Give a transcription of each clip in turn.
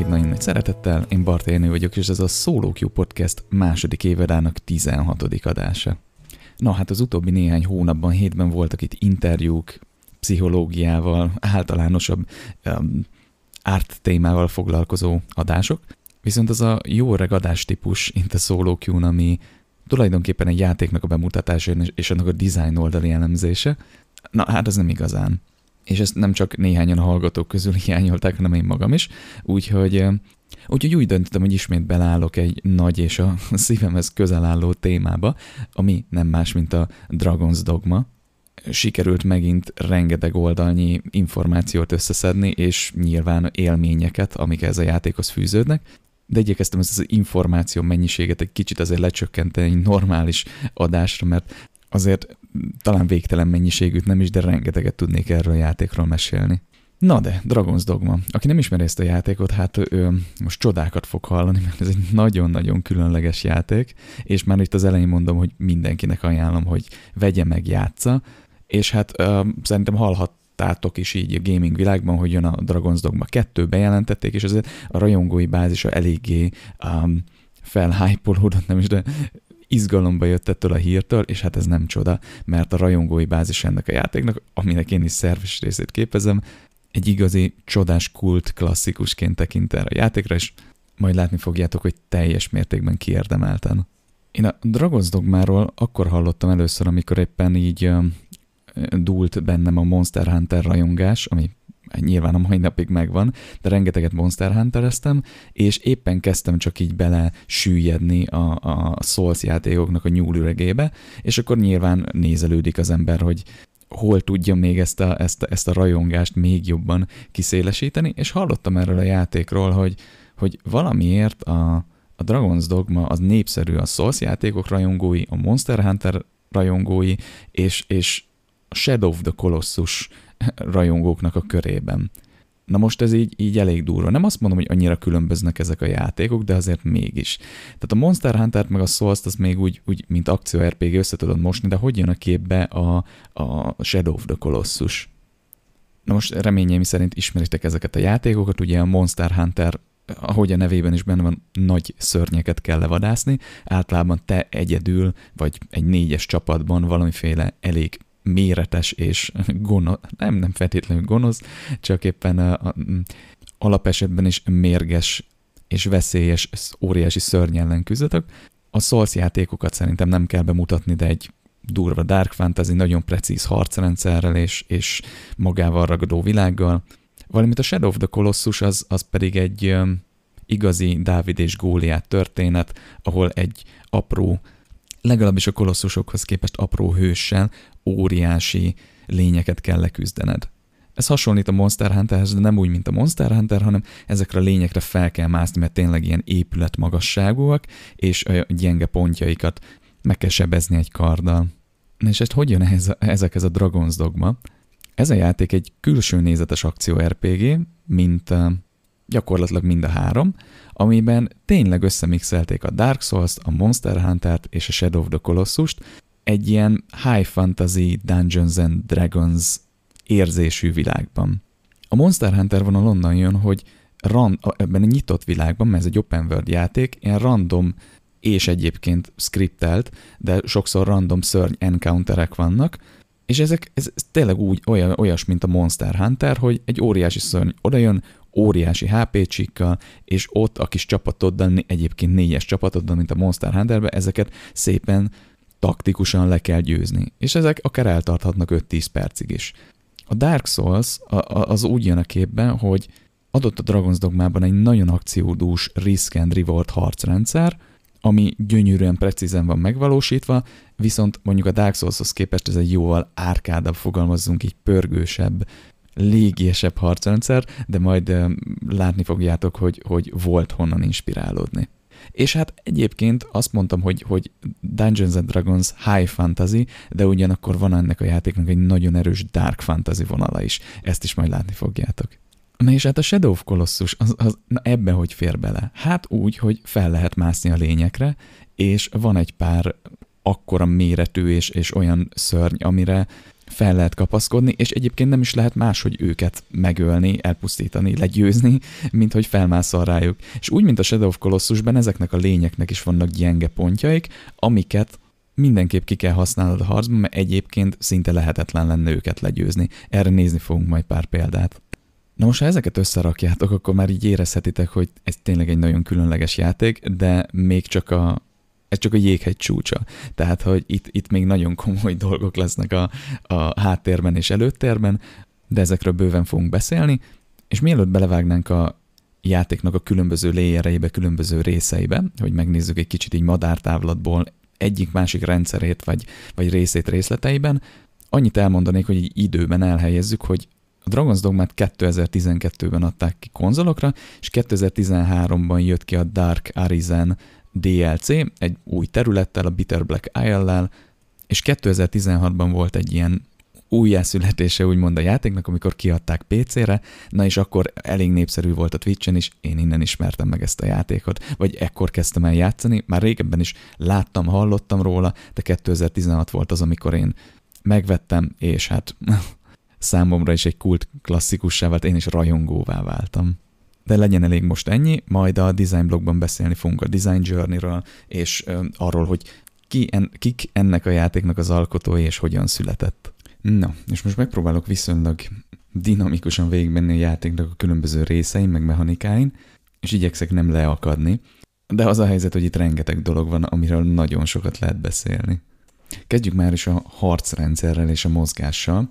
Mindenkit nagyon nagy szeretettel, én Bart Érnő vagyok, és ez a Solo Q Podcast második évadának 16. adása. Na hát az utóbbi néhány hónapban, hétben voltak itt interjúk, pszichológiával, általánosabb um, árt témával foglalkozó adások, viszont az a jó öreg adástípus, mint a Solo q ami tulajdonképpen egy játéknak a bemutatása és annak a design oldali elemzése, na hát ez nem igazán és ezt nem csak néhányan a hallgatók közül hiányolták, hanem én magam is, úgyhogy, úgyhogy úgy döntöttem, hogy ismét belállok egy nagy és a szívemhez közel álló témába, ami nem más, mint a Dragon's Dogma. Sikerült megint rengeteg oldalnyi információt összeszedni, és nyilván élményeket, amik ez a játékhoz fűződnek, de igyekeztem ezt az információ mennyiséget egy kicsit azért lecsökkenteni egy normális adásra, mert azért talán végtelen mennyiségűt nem is, de rengeteget tudnék erről a játékról mesélni. Na de, Dragon's Dogma. Aki nem ismeri ezt a játékot, hát ő most csodákat fog hallani, mert ez egy nagyon-nagyon különleges játék, és már itt az elején mondom, hogy mindenkinek ajánlom, hogy vegye meg, játsza, és hát ö, szerintem hallhattátok is így a gaming világban, hogy jön a Dragon's Dogma 2, bejelentették, és azért a rajongói bázisa eléggé um, felhypolódott, nem is, de izgalomba jött ettől a hírtől, és hát ez nem csoda, mert a rajongói bázis ennek a játéknak, aminek én is szerves részét képezem, egy igazi csodás kult klasszikusként tekint erre a játékra, és majd látni fogjátok, hogy teljes mértékben kiérdemelten. Én a Dragon's Dogmáról akkor hallottam először, amikor éppen így dúlt bennem a Monster Hunter rajongás, ami nyilván a mai napig megvan, de rengeteget Monster Huntereztem, és éppen kezdtem csak így bele süllyedni a, a Souls játékoknak a nyúlüregébe, és akkor nyilván nézelődik az ember, hogy hol tudja még ezt a, ezt, a, ezt a rajongást még jobban kiszélesíteni, és hallottam erről a játékról, hogy, hogy valamiért a, a Dragon's Dogma az népszerű a Souls játékok rajongói, a Monster Hunter rajongói, és, és Shadow of the Colossus rajongóknak a körében. Na most ez így, így elég durva. Nem azt mondom, hogy annyira különböznek ezek a játékok, de azért mégis. Tehát a Monster hunter meg a souls az még úgy, úgy mint akció RPG össze tudod mosni, de hogy jön a képbe a, a Shadow of the Colossus? Na most reményeim szerint ismeritek ezeket a játékokat, ugye a Monster Hunter ahogy a nevében is benne van, nagy szörnyeket kell levadászni. Általában te egyedül, vagy egy négyes csapatban valamiféle elég méretes és gonosz, nem, nem feltétlenül gonosz, csak éppen a, a, alapesetben is mérges és veszélyes, óriási szörny ellen küzdök. A Souls játékokat szerintem nem kell bemutatni, de egy durva dark fantasy, nagyon precíz harcrendszerrel és, és magával ragadó világgal. Valamint a Shadow of the Colossus az, az pedig egy um, igazi Dávid és Góliát történet, ahol egy apró legalábbis a kolosszusokhoz képest apró hőssel óriási lényeket kell leküzdened. Ez hasonlít a Monster Hunterhez, de nem úgy, mint a Monster Hunter, hanem ezekre a lényekre fel kell mászni, mert tényleg ilyen épület magasságúak, és a gyenge pontjaikat meg kell sebezni egy karddal. És ezt hogy jön ehhez, ezekhez a Dragon's Dogma? Ez a játék egy külső nézetes akció RPG, mint gyakorlatilag mind a három, amiben tényleg összemixelték a Dark Souls-t, a Monster Hunter-t és a Shadow of the Colossus-t egy ilyen high fantasy Dungeons and Dragons érzésű világban. A Monster Hunter vonal onnan jön, hogy ran, ebben a nyitott világban, mert ez egy open world játék, ilyen random és egyébként scriptelt, de sokszor random szörny encounterek vannak, és ezek, ez, ez tényleg úgy olyan, olyas, mint a Monster Hunter, hogy egy óriási szörny odajön, óriási HP csikkal, és ott a kis csapatoddal, egyébként négyes csapatoddal, mint a Monster Hunterbe, ezeket szépen taktikusan le kell győzni. És ezek akár eltarthatnak 5-10 percig is. A Dark Souls az úgy jön a képben, hogy adott a Dragon's Dogmában egy nagyon akciódús risk and reward harcrendszer, ami gyönyörűen precízen van megvalósítva, viszont mondjuk a Dark Souls-hoz képest ez egy jóval árkádabb, fogalmazzunk így pörgősebb, légiesebb harcrendszer, de majd látni fogjátok, hogy, hogy volt honnan inspirálódni. És hát egyébként azt mondtam, hogy, hogy Dungeons and Dragons high fantasy, de ugyanakkor van ennek a játéknak egy nagyon erős dark fantasy vonala is. Ezt is majd látni fogjátok. Na és hát a Shadow of Colossus, az, az, na ebbe hogy fér bele? Hát úgy, hogy fel lehet mászni a lényekre, és van egy pár akkora méretű és, és olyan szörny, amire fel lehet kapaszkodni, és egyébként nem is lehet máshogy őket megölni, elpusztítani, legyőzni, mint hogy felmászol rájuk. És úgy, mint a Shadow of Colossusban, ezeknek a lényeknek is vannak gyenge pontjaik, amiket mindenképp ki kell használnod a harcban, mert egyébként szinte lehetetlen lenne őket legyőzni. Erre nézni fogunk majd pár példát. Na most, ha ezeket összerakjátok, akkor már így érezhetitek, hogy ez tényleg egy nagyon különleges játék, de még csak a, ez csak a jéghegy csúcsa. Tehát, hogy itt, itt még nagyon komoly dolgok lesznek a, a háttérben és előttérben, de ezekről bőven fogunk beszélni, és mielőtt belevágnánk a játéknak a különböző léjereibe, különböző részeibe, hogy megnézzük egy kicsit így madártávlatból egyik-másik rendszerét vagy, vagy részét részleteiben, annyit elmondanék, hogy így időben elhelyezzük, hogy a Dragon's Dogma-t 2012-ben adták ki konzolokra, és 2013-ban jött ki a Dark Arisen DLC, egy új területtel, a Bitter Black Isle-lel, és 2016-ban volt egy ilyen újjászületése úgymond a játéknak, amikor kiadták PC-re, na és akkor elég népszerű volt a Twitch-en is, én innen ismertem meg ezt a játékot, vagy ekkor kezdtem el játszani, már régebben is láttam, hallottam róla, de 2016 volt az, amikor én megvettem, és hát számomra is egy kult klasszikussá vált, én is rajongóvá váltam. De legyen elég most ennyi, majd a design blogban beszélni fogunk a design journey-ről, és arról, hogy ki en, kik ennek a játéknak az alkotói, és hogyan született. Na, és most megpróbálok viszonylag dinamikusan végigmenni a játéknak a különböző részein, meg mechanikáin, és igyekszek nem leakadni, de az a helyzet, hogy itt rengeteg dolog van, amiről nagyon sokat lehet beszélni. Kezdjük már is a harcrendszerrel és a mozgással.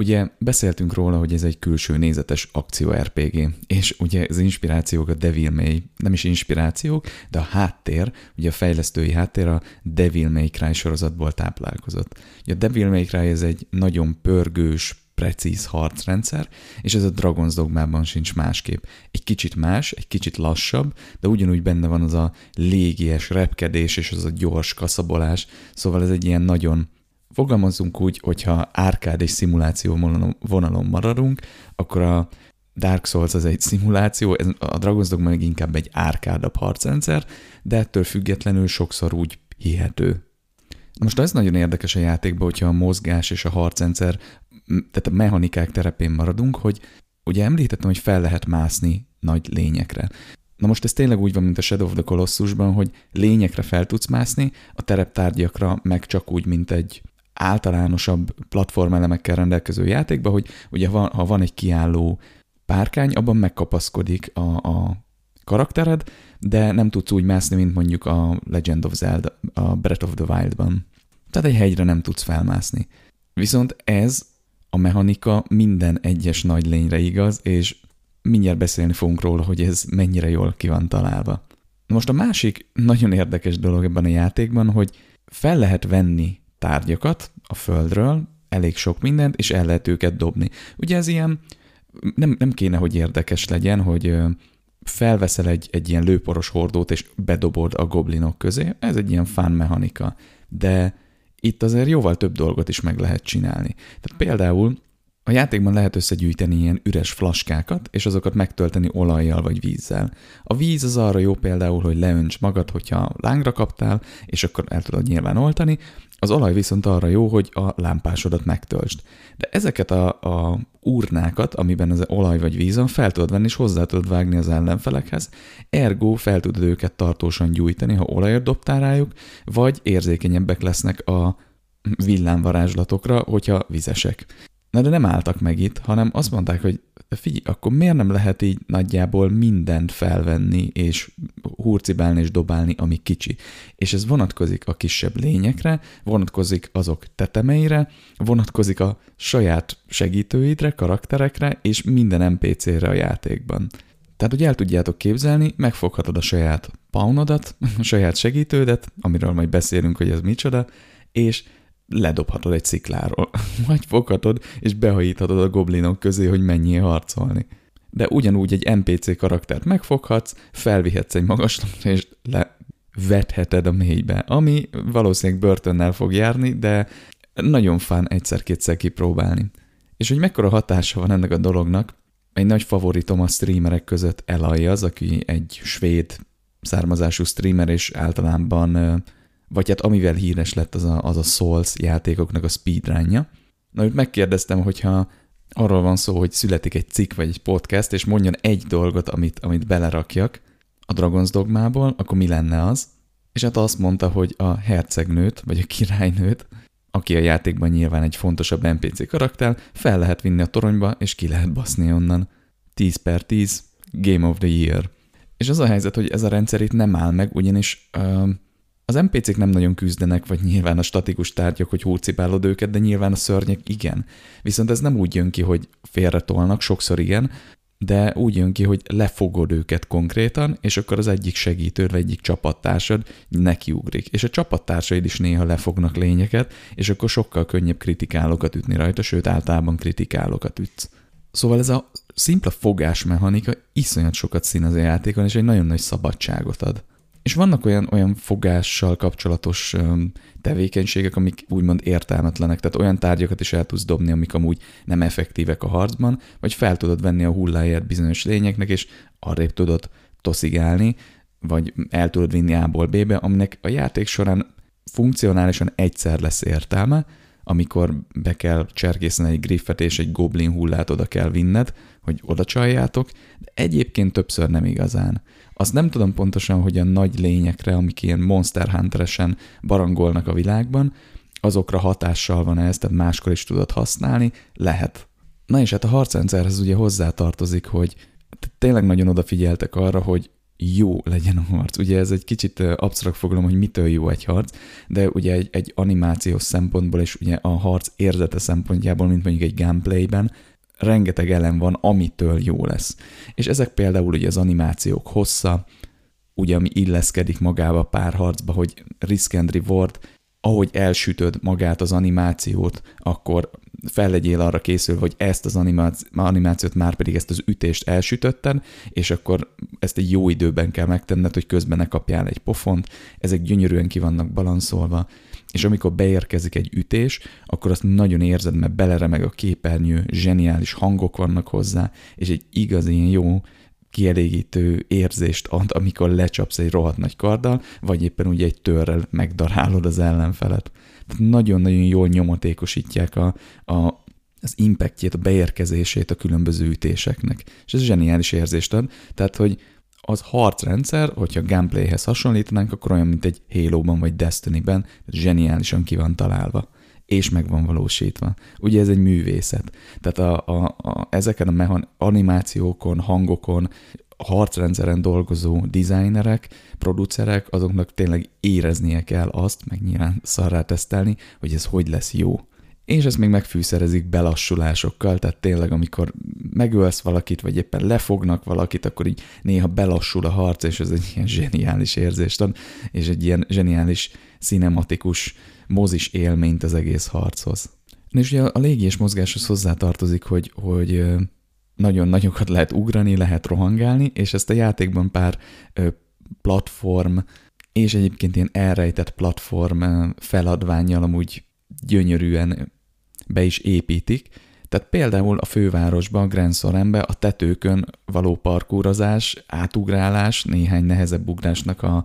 Ugye beszéltünk róla, hogy ez egy külső nézetes akció RPG, és ugye az inspirációk a Devil May, nem is inspirációk, de a háttér, ugye a fejlesztői háttér a Devil May Cry sorozatból táplálkozott. Ugye a Devil May Cry ez egy nagyon pörgős, precíz harcrendszer, és ez a Dragon's Dogmában sincs másképp. Egy kicsit más, egy kicsit lassabb, de ugyanúgy benne van az a légies repkedés és az a gyors kaszabolás, szóval ez egy ilyen nagyon fogalmazzunk úgy, hogyha árkád és szimuláció vonalon maradunk, akkor a Dark Souls az egy szimuláció, a Dragon's Dogma meg inkább egy árkádabb harcrendszer, de ettől függetlenül sokszor úgy hihető. Most ez nagyon érdekes a játékban, hogyha a mozgás és a harcrendszer, tehát a mechanikák terepén maradunk, hogy ugye említettem, hogy fel lehet mászni nagy lényekre. Na most ez tényleg úgy van, mint a Shadow of the Colossusban, hogy lényekre fel tudsz mászni, a tereptárgyakra meg csak úgy, mint egy általánosabb platformelemekkel rendelkező játékba, hogy ugye van, ha van egy kiálló párkány, abban megkapaszkodik a, a karaktered, de nem tudsz úgy mászni, mint mondjuk a Legend of Zelda, a Breath of the Wild-ban. Tehát egy hegyre nem tudsz felmászni. Viszont ez a mechanika minden egyes nagy lényre igaz, és mindjárt beszélni fogunk róla, hogy ez mennyire jól ki van találva. Most a másik nagyon érdekes dolog ebben a játékban, hogy fel lehet venni tárgyakat a földről, elég sok mindent, és el lehet őket dobni. Ugye ez ilyen, nem, nem kéne, hogy érdekes legyen, hogy felveszel egy, egy ilyen lőporos hordót, és bedobod a goblinok közé, ez egy ilyen fán mechanika. De itt azért jóval több dolgot is meg lehet csinálni. Tehát például a játékban lehet összegyűjteni ilyen üres flaskákat, és azokat megtölteni olajjal vagy vízzel. A víz az arra jó például, hogy leönts magad, hogyha lángra kaptál, és akkor el tudod nyilván oltani, az olaj viszont arra jó, hogy a lámpásodat megtöltsd. De ezeket a, a urnákat, amiben az olaj vagy víz van, fel tudod venni, és hozzá tudod vágni az ellenfelekhez, ergo fel tudod őket tartósan gyújtani, ha olajat dobtál rájuk, vagy érzékenyebbek lesznek a villámvarázslatokra, hogyha vizesek. Na de nem álltak meg itt, hanem azt mondták, hogy figyelj, akkor miért nem lehet így nagyjából mindent felvenni, és hurcibálni és dobálni, ami kicsi. És ez vonatkozik a kisebb lényekre, vonatkozik azok tetemeire, vonatkozik a saját segítőidre, karakterekre, és minden NPC-re a játékban. Tehát, hogy el tudjátok képzelni, megfoghatod a saját paunodat, a saját segítődet, amiről majd beszélünk, hogy ez micsoda, és ledobhatod egy szikláról, vagy foghatod, és behajíthatod a goblinok közé, hogy mennyi harcolni. De ugyanúgy egy NPC karaktert megfoghatsz, felvihetsz egy magaslatra, és levetheted a mélybe, ami valószínűleg börtönnel fog járni, de nagyon fán egyszer-kétszer kipróbálni. És hogy mekkora hatása van ennek a dolognak, egy nagy favoritom a streamerek között Elai az, aki egy svéd származású streamer, és általában vagy hát amivel híres lett az a, az a Souls játékoknak a speedrunja, Na, hogy megkérdeztem, hogyha arról van szó, hogy születik egy cikk vagy egy podcast, és mondjon egy dolgot, amit, amit belerakjak a Dragon's Dogmából, akkor mi lenne az? És hát azt mondta, hogy a hercegnőt, vagy a királynőt, aki a játékban nyilván egy fontosabb NPC karakter, fel lehet vinni a toronyba, és ki lehet baszni onnan. 10 per 10, Game of the Year. És az a helyzet, hogy ez a rendszer itt nem áll meg, ugyanis uh, az NPC-k nem nagyon küzdenek, vagy nyilván a statikus tárgyak, hogy hócipálod őket, de nyilván a szörnyek igen. Viszont ez nem úgy jön ki, hogy félretolnak, sokszor igen, de úgy jön ki, hogy lefogod őket konkrétan, és akkor az egyik segítőd, vagy egyik csapattársad nekiugrik. És a csapattársaid is néha lefognak lényeket, és akkor sokkal könnyebb kritikálókat ütni rajta, sőt általában kritikálókat ütsz. Szóval ez a szimpla fogásmechanika iszonyat sokat színez a játékon, és egy nagyon nagy szabadságot ad. És vannak olyan, olyan fogással kapcsolatos um, tevékenységek, amik úgymond értelmetlenek, tehát olyan tárgyakat is el tudsz dobni, amik amúgy nem effektívek a harcban, vagy fel tudod venni a hulláját bizonyos lényeknek, és arrébb tudod toszigálni, vagy el tudod vinni A-ból B-be, aminek a játék során funkcionálisan egyszer lesz értelme, amikor be kell cserkészni egy griffet és egy goblin hullát oda kell vinned, hogy oda csaljátok, de egyébként többször nem igazán. Azt nem tudom pontosan, hogy a nagy lényekre, amik ilyen Monster Hunter-esen barangolnak a világban, azokra hatással van ez, tehát máskor is tudod használni, lehet. Na és hát a harcrendszerhez ugye hozzátartozik, hogy tényleg nagyon odafigyeltek arra, hogy jó legyen a harc. Ugye ez egy kicsit absztrakt fogalom, hogy mitől jó egy harc, de ugye egy, egy animációs szempontból és ugye a harc érzete szempontjából, mint mondjuk egy gameplayben, rengeteg elem van, amitől jó lesz. És ezek például ugye az animációk hossza, ugye ami illeszkedik magába pár harcba, hogy risk and reward, ahogy elsütöd magát az animációt, akkor fel legyél arra készül, hogy ezt az animációt már pedig ezt az ütést elsütötted, és akkor ezt egy jó időben kell megtenned, hogy közben ne kapjál egy pofont, ezek gyönyörűen ki vannak balanszolva, és amikor beérkezik egy ütés, akkor azt nagyon érzed, mert beleremeg a képernyő, zseniális hangok vannak hozzá, és egy igazi jó, kielégítő érzést ad, amikor lecsapsz egy rohadt nagy karddal, vagy éppen ugye egy törrel megdarálod az ellenfelet. Nagyon-nagyon jól nyomatékosítják a, a, az impactjét, a beérkezését a különböző ütéseknek. És ez zseniális érzést ad. Tehát, hogy az harcrendszer, hogyha gameplayhez hasonlítanánk, akkor olyan, mint egy Halo-ban vagy Destiny-ben, zseniálisan ki van találva és meg van valósítva. Ugye ez egy művészet. Tehát a, a, a, ezeken a mechan, animációkon, hangokon, harcrendszeren dolgozó designerek, producerek, azoknak tényleg éreznie kell azt, meg nyilván szarrá tesztelni, hogy ez hogy lesz jó és ezt még megfűszerezik belassulásokkal, tehát tényleg amikor megölsz valakit, vagy éppen lefognak valakit, akkor így néha belassul a harc, és ez egy ilyen zseniális érzést ad, és egy ilyen zseniális, cinematikus, mozis élményt az egész harchoz. És ugye a légi és mozgáshoz hozzátartozik, hogy, hogy nagyon nagyokat lehet ugrani, lehet rohangálni, és ezt a játékban pár platform, és egyébként ilyen elrejtett platform feladványjal amúgy gyönyörűen be is építik. Tehát például a fővárosban, Grand Sorenbe a tetőkön való parkúrozás, átugrálás, néhány nehezebb ugrásnak a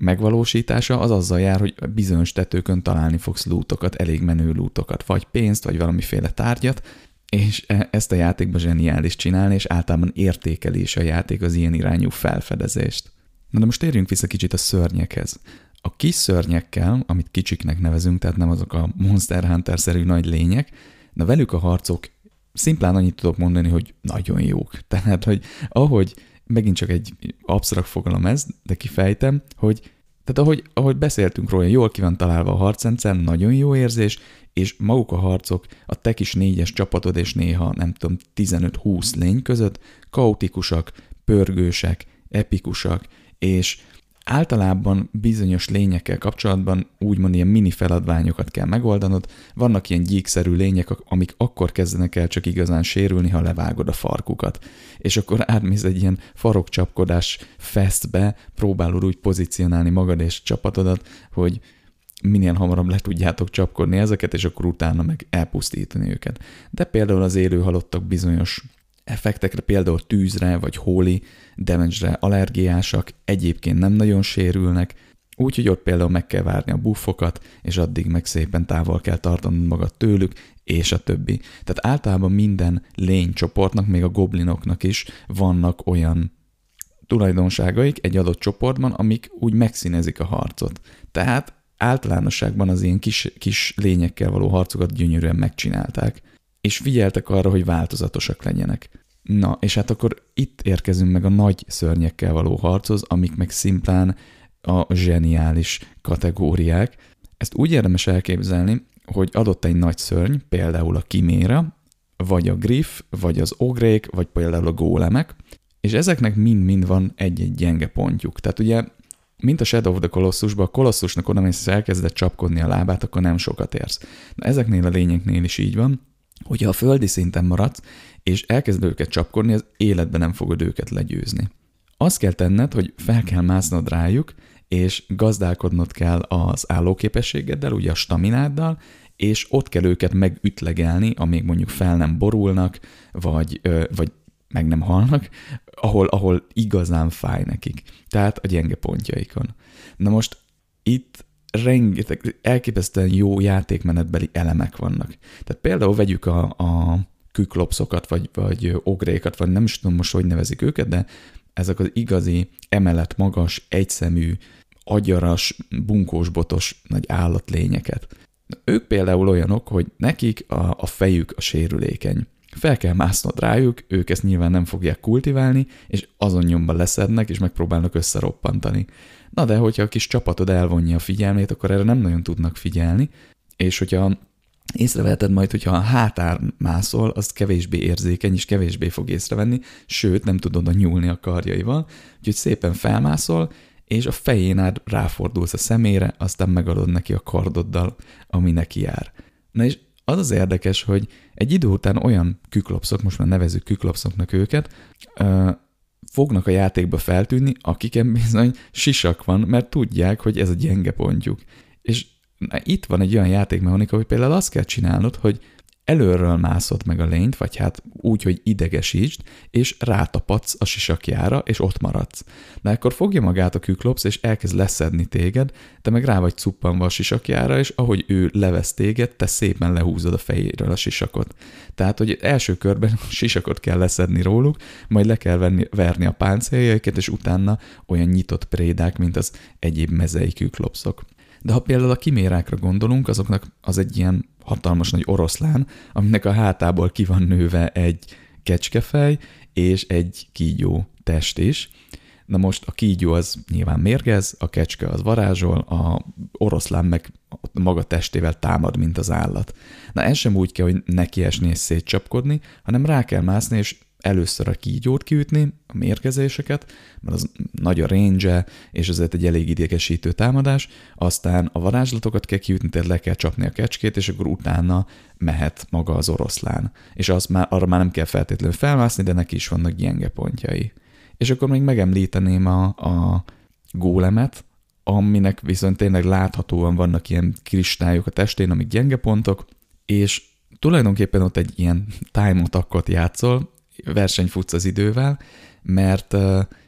megvalósítása az azzal jár, hogy bizonyos tetőkön találni fogsz lútokat, elég menő lútokat, vagy pénzt, vagy valamiféle tárgyat, és e, ezt a játékban zseniális csinálni, és általában értékeli a játék az ilyen irányú felfedezést. Na de most térjünk vissza kicsit a szörnyekhez. A kis szörnyekkel, amit kicsiknek nevezünk, tehát nem azok a Monster Hunter-szerű nagy lények, de velük a harcok szimplán annyit tudok mondani, hogy nagyon jók. Tehát, hogy ahogy megint csak egy absztrakt fogalom ez, de kifejtem, hogy tehát ahogy, ahogy beszéltünk róla, jól ki van találva a harcrendszer, nagyon jó érzés, és maguk a harcok, a te kis négyes csapatod és néha, nem tudom, 15-20 lény között kaotikusak, pörgősek, epikusak, és Általában bizonyos lényekkel kapcsolatban úgymond ilyen mini feladványokat kell megoldanod, vannak ilyen gyíkszerű lények, amik akkor kezdenek el csak igazán sérülni, ha levágod a farkukat. És akkor átmész egy ilyen farokcsapkodás festbe, próbálod úgy pozícionálni magad és csapatodat, hogy minél hamarabb le tudjátok csapkodni ezeket, és akkor utána meg elpusztítani őket. De például az élő halottak bizonyos effektekre, például tűzre vagy hóli damage-re allergiásak, egyébként nem nagyon sérülnek, Úgyhogy ott például meg kell várni a buffokat, és addig meg szépen távol kell tartanod magad tőlük, és a többi. Tehát általában minden lénycsoportnak, még a goblinoknak is vannak olyan tulajdonságaik egy adott csoportban, amik úgy megszínezik a harcot. Tehát általánosságban az ilyen kis, kis lényekkel való harcokat gyönyörűen megcsinálták, és figyeltek arra, hogy változatosak legyenek. Na, és hát akkor itt érkezünk meg a nagy szörnyekkel való harchoz, amik meg szimplán a zseniális kategóriák. Ezt úgy érdemes elképzelni, hogy adott egy nagy szörny, például a kiméra, vagy a griff, vagy az ogrék, vagy például a gólemek, és ezeknek mind-mind van egy-egy gyenge pontjuk. Tehát ugye, mint a Shadow of the Colossusban, a Kolosszusnak oda mész, elkezdett csapkodni a lábát, akkor nem sokat érsz. Na ezeknél a lényeknél is így van, hogyha a földi szinten maradsz, és elkezd őket csapkodni, az életben nem fogod őket legyőzni. Azt kell tenned, hogy fel kell másznod rájuk, és gazdálkodnod kell az állóképességeddel, ugye a stamináddal, és ott kell őket megütlegelni, amíg mondjuk fel nem borulnak, vagy, vagy meg nem halnak, ahol, ahol igazán fáj nekik. Tehát a gyenge pontjaikon. Na most itt rengeteg, elképesztően jó játékmenetbeli elemek vannak. Tehát például vegyük a, a küklopszokat, vagy, vagy ogrékat, vagy nem is tudom most, hogy nevezik őket, de ezek az igazi, emelet magas, egyszemű, agyaras, bunkósbotos nagy állatlényeket. Ők például olyanok, hogy nekik a, a fejük a sérülékeny. Fel kell másznod rájuk, ők ezt nyilván nem fogják kultiválni, és azon nyomban leszednek, és megpróbálnak összeroppantani. Na de, hogyha a kis csapatod elvonja a figyelmét, akkor erre nem nagyon tudnak figyelni, és hogyha észreveheted majd, hogyha a hátár mászol, az kevésbé érzékeny, és kevésbé fog észrevenni, sőt, nem tudod a nyúlni a karjaival, úgyhogy szépen felmászol, és a fején át ráfordulsz a szemére, aztán megadod neki a kardoddal, ami neki jár. Na és az az érdekes, hogy egy idő után olyan küklopszok, most már nevezük küklopszoknak őket, fognak a játékba feltűnni, akiken bizony sisak van, mert tudják, hogy ez a gyenge pontjuk. És na, itt van egy olyan játékmechanika, hogy például azt kell csinálnod, hogy előről mászod meg a lényt, vagy hát úgy, hogy idegesítsd, és rátapadsz a sisakjára, és ott maradsz. De akkor fogja magát a küklopsz, és elkezd leszedni téged, te meg rá vagy cuppanva a sisakjára, és ahogy ő levesz téged, te szépen lehúzod a fejéről a sisakot. Tehát, hogy első körben a sisakot kell leszedni róluk, majd le kell venni, verni a páncéljaiket, és utána olyan nyitott prédák, mint az egyéb mezei küklopszok. De ha például a kimérákra gondolunk, azoknak az egy ilyen hatalmas nagy oroszlán, aminek a hátából ki van nőve egy kecskefej és egy kígyó test is. Na most a kígyó az nyilván mérgez, a kecske az varázsol, a oroszlán meg maga testével támad, mint az állat. Na ez sem úgy kell, hogy nekiesni és szétcsapkodni, hanem rá kell mászni, és először a kígyót kiütni, a mérgezéseket, mert az nagy a range és ezért egy elég idegesítő támadás, aztán a varázslatokat kell kiütni, tehát le kell csapni a kecskét, és akkor utána mehet maga az oroszlán. És az már, arra már nem kell feltétlenül felmászni, de neki is vannak gyenge pontjai. És akkor még megemlíteném a, a gólemet, aminek viszont tényleg láthatóan vannak ilyen kristályok a testén, amik gyenge pontok, és tulajdonképpen ott egy ilyen time attackot játszol, versenyfutsz az idővel, mert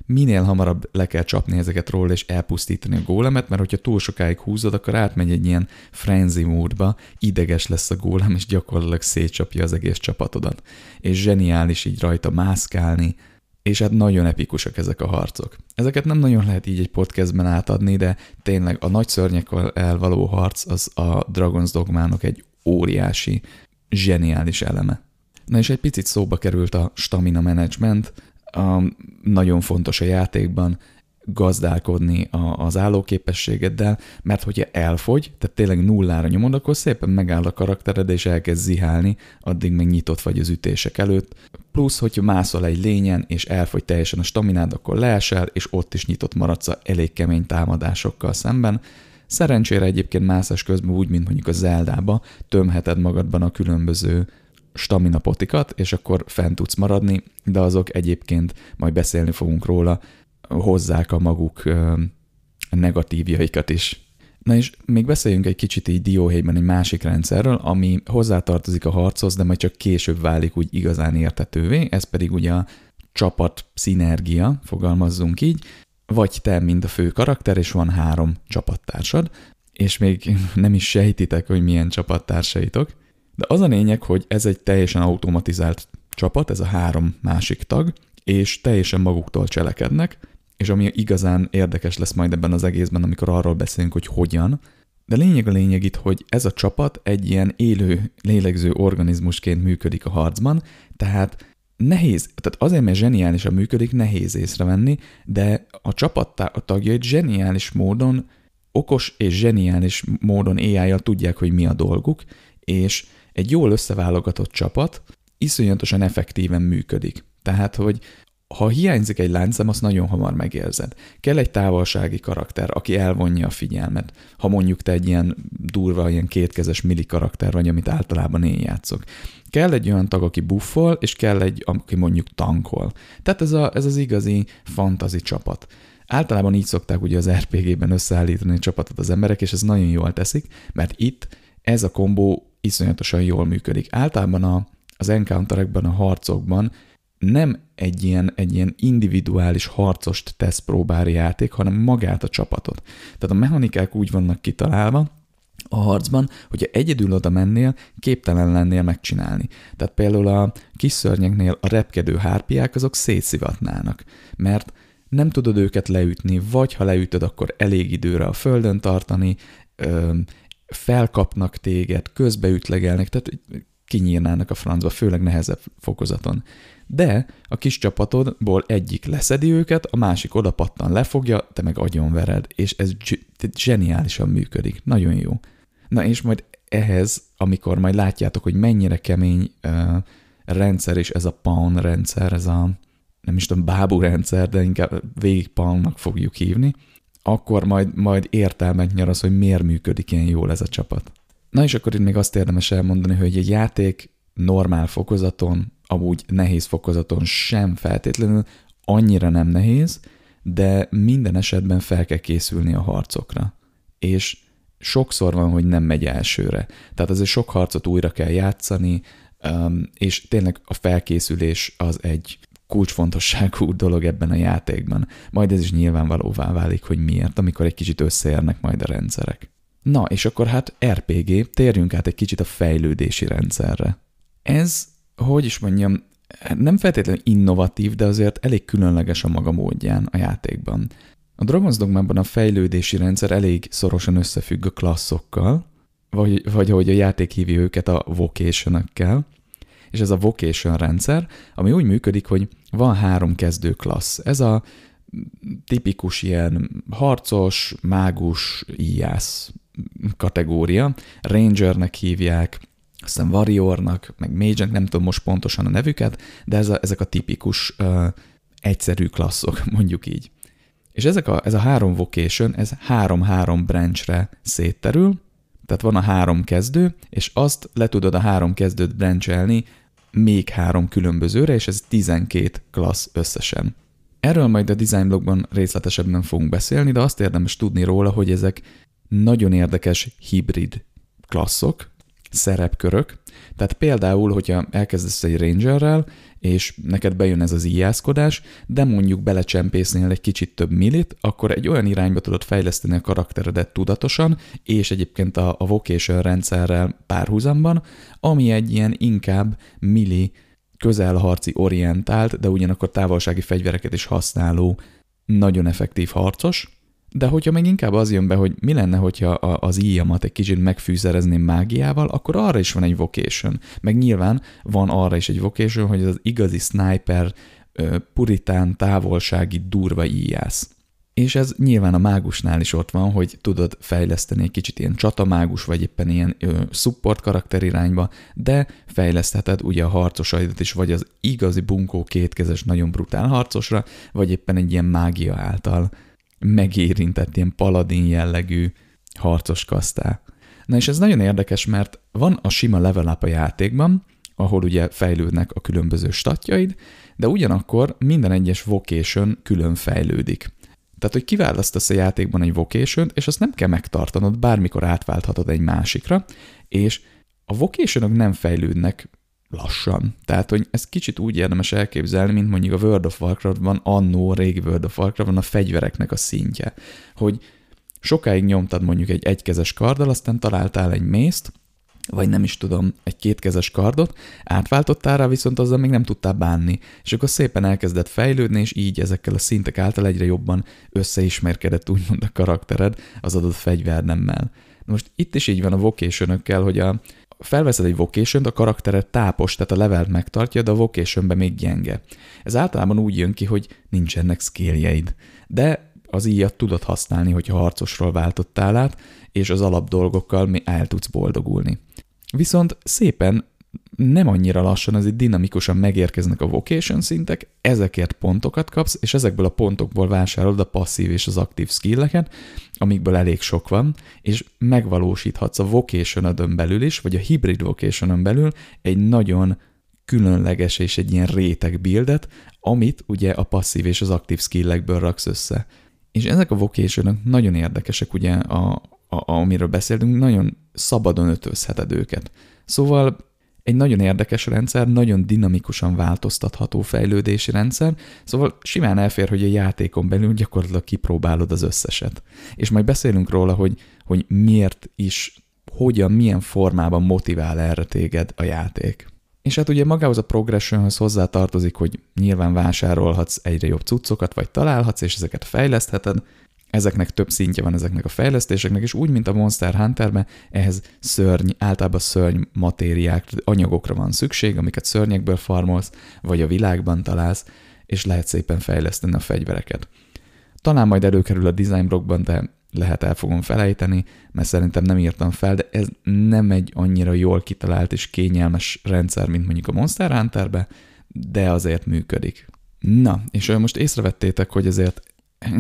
minél hamarabb le kell csapni ezeket róla és elpusztítani a gólemet, mert hogyha túl sokáig húzod, akkor átmegy egy ilyen frenzy módba, ideges lesz a gólem, és gyakorlatilag szétcsapja az egész csapatodat. És zseniális így rajta mászkálni, és hát nagyon epikusak ezek a harcok. Ezeket nem nagyon lehet így egy podcastben átadni, de tényleg a nagy szörnyekkel elvaló harc az a Dragon's Dogmának egy óriási, zseniális eleme. Na és egy picit szóba került a stamina management, a, nagyon fontos a játékban gazdálkodni a, az állóképességeddel, mert hogyha elfogy, tehát tényleg nullára nyomod, akkor szépen megáll a karaktered, és elkezd zihálni, addig meg nyitott vagy az ütések előtt. Plusz, hogyha mászol egy lényen, és elfogy teljesen a staminád, akkor leesel, és ott is nyitott maradsz a elég kemény támadásokkal szemben. Szerencsére egyébként mászás közben úgy, mint mondjuk a Zeldába, tömheted magadban a különböző stamina potikat, és akkor fent tudsz maradni, de azok egyébként, majd beszélni fogunk róla, hozzák a maguk negatívjaikat is. Na és még beszéljünk egy kicsit így dióhéjban egy másik rendszerről, ami hozzátartozik a harchoz, de majd csak később válik úgy igazán értetővé, ez pedig ugye a csapat szinergia, fogalmazzunk így. vagy te, mint a fő karakter, és van három csapattársad, és még nem is sejtitek, hogy milyen csapattársaitok, de az a lényeg, hogy ez egy teljesen automatizált csapat, ez a három másik tag, és teljesen maguktól cselekednek, és ami igazán érdekes lesz majd ebben az egészben, amikor arról beszélünk, hogy hogyan, de lényeg a lényeg itt, hogy ez a csapat egy ilyen élő, lélegző organizmusként működik a harcban, tehát nehéz, tehát azért, mert zseniálisan működik, nehéz észrevenni, de a csapat tagjait zseniális módon, okos és zseniális módon ai tudják, hogy mi a dolguk, és egy jól összeválogatott csapat iszonyatosan effektíven működik. Tehát, hogy ha hiányzik egy láncszem, azt nagyon hamar megérzed. Kell egy távolsági karakter, aki elvonja a figyelmet. Ha mondjuk te egy ilyen durva, ilyen kétkezes mili karakter vagy, amit általában én játszok. Kell egy olyan tag, aki buffol, és kell egy, aki mondjuk tankol. Tehát ez, a, ez az igazi fantazi csapat. Általában így szokták ugye az RPG-ben összeállítani a csapatot az emberek, és ez nagyon jól teszik, mert itt ez a kombó iszonyatosan jól működik. Általában a, az encounterekben, a harcokban nem egy ilyen, egy ilyen individuális harcost tesz próbári játék, hanem magát a csapatot. Tehát a mechanikák úgy vannak kitalálva, a harcban, hogyha egyedül oda mennél, képtelen lennél megcsinálni. Tehát például a kis szörnyeknél a repkedő hárpiák azok szétszivatnának, mert nem tudod őket leütni, vagy ha leütöd, akkor elég időre a földön tartani, felkapnak téged, közbeütlegelnek, tehát kinyírnának a francba, főleg nehezebb fokozaton. De a kis csapatodból egyik leszedi őket, a másik odapattan lefogja, te meg agyonvered, és ez zseniálisan működik. Nagyon jó. Na és majd ehhez, amikor majd látjátok, hogy mennyire kemény uh, rendszer, és ez a Pawn rendszer, ez a nem is tudom, bábú rendszer, de inkább végig Pawnnak fogjuk hívni, akkor majd, majd értelmet nyer az, hogy miért működik ilyen jól ez a csapat. Na és akkor itt még azt érdemes elmondani, hogy egy játék normál fokozaton, amúgy nehéz fokozaton sem feltétlenül annyira nem nehéz, de minden esetben fel kell készülni a harcokra. És sokszor van, hogy nem megy elsőre. Tehát azért sok harcot újra kell játszani, és tényleg a felkészülés az egy kulcsfontosságú dolog ebben a játékban. Majd ez is nyilvánvalóvá válik, hogy miért, amikor egy kicsit összeérnek majd a rendszerek. Na, és akkor hát RPG, térjünk át egy kicsit a fejlődési rendszerre. Ez, hogy is mondjam, nem feltétlenül innovatív, de azért elég különleges a maga módján a játékban. A Dragon's Dogmában a fejlődési rendszer elég szorosan összefügg a klasszokkal, vagy, vagy ahogy a játék hívja őket a vocation és ez a vocation rendszer, ami úgy működik, hogy van három kezdő klassz. Ez a tipikus ilyen harcos, mágus, íjász kategória. Rangernek hívják, aztán Warriornak, meg mage nem tudom most pontosan a nevüket, de ez a, ezek a tipikus uh, egyszerű klasszok, mondjuk így. És ezek a, ez a három vocation, ez három-három branchre szétterül, tehát van a három kezdő, és azt le tudod a három kezdőt branchelni még három különbözőre, és ez 12 klassz összesen. Erről majd a design blogban részletesebben fogunk beszélni, de azt érdemes tudni róla, hogy ezek nagyon érdekes hibrid klasszok, szerepkörök. Tehát például, hogyha elkezdesz egy rangerrel, és neked bejön ez az íjászkodás, de mondjuk belecsempésznél egy kicsit több millit, akkor egy olyan irányba tudod fejleszteni a karakteredet tudatosan, és egyébként a, a vocation rendszerrel párhuzamban, ami egy ilyen inkább milli közelharci orientált, de ugyanakkor távolsági fegyvereket is használó, nagyon effektív harcos, de hogyha még inkább az jön be, hogy mi lenne, hogyha az íjamat egy kicsit megfűszerezném mágiával, akkor arra is van egy vocation. Meg nyilván van arra is egy vocation, hogy az igazi sniper, puritán, távolsági, durva íjász. És ez nyilván a mágusnál is ott van, hogy tudod fejleszteni egy kicsit ilyen csatamágus, vagy éppen ilyen ö, support karakter irányba, de fejlesztheted ugye a harcosaidat is, vagy az igazi bunkó kétkezes, nagyon brutál harcosra, vagy éppen egy ilyen mágia által megérintett ilyen paladin jellegű harcos kasztá. Na és ez nagyon érdekes, mert van a sima level up a játékban, ahol ugye fejlődnek a különböző statjaid, de ugyanakkor minden egyes vocation külön fejlődik. Tehát, hogy kiválasztasz a játékban egy vocation és azt nem kell megtartanod, bármikor átválthatod egy másikra, és a vocation nem fejlődnek lassan. Tehát, hogy ez kicsit úgy érdemes elképzelni, mint mondjuk a World of Warcraft-ban, annó, régi World of Warcraft-ban a fegyvereknek a szintje. Hogy sokáig nyomtad mondjuk egy egykezes karddal, aztán találtál egy mészt, vagy nem is tudom, egy kétkezes kardot, átváltottál rá, viszont azzal még nem tudtál bánni, és akkor szépen elkezdett fejlődni, és így ezekkel a szintek által egyre jobban összeismerkedett úgymond a karaktered az adott fegyvernemmel. Most itt is így van a vocation hogy a, felveszed egy vocation a karaktered tápos, tehát a levelt megtartja, de a vocation még gyenge. Ez általában úgy jön ki, hogy nincsenek skilljeid. De az íjat tudod használni, hogyha harcosról váltottál át, és az alap dolgokkal el tudsz boldogulni. Viszont szépen nem annyira lassan, azért dinamikusan megérkeznek a vocation szintek, ezekért pontokat kapsz, és ezekből a pontokból vásárolod a passzív és az aktív skilleket, amikből elég sok van, és megvalósíthatsz a vocation belül is, vagy a hybrid vocation belül egy nagyon különleges és egy ilyen réteg buildet, amit ugye a passzív és az aktív skillekből raksz össze. És ezek a vocation nagyon érdekesek, ugye, a, a, amiről beszéltünk, nagyon szabadon ötözheted őket. Szóval egy nagyon érdekes rendszer, nagyon dinamikusan változtatható fejlődési rendszer, szóval simán elfér, hogy a játékon belül gyakorlatilag kipróbálod az összeset. És majd beszélünk róla, hogy, hogy miért is, hogyan, milyen formában motivál erre téged a játék. És hát ugye magához a progressionhoz hozzá tartozik, hogy nyilván vásárolhatsz egyre jobb cuccokat, vagy találhatsz, és ezeket fejlesztheted, ezeknek több szintje van ezeknek a fejlesztéseknek, és úgy, mint a Monster Hunterben, ehhez szörny, általában szörny matériák, anyagokra van szükség, amiket szörnyekből farmolsz, vagy a világban találsz, és lehet szépen fejleszteni a fegyvereket. Talán majd előkerül a design blokkban, de lehet el fogom felejteni, mert szerintem nem írtam fel, de ez nem egy annyira jól kitalált és kényelmes rendszer, mint mondjuk a Monster Hunterbe, de azért működik. Na, és most észrevettétek, hogy azért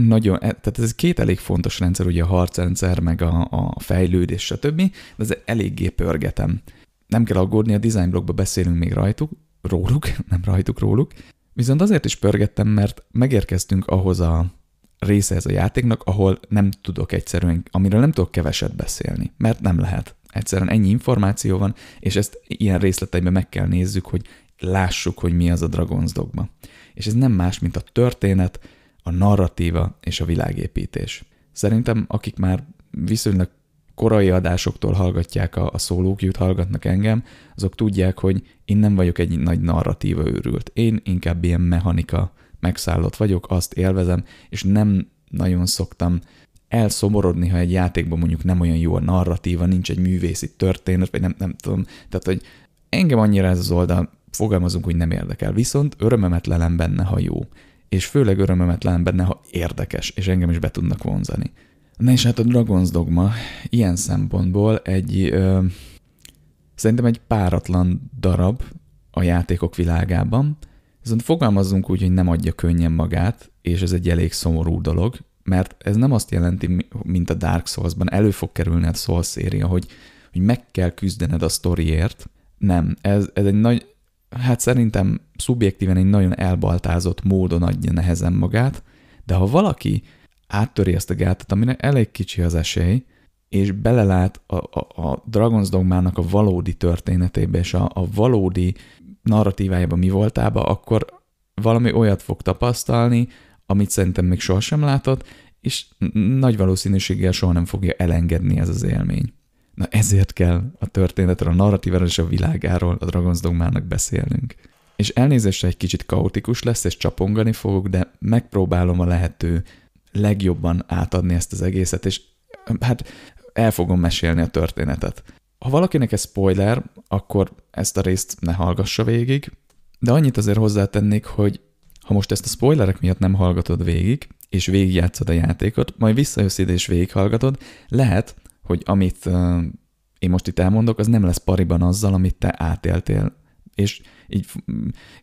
nagyon, e, tehát ez két elég fontos rendszer, ugye a harcrendszer, meg a, a fejlődés, stb., de ez eléggé pörgetem. Nem kell aggódni, a design blogba beszélünk még rajtuk, róluk, nem rajtuk, róluk, viszont azért is pörgettem, mert megérkeztünk ahhoz a része ez a játéknak, ahol nem tudok egyszerűen, amiről nem tudok keveset beszélni, mert nem lehet. Egyszerűen ennyi információ van, és ezt ilyen részleteiben meg kell nézzük, hogy lássuk, hogy mi az a Dragon's Dogma. És ez nem más, mint a történet, a narratíva és a világépítés. Szerintem, akik már viszonylag korai adásoktól hallgatják a, a szólókjút, hallgatnak engem, azok tudják, hogy én nem vagyok egy nagy narratíva őrült. Én inkább ilyen mechanika megszállott vagyok, azt élvezem, és nem nagyon szoktam elszomorodni, ha egy játékban mondjuk nem olyan jó a narratíva, nincs egy művészi történet, vagy nem, nem tudom. Tehát, hogy engem annyira ez az oldal, fogalmazunk, hogy nem érdekel. Viszont örömemet lelem benne, ha jó és főleg örömömet lám benne, ha érdekes, és engem is be tudnak vonzani. Na és hát a Dragon's Dogma ilyen szempontból egy, ö, szerintem egy páratlan darab a játékok világában, viszont fogalmazzunk úgy, hogy nem adja könnyen magát, és ez egy elég szomorú dolog, mert ez nem azt jelenti, mint a Dark Souls-ban, elő fog kerülni a Souls széria, hogy, hogy meg kell küzdened a sztoriért. Nem, ez, ez egy nagy, hát szerintem szubjektíven egy nagyon elbaltázott módon adja nehezen magát, de ha valaki áttöri ezt a gátat, amire elég kicsi az esély, és belelát a, a, a Dragon's Dogmának a valódi történetébe és a, a valódi narratívájába mi voltába, akkor valami olyat fog tapasztalni, amit szerintem még sohasem látott, és nagy valószínűséggel soha nem fogja elengedni ez az élmény. Na ezért kell a történetről, a narratíváról és a világáról a Dragon's Dogmának beszélnünk. És elnézésre egy kicsit kaotikus lesz, és csapongani fogok, de megpróbálom a lehető legjobban átadni ezt az egészet, és hát el fogom mesélni a történetet. Ha valakinek ez spoiler, akkor ezt a részt ne hallgassa végig, de annyit azért hozzátennék, hogy ha most ezt a spoilerek miatt nem hallgatod végig, és végigjátszod a játékot, majd visszajössz ide és végighallgatod, lehet, hogy amit én most itt elmondok, az nem lesz pariban azzal, amit te átéltél. És így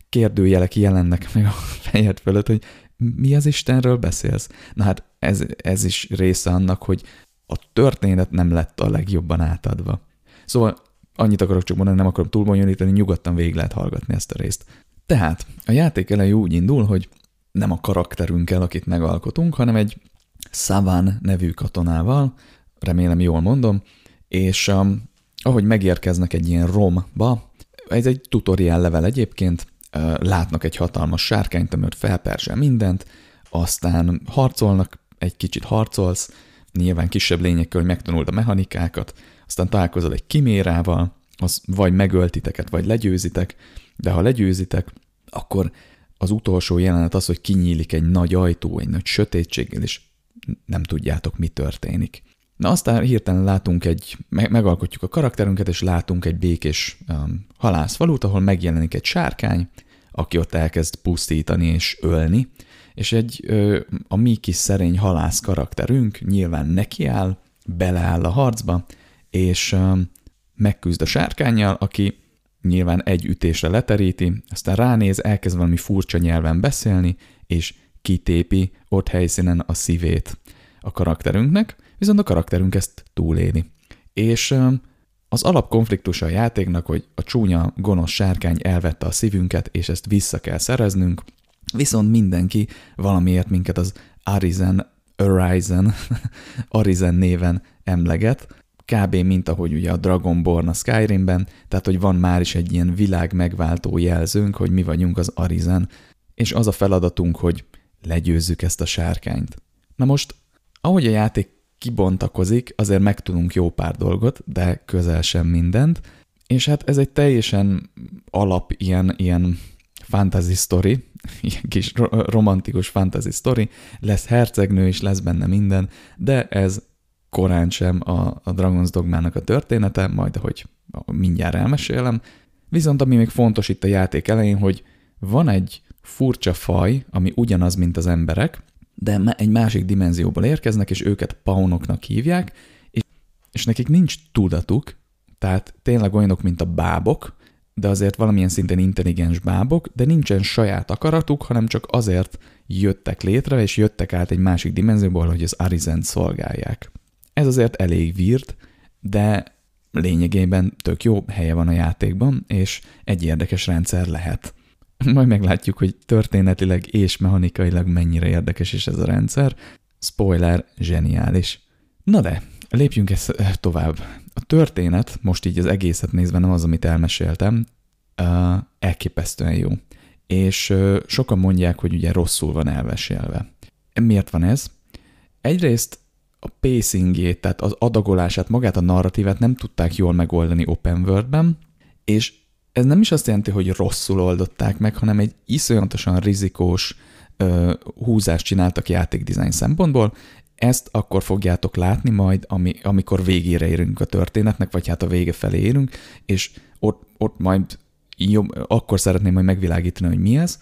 kérdőjelek jelennek meg a fejed fölött, hogy mi az Istenről beszélsz? Na hát ez, ez is része annak, hogy a történet nem lett a legjobban átadva. Szóval annyit akarok csak mondani, nem akarom túlbonyolítani, nyugodtan végig lehet hallgatni ezt a részt. Tehát a játék elejé úgy indul, hogy nem a karakterünkkel, akit megalkotunk, hanem egy Savan nevű katonával, remélem jól mondom, és um, ahogy megérkeznek egy ilyen romba, ez egy tutorial level egyébként, látnak egy hatalmas sárkányt, amiért felperzsel mindent, aztán harcolnak, egy kicsit harcolsz, nyilván kisebb lényekkel, hogy megtanuld a mechanikákat, aztán találkozol egy kimérával, az vagy megöltiteket, vagy legyőzitek, de ha legyőzitek, akkor az utolsó jelenet az, hogy kinyílik egy nagy ajtó, egy nagy sötétséggel, és nem tudjátok, mi történik. Na aztán hirtelen látunk egy, megalkotjuk a karakterünket, és látunk egy békés um, halászfalut, ahol megjelenik egy sárkány, aki ott elkezd pusztítani és ölni, és egy ö, a mi kis szerény halász karakterünk nyilván nekiáll, beleáll a harcba, és ö, megküzd a sárkányjal, aki nyilván egy ütésre leteríti, aztán ránéz, elkezd valami furcsa nyelven beszélni, és kitépi ott helyszínen a szívét a karakterünknek, viszont a karakterünk ezt túléli. És az alapkonfliktus a játéknak, hogy a csúnya, gonosz sárkány elvette a szívünket, és ezt vissza kell szereznünk, viszont mindenki valamiért minket az Arisen, Arisen, Arisen néven emleget, kb. mint ahogy ugye a Dragonborn a Skyrimben, tehát hogy van már is egy ilyen világ megváltó jelzőnk, hogy mi vagyunk az Arisen, és az a feladatunk, hogy legyőzzük ezt a sárkányt. Na most, ahogy a játék kibontakozik, azért megtudunk jó pár dolgot, de közel sem mindent, és hát ez egy teljesen alap ilyen, ilyen fantasy story, ilyen kis romantikus fantasy story, lesz hercegnő is, lesz benne minden, de ez korán sem a, a Dragon's Dogmának a története, majd ahogy mindjárt elmesélem. Viszont ami még fontos itt a játék elején, hogy van egy furcsa faj, ami ugyanaz, mint az emberek, de egy másik dimenzióból érkeznek, és őket paunoknak hívják, és, és nekik nincs tudatuk, tehát tényleg olyanok, mint a bábok, de azért valamilyen szinten intelligens bábok, de nincsen saját akaratuk, hanem csak azért jöttek létre, és jöttek át egy másik dimenzióból, hogy az Arizent szolgálják. Ez azért elég vírt, de lényegében tök jó helye van a játékban, és egy érdekes rendszer lehet. Majd meglátjuk, hogy történetileg és mechanikailag mennyire érdekes is ez a rendszer. Spoiler, zseniális. Na de, lépjünk ezt eh, tovább. A történet, most így az egészet nézve nem az, amit elmeséltem, uh, elképesztően jó. És uh, sokan mondják, hogy ugye rosszul van elmesélve. Miért van ez? Egyrészt a pacingjét, tehát az adagolását, magát a narratívát nem tudták jól megoldani open world-ben, és ez nem is azt jelenti, hogy rosszul oldották meg, hanem egy iszonyatosan rizikós ö, húzást csináltak játékdizájn szempontból, ezt akkor fogjátok látni majd, ami, amikor végére érünk a történetnek, vagy hát a vége felé érünk, és ott, ott majd jobb, akkor szeretném majd megvilágítani, hogy mi ez,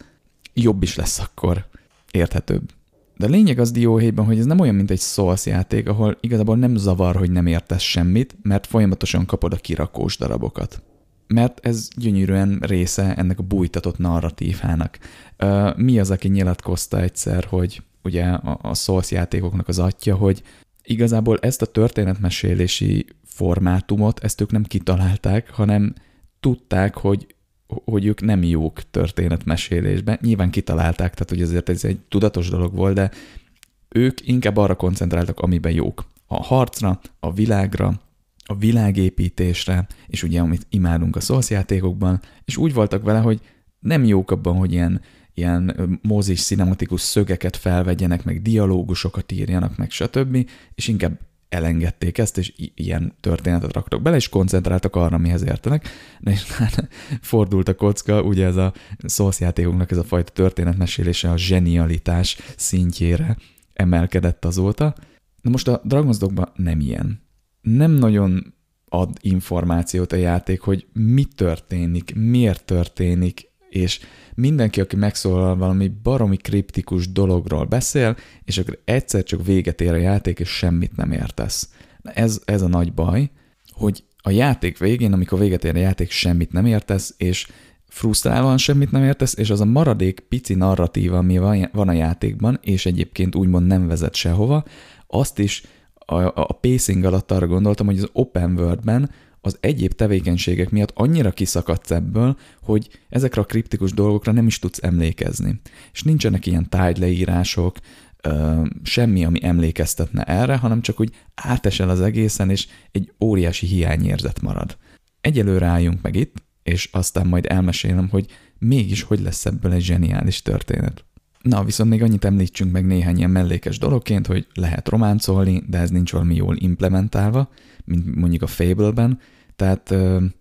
jobb is lesz akkor, érthetőbb. De a lényeg az dióhéjban, hogy ez nem olyan, mint egy Souls játék, ahol igazából nem zavar, hogy nem értesz semmit, mert folyamatosan kapod a kirakós darabokat. Mert ez gyönyörűen része ennek a bújtatott narratívának. Mi az, aki nyilatkozta egyszer, hogy ugye a Souls játékoknak az atya, hogy igazából ezt a történetmesélési formátumot, ezt ők nem kitalálták, hanem tudták, hogy hogy ők nem jók történetmesélésben. Nyilván kitalálták, tehát hogy azért ez egy tudatos dolog volt, de ők inkább arra koncentráltak, amiben jók. A harcra, a világra, a világépítésre, és ugye amit imádunk a szószjátékokban, és úgy voltak vele, hogy nem jók abban, hogy ilyen, ilyen mozis, cinematikus szögeket felvegyenek, meg dialógusokat írjanak, meg stb., és inkább elengedték ezt, és ilyen történetet raktak bele, és koncentráltak arra, mihez értenek, és hát fordult a kocka, ugye ez a szószjátékoknak ez a fajta történetmesélése a zsenialitás szintjére emelkedett azóta. Na most a Dragon's Dogban nem ilyen. Nem nagyon ad információt a játék, hogy mi történik, miért történik, és mindenki, aki megszólal valami baromi kriptikus dologról beszél, és akkor egyszer csak véget ér a játék, és semmit nem értesz. Ez, ez a nagy baj, hogy a játék végén, amikor véget ér a játék, semmit nem értesz, és frusztrálóan semmit nem értesz, és az a maradék pici narratíva, ami van a játékban, és egyébként úgymond nem vezet sehova, azt is a, a pacing alatt arra gondoltam, hogy az open world-ben az egyéb tevékenységek miatt annyira kiszakadsz ebből, hogy ezekre a kriptikus dolgokra nem is tudsz emlékezni. És nincsenek ilyen tájleírások, semmi, ami emlékeztetne erre, hanem csak úgy átesel az egészen, és egy óriási hiányérzet marad. Egyelőre álljunk meg itt, és aztán majd elmesélem, hogy mégis hogy lesz ebből egy zseniális történet. Na, viszont még annyit említsünk meg néhány ilyen mellékes dologként, hogy lehet románcolni, de ez nincs valami jól implementálva, mint mondjuk a Fable-ben, tehát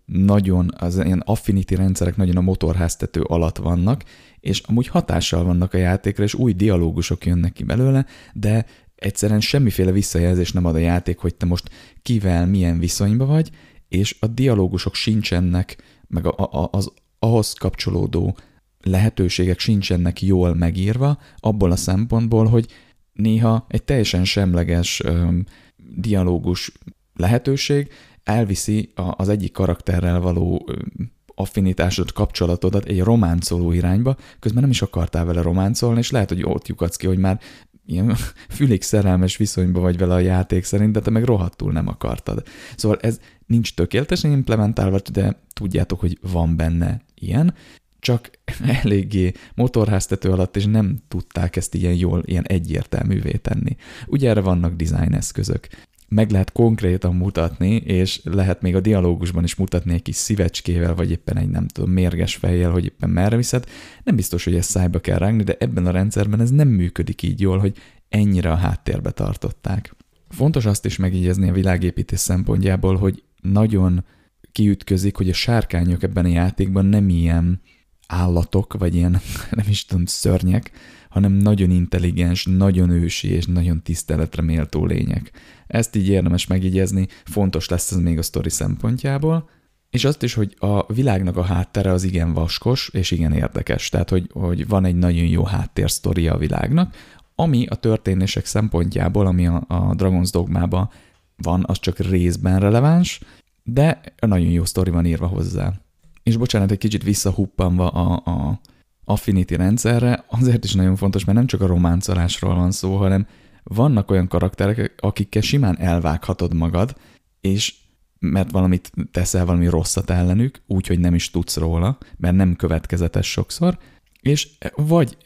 nagyon az ilyen affinity rendszerek nagyon a motorháztető alatt vannak, és amúgy hatással vannak a játékra, és új dialógusok jönnek ki belőle, de egyszerűen semmiféle visszajelzés nem ad a játék, hogy te most kivel milyen viszonyba vagy, és a dialógusok sincsenek, meg a, a, az ahhoz kapcsolódó lehetőségek sincsenek jól megírva, abból a szempontból, hogy néha egy teljesen semleges öm, dialógus lehetőség elviszi az egyik karakterrel való affinitásod, kapcsolatodat egy románcoló irányba, közben nem is akartál vele románcolni, és lehet, hogy ott lyukadsz ki, hogy már ilyen fülig szerelmes viszonyba vagy vele a játék szerint, de te meg rohadtul nem akartad. Szóval ez nincs tökéletesen implementálva, de tudjátok, hogy van benne ilyen, csak eléggé motorháztető alatt, és nem tudták ezt ilyen jól, ilyen egyértelművé tenni. Ugye erre vannak design eszközök meg lehet konkrétan mutatni, és lehet még a dialógusban is mutatni egy kis szívecskével, vagy éppen egy nem tudom, mérges fejjel, hogy éppen merre viszed. Nem biztos, hogy ezt szájba kell rágni, de ebben a rendszerben ez nem működik így jól, hogy ennyire a háttérbe tartották. Fontos azt is megígyezni a világépítés szempontjából, hogy nagyon kiütközik, hogy a sárkányok ebben a játékban nem ilyen állatok, vagy ilyen, nem is tudom, szörnyek, hanem nagyon intelligens, nagyon ősi és nagyon tiszteletre méltó lények. Ezt így érdemes megígyezni, fontos lesz ez még a sztori szempontjából, és azt is, hogy a világnak a háttere az igen vaskos és igen érdekes, tehát hogy, hogy van egy nagyon jó háttérsztoria a világnak, ami a történések szempontjából, ami a, a Dragon's Dogmában van, az csak részben releváns, de nagyon jó sztori van írva hozzá. És bocsánat, egy kicsit visszahuppanva a, a Affinity rendszerre, azért is nagyon fontos, mert nem csak a románcolásról van szó, hanem vannak olyan karakterek, akikkel simán elvághatod magad, és mert valamit teszel valami rosszat ellenük, úgyhogy nem is tudsz róla, mert nem következetes sokszor, és vagy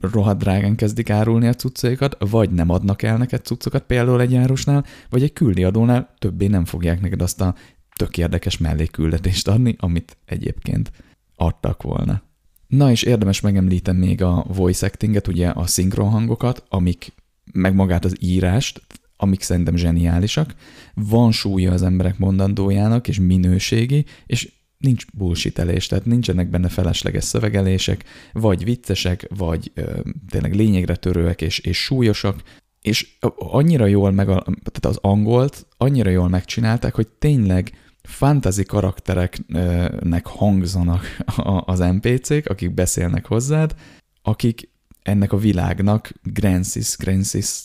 rohadt drágán kezdik árulni a cuccaikat, vagy nem adnak el neked cuccokat, például egy árusnál, vagy egy küldi adónál többé nem fogják neked azt a tök érdekes melléküldetést adni, amit egyébként adtak volna. Na és érdemes megemlíteni még a voice actinget, ugye a szinkron hangokat, amik meg magát az írást, amik szerintem zseniálisak. Van súlya az emberek mondandójának, és minőségi, és nincs bullshitelés, tehát nincsenek benne felesleges szövegelések, vagy viccesek, vagy ö, tényleg lényegre törőek és, és súlyosak, és annyira jól meg, tehát az angolt annyira jól megcsinálták, hogy tényleg fantasy karaktereknek hangzanak az NPC-k, akik beszélnek hozzád, akik ennek a világnak Grancis, Grancis,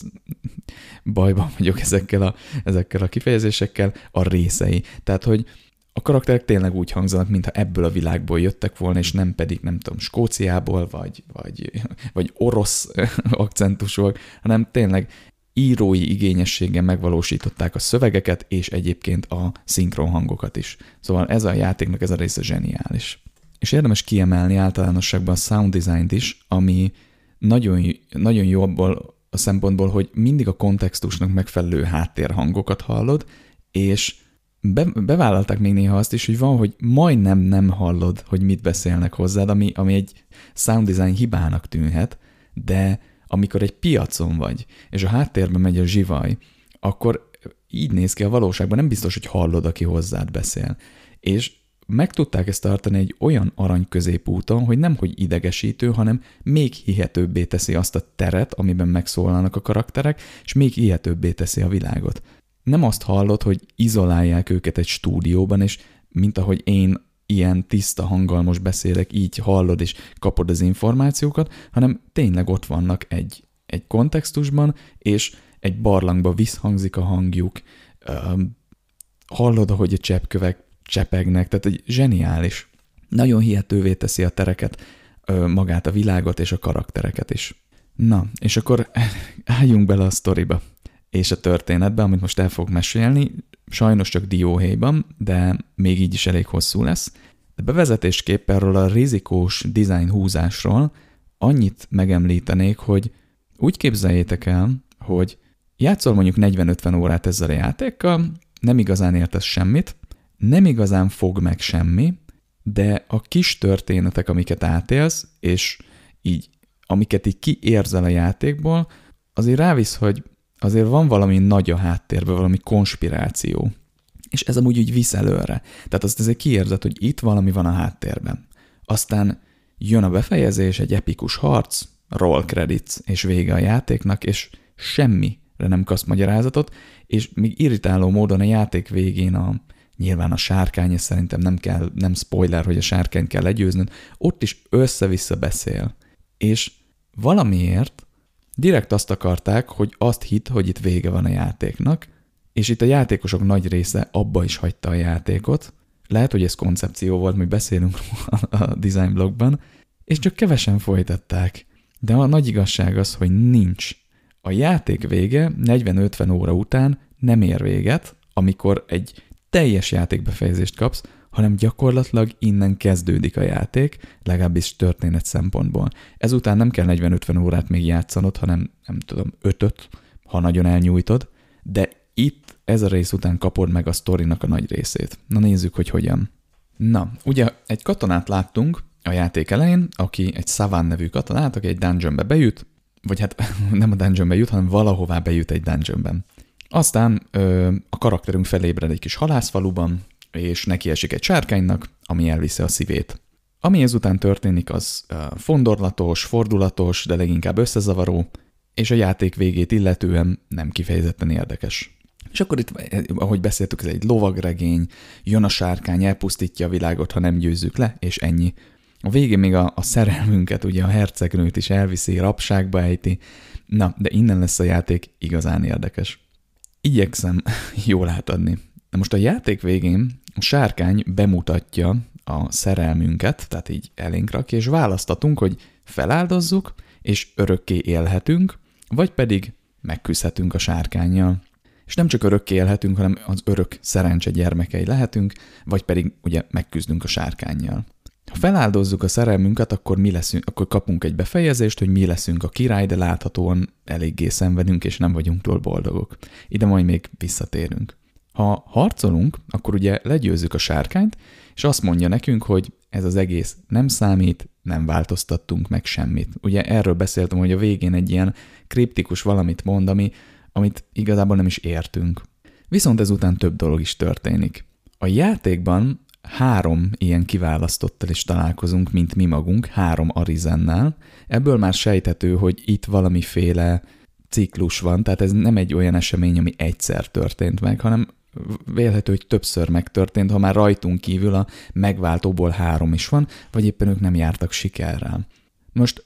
bajban vagyok ezekkel a, ezekkel a kifejezésekkel, a részei. Tehát, hogy a karakterek tényleg úgy hangzanak, mintha ebből a világból jöttek volna, és nem pedig, nem tudom, Skóciából, vagy, vagy, vagy orosz akcentusok, hanem tényleg írói igényességgel megvalósították a szövegeket, és egyébként a szinkron hangokat is. Szóval ez a játéknak ez a része zseniális. És érdemes kiemelni általánosságban a sound design-t is, ami nagyon, nagyon jó abból a szempontból, hogy mindig a kontextusnak megfelelő háttérhangokat hallod, és be, bevállalták még néha azt is, hogy van, hogy majdnem nem hallod, hogy mit beszélnek hozzád, ami, ami egy sound design hibának tűnhet, de amikor egy piacon vagy, és a háttérben megy a zsivaj, akkor így néz ki a valóságban, nem biztos, hogy hallod, aki hozzád beszél. És meg tudták ezt tartani egy olyan arany középúton, hogy nem hogy idegesítő, hanem még hihetőbbé teszi azt a teret, amiben megszólalnak a karakterek, és még hihetőbbé teszi a világot. Nem azt hallod, hogy izolálják őket egy stúdióban, és mint ahogy én ilyen tiszta hanggal most beszélek, így hallod és kapod az információkat, hanem tényleg ott vannak egy, egy kontextusban, és egy barlangba visszhangzik a hangjuk, hallod, ahogy a cseppkövek csepegnek, tehát egy zseniális. Nagyon hihetővé teszi a tereket, magát a világot és a karaktereket is. Na, és akkor álljunk bele a sztoriba és a történetbe, amit most el fogok mesélni, sajnos csak dióhéjban, de még így is elég hosszú lesz. De bevezetésképp erről a rizikós design húzásról annyit megemlítenék, hogy úgy képzeljétek el, hogy játszol mondjuk 40-50 órát ezzel a játékkal, nem igazán értesz semmit, nem igazán fog meg semmi, de a kis történetek, amiket átélsz, és így, amiket így kiérzel a játékból, azért rávisz, hogy azért van valami nagy a háttérben, valami konspiráció. És ez amúgy úgy visz előre. Tehát azt azért kiérzed, hogy itt valami van a háttérben. Aztán jön a befejezés, egy epikus harc, roll credits, és vége a játéknak, és semmire nem kapsz magyarázatot, és még irritáló módon a játék végén a, nyilván a sárkány, és szerintem nem kell, nem spoiler, hogy a sárkány kell legyőznöd, ott is össze-vissza beszél. És valamiért direkt azt akarták, hogy azt hit, hogy itt vége van a játéknak, és itt a játékosok nagy része abba is hagyta a játékot, lehet, hogy ez koncepció volt, mi beszélünk a design blogban, és csak kevesen folytatták. De a nagy igazság az, hogy nincs. A játék vége 40-50 óra után nem ér véget, amikor egy teljes játékbefejezést kapsz, hanem gyakorlatilag innen kezdődik a játék, legalábbis történet szempontból. Ezután nem kell 40-50 órát még játszanod, hanem nem tudom, 5 ha nagyon elnyújtod, de itt ez a rész után kapod meg a sztorinak a nagy részét. Na nézzük, hogy hogyan. Na, ugye egy katonát láttunk a játék elején, aki egy Savan nevű katonát, aki egy dungeonbe bejut, vagy hát nem a dungeonbe jut, hanem valahová bejut egy dungeonben. Aztán ö, a karakterünk felébred egy kis halászfaluban, és neki esik egy sárkánynak, ami elviszi a szívét. Ami ezután történik, az fondorlatos, fordulatos, de leginkább összezavaró, és a játék végét illetően nem kifejezetten érdekes. És akkor itt, ahogy beszéltük, ez egy lovagregény, jön a sárkány, elpusztítja a világot, ha nem győzzük le, és ennyi. A végén még a, a szerelmünket, ugye a hercegnőt is elviszi, rabságba ejti. Na, de innen lesz a játék igazán érdekes. Igyekszem jól átadni. De most a játék végén a sárkány bemutatja a szerelmünket, tehát így elénk rakja, és választatunk, hogy feláldozzuk, és örökké élhetünk, vagy pedig megküzdhetünk a sárkányjal. És nem csak örökké élhetünk, hanem az örök szerencse gyermekei lehetünk, vagy pedig ugye megküzdünk a sárkányjal. Ha feláldozzuk a szerelmünket, akkor, mi leszünk, akkor kapunk egy befejezést, hogy mi leszünk a király, de láthatóan eléggé szenvedünk, és nem vagyunk túl boldogok. Ide majd még visszatérünk. Ha harcolunk, akkor ugye legyőzzük a sárkányt, és azt mondja nekünk, hogy ez az egész nem számít, nem változtattunk meg semmit. Ugye erről beszéltem, hogy a végén egy ilyen kriptikus valamit mond, ami, amit igazából nem is értünk. Viszont ezután több dolog is történik. A játékban három ilyen kiválasztottal is találkozunk, mint mi magunk, három Arizennel. Ebből már sejthető, hogy itt valamiféle ciklus van, tehát ez nem egy olyan esemény, ami egyszer történt meg, hanem vélhető, hogy többször megtörtént, ha már rajtunk kívül a megváltóból három is van, vagy éppen ők nem jártak sikerrel. Most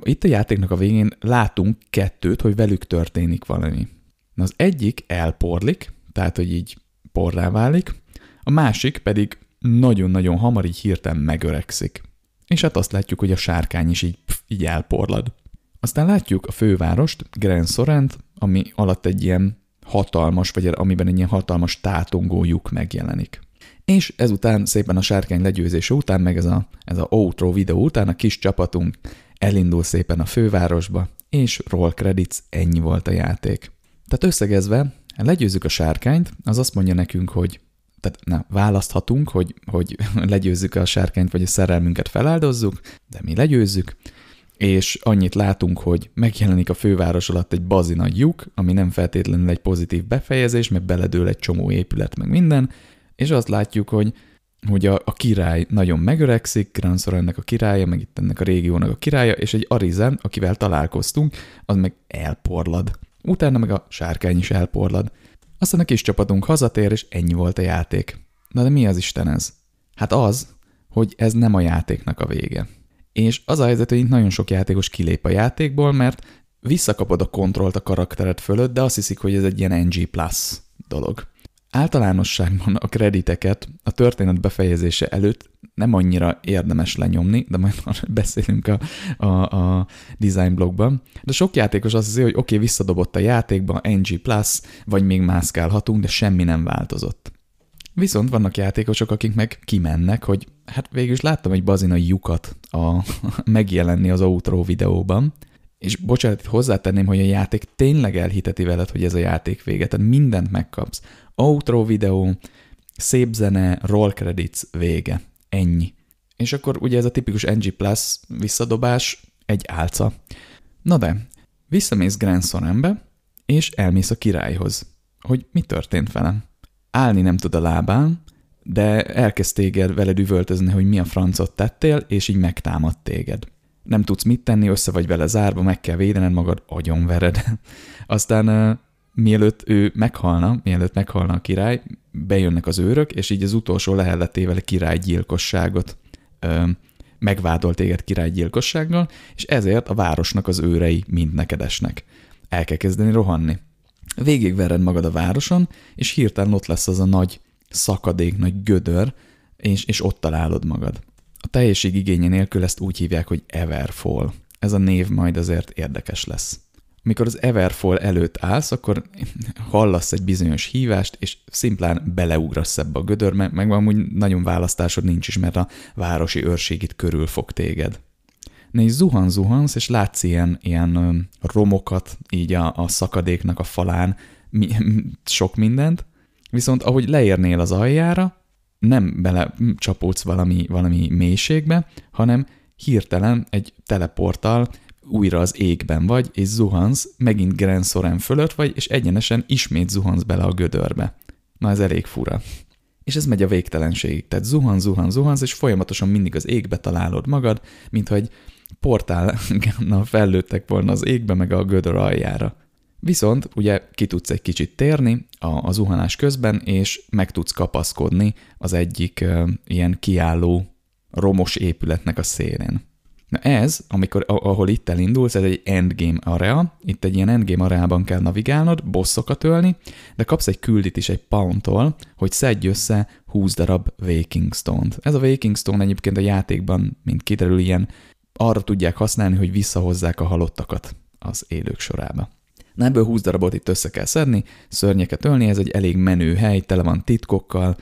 itt a játéknak a végén látunk kettőt, hogy velük történik valami. Az egyik elporlik, tehát hogy így porrá válik, a másik pedig nagyon-nagyon hamar így hirtelen megöregszik. És hát azt látjuk, hogy a sárkány is így, pff, így elporlad. Aztán látjuk a fővárost, Grand Sorrent, ami alatt egy ilyen hatalmas, vagy amiben egy ilyen hatalmas tátongó lyuk megjelenik. És ezután szépen a sárkány legyőzése után, meg ez a, ez a outro videó után a kis csapatunk elindul szépen a fővárosba, és roll credits, ennyi volt a játék. Tehát összegezve, legyőzzük a sárkányt, az azt mondja nekünk, hogy tehát ne, választhatunk, hogy, hogy legyőzzük a sárkányt, vagy a szerelmünket feláldozzuk, de mi legyőzzük, és annyit látunk, hogy megjelenik a főváros alatt egy bazi nagy lyuk, ami nem feltétlenül egy pozitív befejezés, mert beledől egy csomó épület, meg minden, és azt látjuk, hogy hogy a, a király nagyon megöregszik, Granszor ennek a királya, meg itt ennek a régiónak a királya, és egy Arizen, akivel találkoztunk, az meg elporlad. Utána meg a sárkány is elporlad. Aztán a kis csapatunk hazatér, és ennyi volt a játék. Na de mi az Isten ez? Hát az, hogy ez nem a játéknak a vége. És az a helyzet, hogy itt nagyon sok játékos kilép a játékból, mert visszakapod a kontrollt a karaktered fölött, de azt hiszik, hogy ez egy ilyen NG Plus dolog. Általánosságban a krediteket a történet befejezése előtt nem annyira érdemes lenyomni, de majd beszélünk a, a, a design blogban. De sok játékos azt hiszi, hogy oké, okay, visszadobott a játékba, NG+, vagy még mászkálhatunk, de semmi nem változott. Viszont vannak játékosok, akik meg kimennek, hogy hát végül is láttam egy bazina lyukat a, megjelenni az outro videóban, és bocsánat, hozzátenném, hogy a játék tényleg elhiteti veled, hogy ez a játék vége, tehát mindent megkapsz. Outro videó, szép zene, roll credits, vége. Ennyi. És akkor ugye ez a tipikus NG Plus visszadobás egy álca. Na de, visszamész Grand Sorenbe, és elmész a királyhoz. Hogy mi történt vele? Állni nem tud a lábán, de elkezd téged veled üvöltözni, hogy mi a francot tettél, és így megtámad téged. Nem tudsz mit tenni, össze vagy vele zárva, meg kell védened magad, agyonvered. Aztán mielőtt ő meghalna, mielőtt meghalna a király, bejönnek az őrök, és így az utolsó lehelletével királygyilkosságot ö, megvádol téged királygyilkossággal, és ezért a városnak az őrei mind neked esnek. El kell kezdeni rohanni. Végigvered magad a városon, és hirtelen ott lesz az a nagy szakadék, nagy gödör, és, és ott találod magad. A teljesség igénye nélkül ezt úgy hívják, hogy Everfall. Ez a név majd azért érdekes lesz. Amikor az Everfall előtt állsz, akkor hallasz egy bizonyos hívást, és szimplán beleugrasz ebbe a gödörbe, meg amúgy nagyon választásod nincs is, mert a városi őrség itt körül fog téged. Na és zuhan zuhansz, és látsz ilyen, ilyen romokat így a, a szakadéknak a falán, mi, sok mindent, viszont ahogy leérnél az aljára, nem bele csapódsz valami, valami mélységbe, hanem hirtelen egy teleporttal újra az égben vagy, és zuhansz, megint Grand Soren fölött vagy, és egyenesen ismét zuhansz bele a gödörbe. Na ez elég fura. És ez megy a végtelenségig. Tehát zuhan, zuhan, zuhansz, és folyamatosan mindig az égbe találod magad, mint hogy portálnal fellőttek volna az égbe, meg a gödör aljára. Viszont ugye ki tudsz egy kicsit térni a, a zuhanás közben, és meg tudsz kapaszkodni az egyik uh, ilyen kiálló romos épületnek a szélén. Na ez, amikor, ahol itt elindulsz, ez egy endgame area, itt egy ilyen endgame areában kell navigálnod, bosszokat ölni, de kapsz egy küldit is egy poundtól, hogy szedj össze 20 darab Waking Stone-t. Ez a Waking Stone egyébként a játékban, mint kiderül, ilyen arra tudják használni, hogy visszahozzák a halottakat az élők sorába. Na ebből 20 darabot itt össze kell szedni, szörnyeket ölni, ez egy elég menő hely, tele van titkokkal,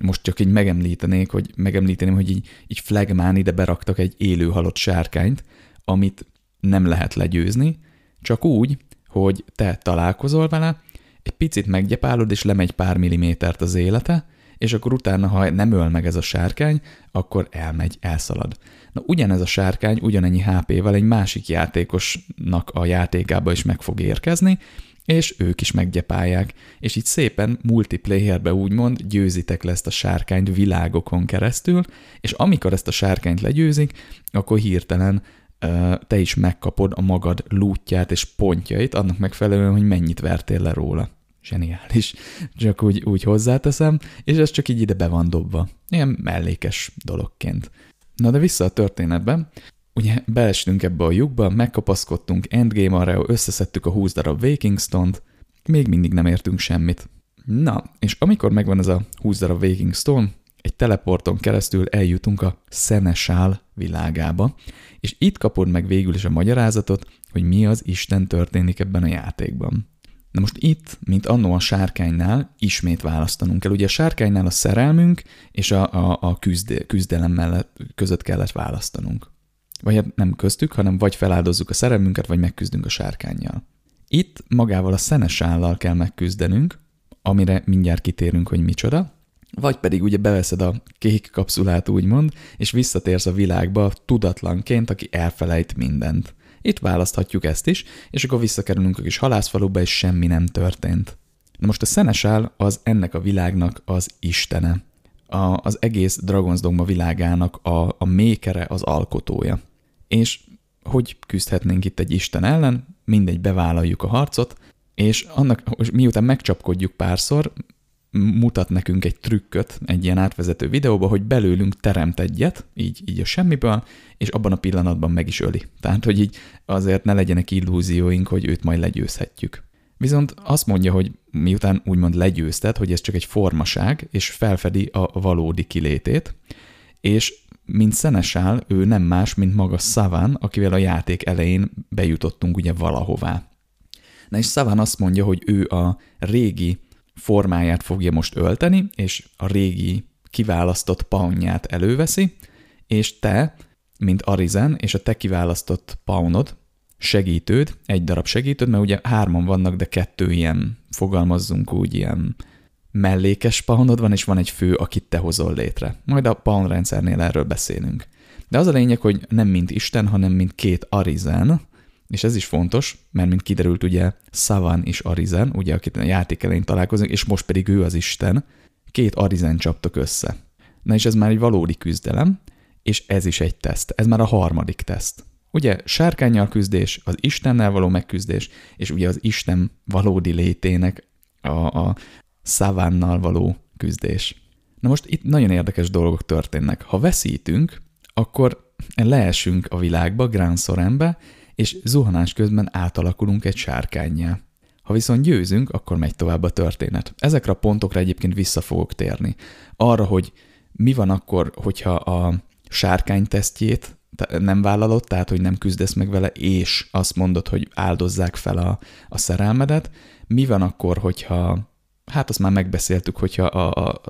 most csak így megemlítenék, hogy megemlíteném, hogy így, így flagmán ide beraktak egy élő halott sárkányt, amit nem lehet legyőzni, csak úgy, hogy te találkozol vele, egy picit meggyepálod, és lemegy pár millimétert az élete, és akkor utána, ha nem öl meg ez a sárkány, akkor elmegy, elszalad. Na ugyanez a sárkány ugyanennyi HP-vel egy másik játékosnak a játékába is meg fog érkezni, és ők is meggyepálják, és így szépen multiplayerbe úgymond győzitek le ezt a sárkányt világokon keresztül, és amikor ezt a sárkányt legyőzik, akkor hirtelen te is megkapod a magad lútját és pontjait, annak megfelelően, hogy mennyit vertél le róla. Zseniális. Csak úgy, úgy hozzáteszem, és ez csak így ide be van dobva. Ilyen mellékes dologként. Na de vissza a történetbe. Ugye beestünk ebbe a lyukba, megkapaszkodtunk, endgame arra, összeszedtük a 20 darab Stone-t, még mindig nem értünk semmit. Na, és amikor megvan ez a 20 darab Waking Stone, egy teleporton keresztül eljutunk a Senesál világába, és itt kapod meg végül is a magyarázatot, hogy mi az Isten történik ebben a játékban. Na most itt, mint annó a sárkánynál, ismét választanunk kell. Ugye a sárkánynál a szerelmünk és a, a, a küzde, küzdelem mellett, között kellett választanunk. Vagy hát nem köztük, hanem vagy feláldozzuk a szerelmünket, vagy megküzdünk a sárkányjal. Itt magával a szenes állal kell megküzdenünk, amire mindjárt kitérünk, hogy micsoda, vagy pedig ugye beveszed a kék kapszulát úgymond, és visszatérsz a világba tudatlanként, aki elfelejt mindent. Itt választhatjuk ezt is, és akkor visszakerülünk a kis halászfaluba, és semmi nem történt. Na most a Szenesál az ennek a világnak az istene. A, az egész Dragon's Dogma világának a, a mékere, az alkotója. És hogy küzdhetnénk itt egy isten ellen, mindegy, bevállaljuk a harcot, és annak, miután megcsapkodjuk párszor, mutat nekünk egy trükköt egy ilyen átvezető videóba, hogy belőlünk teremt egyet, így, így a semmiből, és abban a pillanatban meg is öli. Tehát, hogy így azért ne legyenek illúzióink, hogy őt majd legyőzhetjük. Viszont azt mondja, hogy miután úgymond legyőzted, hogy ez csak egy formaság, és felfedi a valódi kilétét, és mint Szenesál, ő nem más, mint maga Savan, akivel a játék elején bejutottunk ugye valahová. Na és Savan azt mondja, hogy ő a régi formáját fogja most ölteni, és a régi kiválasztott paunját előveszi, és te, mint Arizen, és a te kiválasztott paunod, segítőd, egy darab segítőd, mert ugye hárman vannak, de kettő ilyen, fogalmazzunk úgy, ilyen mellékes spawnod van, és van egy fő, akit te hozol létre. Majd a spawn rendszernél erről beszélünk. De az a lényeg, hogy nem mint Isten, hanem mint két Arizen, és ez is fontos, mert mint kiderült, ugye Savan is Arizen, ugye akit a játék elején találkozunk, és most pedig ő az Isten, két Arizen csaptok össze. Na és ez már egy valódi küzdelem, és ez is egy teszt. Ez már a harmadik teszt. Ugye sárkányjal küzdés, az Istennel való megküzdés, és ugye az Isten valódi létének a, a szavánnal való küzdés. Na most itt nagyon érdekes dolgok történnek. Ha veszítünk, akkor leesünk a világba, Grand Sorenbe, és zuhanás közben átalakulunk egy sárkányjá. Ha viszont győzünk, akkor megy tovább a történet. Ezekre a pontokra egyébként vissza fogok térni. Arra, hogy mi van akkor, hogyha a sárkány tesztjét nem vállalod, tehát hogy nem küzdesz meg vele, és azt mondod, hogy áldozzák fel a, a szerelmedet. Mi van akkor, hogyha, hát azt már megbeszéltük, hogyha a, a,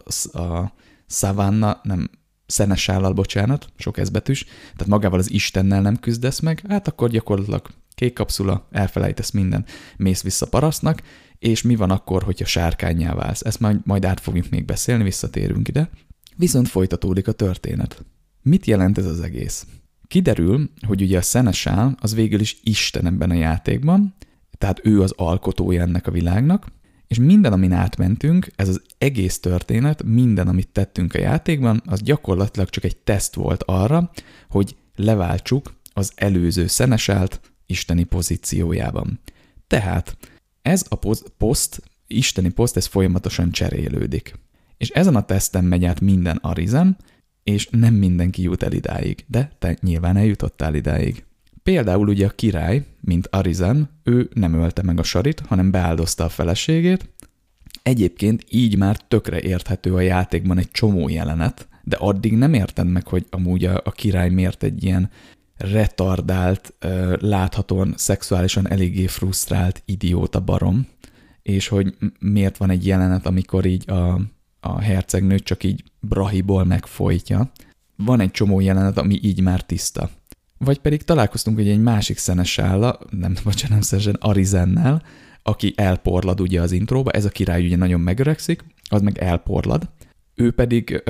a szavanna, nem, szenesállal, bocsánat, sok ezbetűs, tehát magával az Istennel nem küzdesz meg, hát akkor gyakorlatilag kék kapszula, elfelejtesz minden, mész vissza parasztnak, és mi van akkor, hogyha sárkányjá válsz? Ezt majd, majd át fogjuk még beszélni, visszatérünk ide. Viszont folytatódik a történet. Mit jelent ez az egész? Kiderül, hogy ugye a Szenesál az végül is Isten ebben a játékban, tehát ő az alkotója ennek a világnak, és minden, amin átmentünk, ez az egész történet, minden, amit tettünk a játékban, az gyakorlatilag csak egy teszt volt arra, hogy leváltsuk az előző szenesált isteni pozíciójában. Tehát ez a poszt, isteni poszt, ez folyamatosan cserélődik. És ezen a teszten megy át minden Arizen, és nem mindenki jut el idáig, de te nyilván eljutottál idáig. Például ugye a király, mint Arizen, ő nem ölte meg a sarit, hanem beáldozta a feleségét. Egyébként így már tökre érthető a játékban egy csomó jelenet, de addig nem érted meg, hogy amúgy a, a király miért egy ilyen retardált, láthatóan szexuálisan eléggé frusztrált idióta barom, és hogy miért van egy jelenet, amikor így a, a hercegnőt csak így brahiból megfojtja. Van egy csomó jelenet, ami így már tiszta. Vagy pedig találkoztunk ugye egy másik szenesálla, nem bocsánat, szeresen Arizennel, aki elporlad ugye az intróba, ez a király ugye nagyon megöregszik, az meg elporlad. Ő pedig,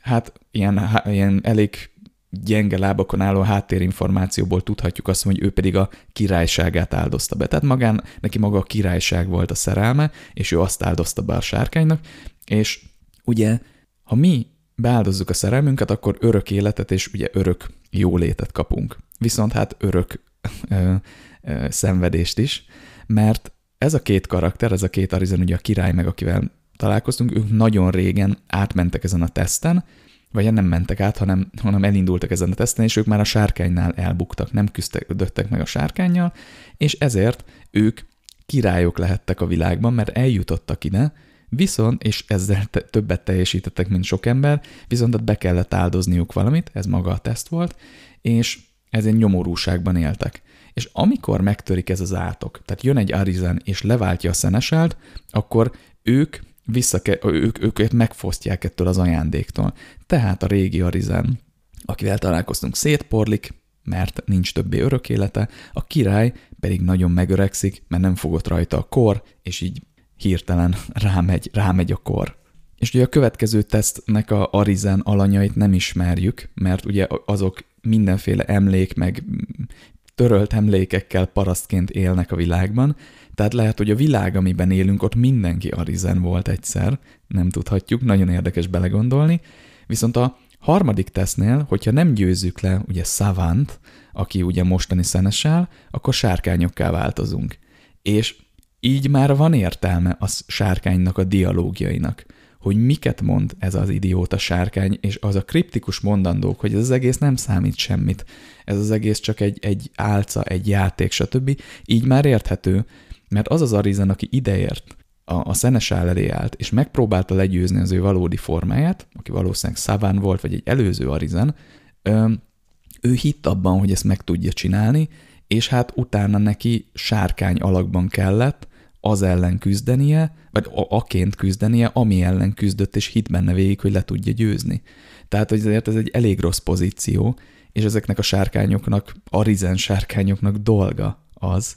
hát ilyen, ilyen elég gyenge lábakon álló háttérinformációból tudhatjuk azt, hogy ő pedig a királyságát áldozta be. Tehát magán, neki maga a királyság volt a szerelme, és ő azt áldozta be a sárkánynak, és ugye, ha mi beáldozzuk a szerelmünket, akkor örök életet és ugye örök jólétet kapunk. Viszont hát örök ö, ö, szenvedést is, mert ez a két karakter, ez a két Arizen, ugye a király meg akivel találkoztunk, ők nagyon régen átmentek ezen a teszten, vagy nem mentek át, hanem, hanem elindultak ezen a teszten, és ők már a sárkánynál elbuktak, nem küzdöttek meg a sárkányjal, és ezért ők királyok lehettek a világban, mert eljutottak ide, Viszont, és ezzel te, többet teljesítettek, mint sok ember, viszont be kellett áldozniuk valamit, ez maga a teszt volt, és ezen nyomorúságban éltek. És amikor megtörik ez az átok, tehát jön egy Arizen és leváltja a szenesált, akkor ők vissza, ők, őket megfosztják ettől az ajándéktól. Tehát a régi Arizen, akivel találkoztunk, szétporlik, mert nincs többé örök élete, a király pedig nagyon megöregszik, mert nem fogott rajta a kor, és így hirtelen rámegy, rámegy a kor. És ugye a következő tesztnek a Arizen alanyait nem ismerjük, mert ugye azok mindenféle emlék, meg törölt emlékekkel parasztként élnek a világban, tehát lehet, hogy a világ, amiben élünk, ott mindenki Arizen volt egyszer, nem tudhatjuk, nagyon érdekes belegondolni, viszont a harmadik tesztnél, hogyha nem győzzük le ugye Savant, aki ugye mostani szenesel, akkor sárkányokká változunk. És így már van értelme a sárkánynak a dialógiainak, hogy miket mond ez az idióta sárkány, és az a kriptikus mondandók, hogy ez az egész nem számít semmit, ez az egész csak egy, egy álca, egy játék, stb. Így már érthető, mert az az Arizen, aki ideért, a, a szenesál elé állt, és megpróbálta legyőzni az ő valódi formáját, aki valószínűleg Szaván volt, vagy egy előző Arizen, ő hitt abban, hogy ezt meg tudja csinálni, és hát utána neki sárkány alakban kellett az ellen küzdenie, vagy aként küzdenie, ami ellen küzdött, és hit benne végig, hogy le tudja győzni. Tehát, hogy ezért ez egy elég rossz pozíció, és ezeknek a sárkányoknak, arizen sárkányoknak dolga az,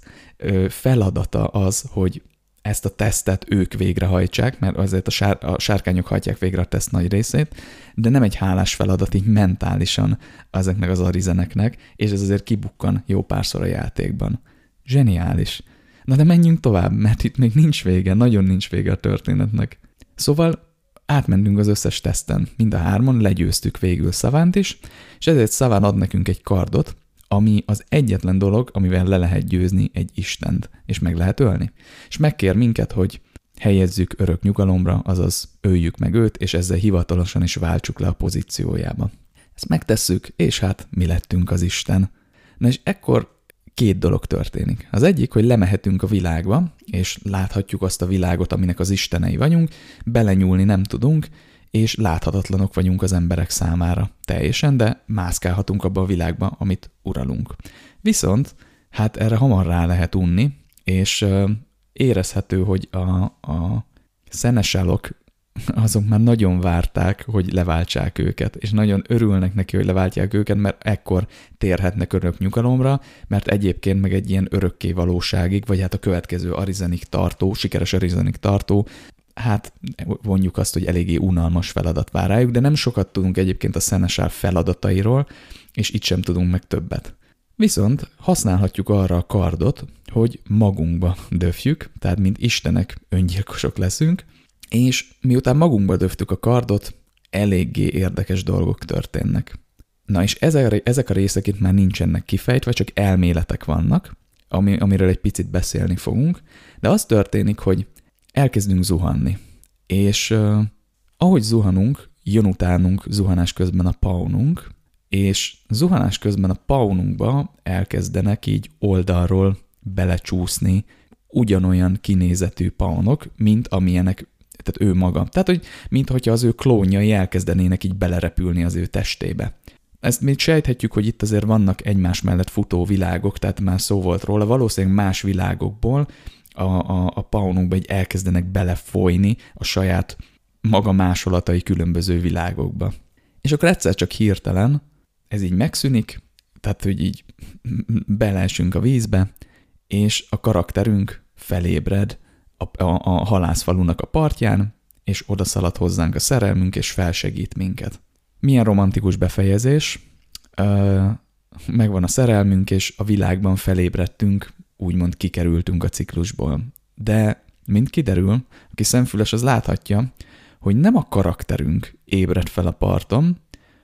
feladata az, hogy ezt a tesztet ők végrehajtsák, mert azért a, sár, a sárkányok hajtják végre a teszt nagy részét, de nem egy hálás feladat így mentálisan ezeknek az arizeneknek, és ez azért kibukkan jó párszor a játékban. Zseniális. Na de menjünk tovább, mert itt még nincs vége, nagyon nincs vége a történetnek. Szóval átmentünk az összes teszten, mind a hárman, legyőztük végül Szavánt is, és ezért Szaván ad nekünk egy kardot, ami az egyetlen dolog, amivel le lehet győzni egy Istent, és meg lehet ölni. És megkér minket, hogy helyezzük örök nyugalomra, azaz öljük meg őt, és ezzel hivatalosan is váltsuk le a pozíciójába. Ezt megtesszük, és hát mi lettünk az Isten. Na és ekkor két dolog történik. Az egyik, hogy lemehetünk a világba, és láthatjuk azt a világot, aminek az istenei vagyunk, belenyúlni nem tudunk, és láthatatlanok vagyunk az emberek számára teljesen, de mászkálhatunk abba a világba, amit uralunk. Viszont, hát erre hamar rá lehet unni, és érezhető, hogy a, a szenesálok azok már nagyon várták, hogy leváltsák őket, és nagyon örülnek neki, hogy leváltják őket, mert ekkor térhetnek örök nyugalomra, mert egyébként meg egy ilyen örökké valóságig, vagy hát a következő arizenik tartó, sikeres arizenik tartó, hát vonjuk azt, hogy eléggé unalmas feladat vár rájuk, de nem sokat tudunk egyébként a Szenesár feladatairól, és itt sem tudunk meg többet. Viszont használhatjuk arra a kardot, hogy magunkba döfjük, tehát mint istenek öngyilkosok leszünk, és miután magunkba döftük a kardot, eléggé érdekes dolgok történnek. Na és ezek a részek itt már nincsenek kifejtve, csak elméletek vannak, ami, amiről egy picit beszélni fogunk, de az történik, hogy elkezdünk zuhanni, és uh, ahogy zuhanunk, jön utánunk zuhanás közben a paununk, és zuhanás közben a paununkba elkezdenek így oldalról belecsúszni ugyanolyan kinézetű paunok, mint amilyenek tehát ő maga. Tehát, hogy mintha az ő klónjai elkezdenének így belerepülni az ő testébe. Ezt még sejthetjük, hogy itt azért vannak egymás mellett futó világok, tehát már szó volt róla, valószínűleg más világokból a, a, a paununkba egy elkezdenek belefolyni a saját maga másolatai különböző világokba. És akkor egyszer csak hirtelen ez így megszűnik, tehát hogy így beleesünk a vízbe, és a karakterünk felébred, a, a, a halászfalunak a partján, és oda szalad hozzánk a szerelmünk, és felsegít minket. Milyen romantikus befejezés. Ö, megvan a szerelmünk, és a világban felébredtünk, úgymond kikerültünk a ciklusból. De, mint kiderül, aki szemfüles, az láthatja, hogy nem a karakterünk ébred fel a parton,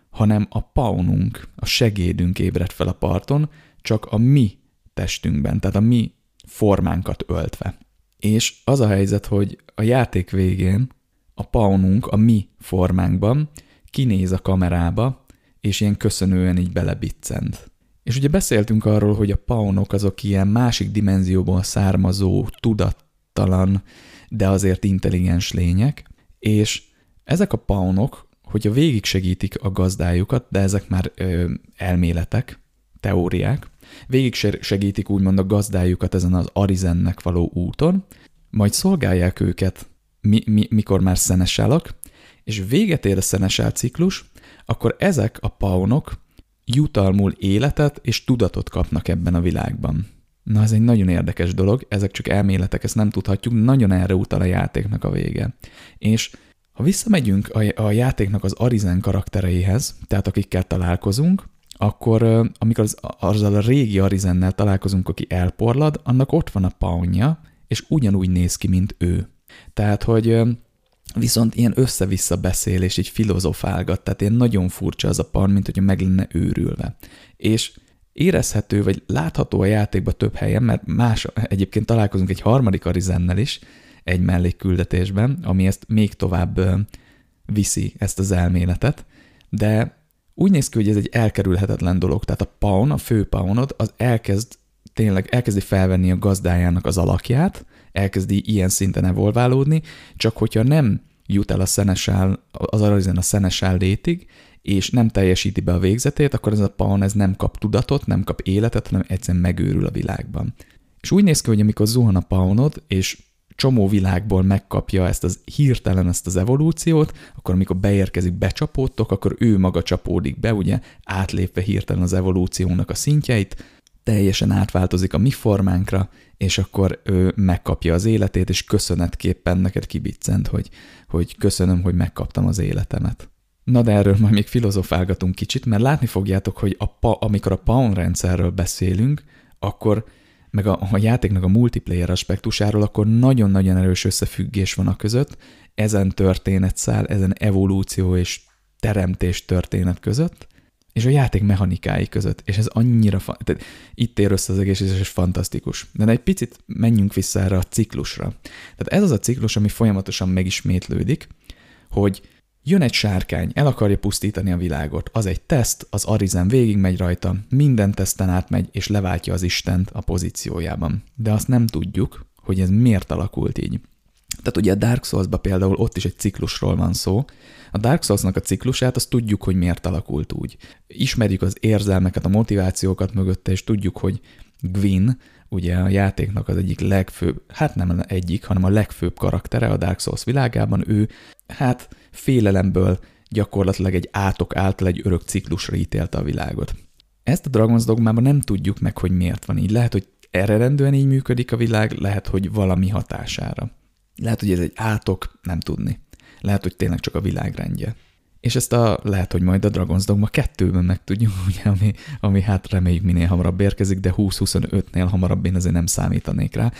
hanem a paununk, a segédünk ébred fel a parton, csak a mi testünkben, tehát a mi formánkat öltve. És az a helyzet, hogy a játék végén a paununk a mi formánkban kinéz a kamerába, és ilyen köszönően így belebiccent. És ugye beszéltünk arról, hogy a paunok azok ilyen másik dimenzióból származó, tudattalan, de azért intelligens lények, és ezek a paunok, hogyha végig segítik a gazdájukat, de ezek már ö, elméletek, teóriák, Végig segítik úgymond a gazdájukat ezen az Arizennek való úton, majd szolgálják őket, mi, mi, mikor már szenesálak, és véget ér a szenesál ciklus, akkor ezek a paunok jutalmul életet és tudatot kapnak ebben a világban. Na, ez egy nagyon érdekes dolog, ezek csak elméletek, ezt nem tudhatjuk, nagyon erre utal a játéknak a vége. És ha visszamegyünk a, a játéknak az Arizen karaktereihez, tehát akikkel találkozunk, akkor amikor az, azzal a régi Arizennel találkozunk, aki elporlad, annak ott van a paunja, és ugyanúgy néz ki, mint ő. Tehát, hogy viszont ilyen össze-vissza beszél, és így filozofálgat, tehát ilyen nagyon furcsa az a pan, mint hogyha meg lenne őrülve. És érezhető, vagy látható a játékban több helyen, mert más, egyébként találkozunk egy harmadik Arizennel is, egy mellékküldetésben, ami ezt még tovább viszi, ezt az elméletet, de úgy néz ki, hogy ez egy elkerülhetetlen dolog. Tehát a pawn, a fő pawnod, az elkezd tényleg elkezdi felvenni a gazdájának az alakját, elkezdi ilyen szinten evolválódni, csak hogyha nem jut el a szenesál, az aranyzen a szenesál létig, és nem teljesíti be a végzetét, akkor ez a pawn ez nem kap tudatot, nem kap életet, hanem egyszerűen megőrül a világban. És úgy néz ki, hogy amikor zuhan a pawnod, és csomó világból megkapja ezt az hirtelen ezt az evolúciót, akkor amikor beérkezik, becsapódtok, akkor ő maga csapódik be, ugye átlépve hirtelen az evolúciónak a szintjeit, teljesen átváltozik a mi formánkra, és akkor ő megkapja az életét, és köszönetképpen neked kibiccent, hogy, hogy köszönöm, hogy megkaptam az életemet. Na de erről majd még filozofálgatunk kicsit, mert látni fogjátok, hogy a pa, amikor a Pawn rendszerről beszélünk, akkor meg a, a játéknak a multiplayer aspektusáról, akkor nagyon-nagyon erős összefüggés van a között, ezen történetszál, ezen evolúció és teremtés történet között, és a játék mechanikái között, és ez annyira, fa- tehát itt ér össze az egész, és fantasztikus. De egy picit menjünk vissza erre a ciklusra. Tehát ez az a ciklus, ami folyamatosan megismétlődik, hogy Jön egy sárkány, el akarja pusztítani a világot. Az egy teszt, az Arizen végigmegy rajta, minden teszten átmegy, és leváltja az Istent a pozíciójában. De azt nem tudjuk, hogy ez miért alakult így. Tehát ugye a Dark souls például ott is egy ciklusról van szó. A Dark Souls-nak a ciklusát azt tudjuk, hogy miért alakult úgy. Ismerjük az érzelmeket, a motivációkat mögötte, és tudjuk, hogy Gwyn, ugye a játéknak az egyik legfőbb, hát nem egyik, hanem a legfőbb karaktere a Dark Souls világában, ő hát félelemből gyakorlatilag egy átok által egy örök ciklusra ítélte a világot. Ezt a Dragon's Dogmában nem tudjuk meg, hogy miért van így. Lehet, hogy eredendően így működik a világ, lehet, hogy valami hatására. Lehet, hogy ez egy átok, nem tudni. Lehet, hogy tényleg csak a világrendje. És ezt a, lehet, hogy majd a Dragon's Dogma 2-ben megtudjuk, ugye, ami, ami hát reméljük minél hamarabb érkezik, de 20-25-nél hamarabb én azért nem számítanék rá.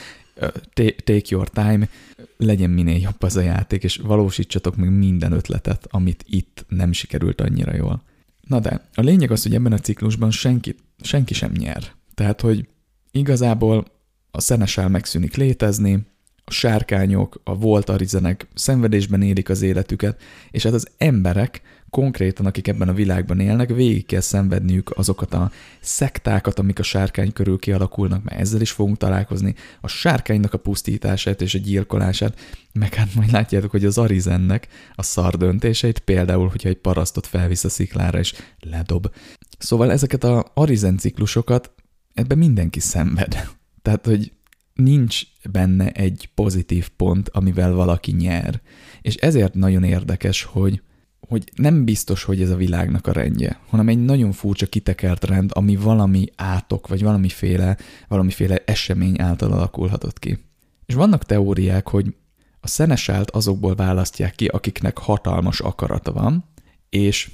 Take your time, legyen minél jobb az a játék, és valósítsatok meg minden ötletet, amit itt nem sikerült annyira jól. Na de, a lényeg az, hogy ebben a ciklusban senki, senki sem nyer. Tehát, hogy igazából a szenesel megszűnik létezni, a sárkányok, a volt arizenek szenvedésben élik az életüket, és hát az emberek konkrétan, akik ebben a világban élnek, végig kell szenvedniük azokat a szektákat, amik a sárkány körül kialakulnak, mert ezzel is fogunk találkozni, a sárkánynak a pusztítását és a gyilkolását, meg hát majd látjátok, hogy az Arizennek a szar döntéseit, például, hogyha egy parasztot felvisz a sziklára és ledob. Szóval ezeket a Arizen ciklusokat ebben mindenki szenved. Tehát, hogy nincs benne egy pozitív pont, amivel valaki nyer. És ezért nagyon érdekes, hogy hogy nem biztos, hogy ez a világnak a rendje, hanem egy nagyon furcsa kitekert rend, ami valami átok, vagy valamiféle, valamiféle esemény által alakulhatott ki. És vannak teóriák, hogy a szenesált azokból választják ki, akiknek hatalmas akarata van, és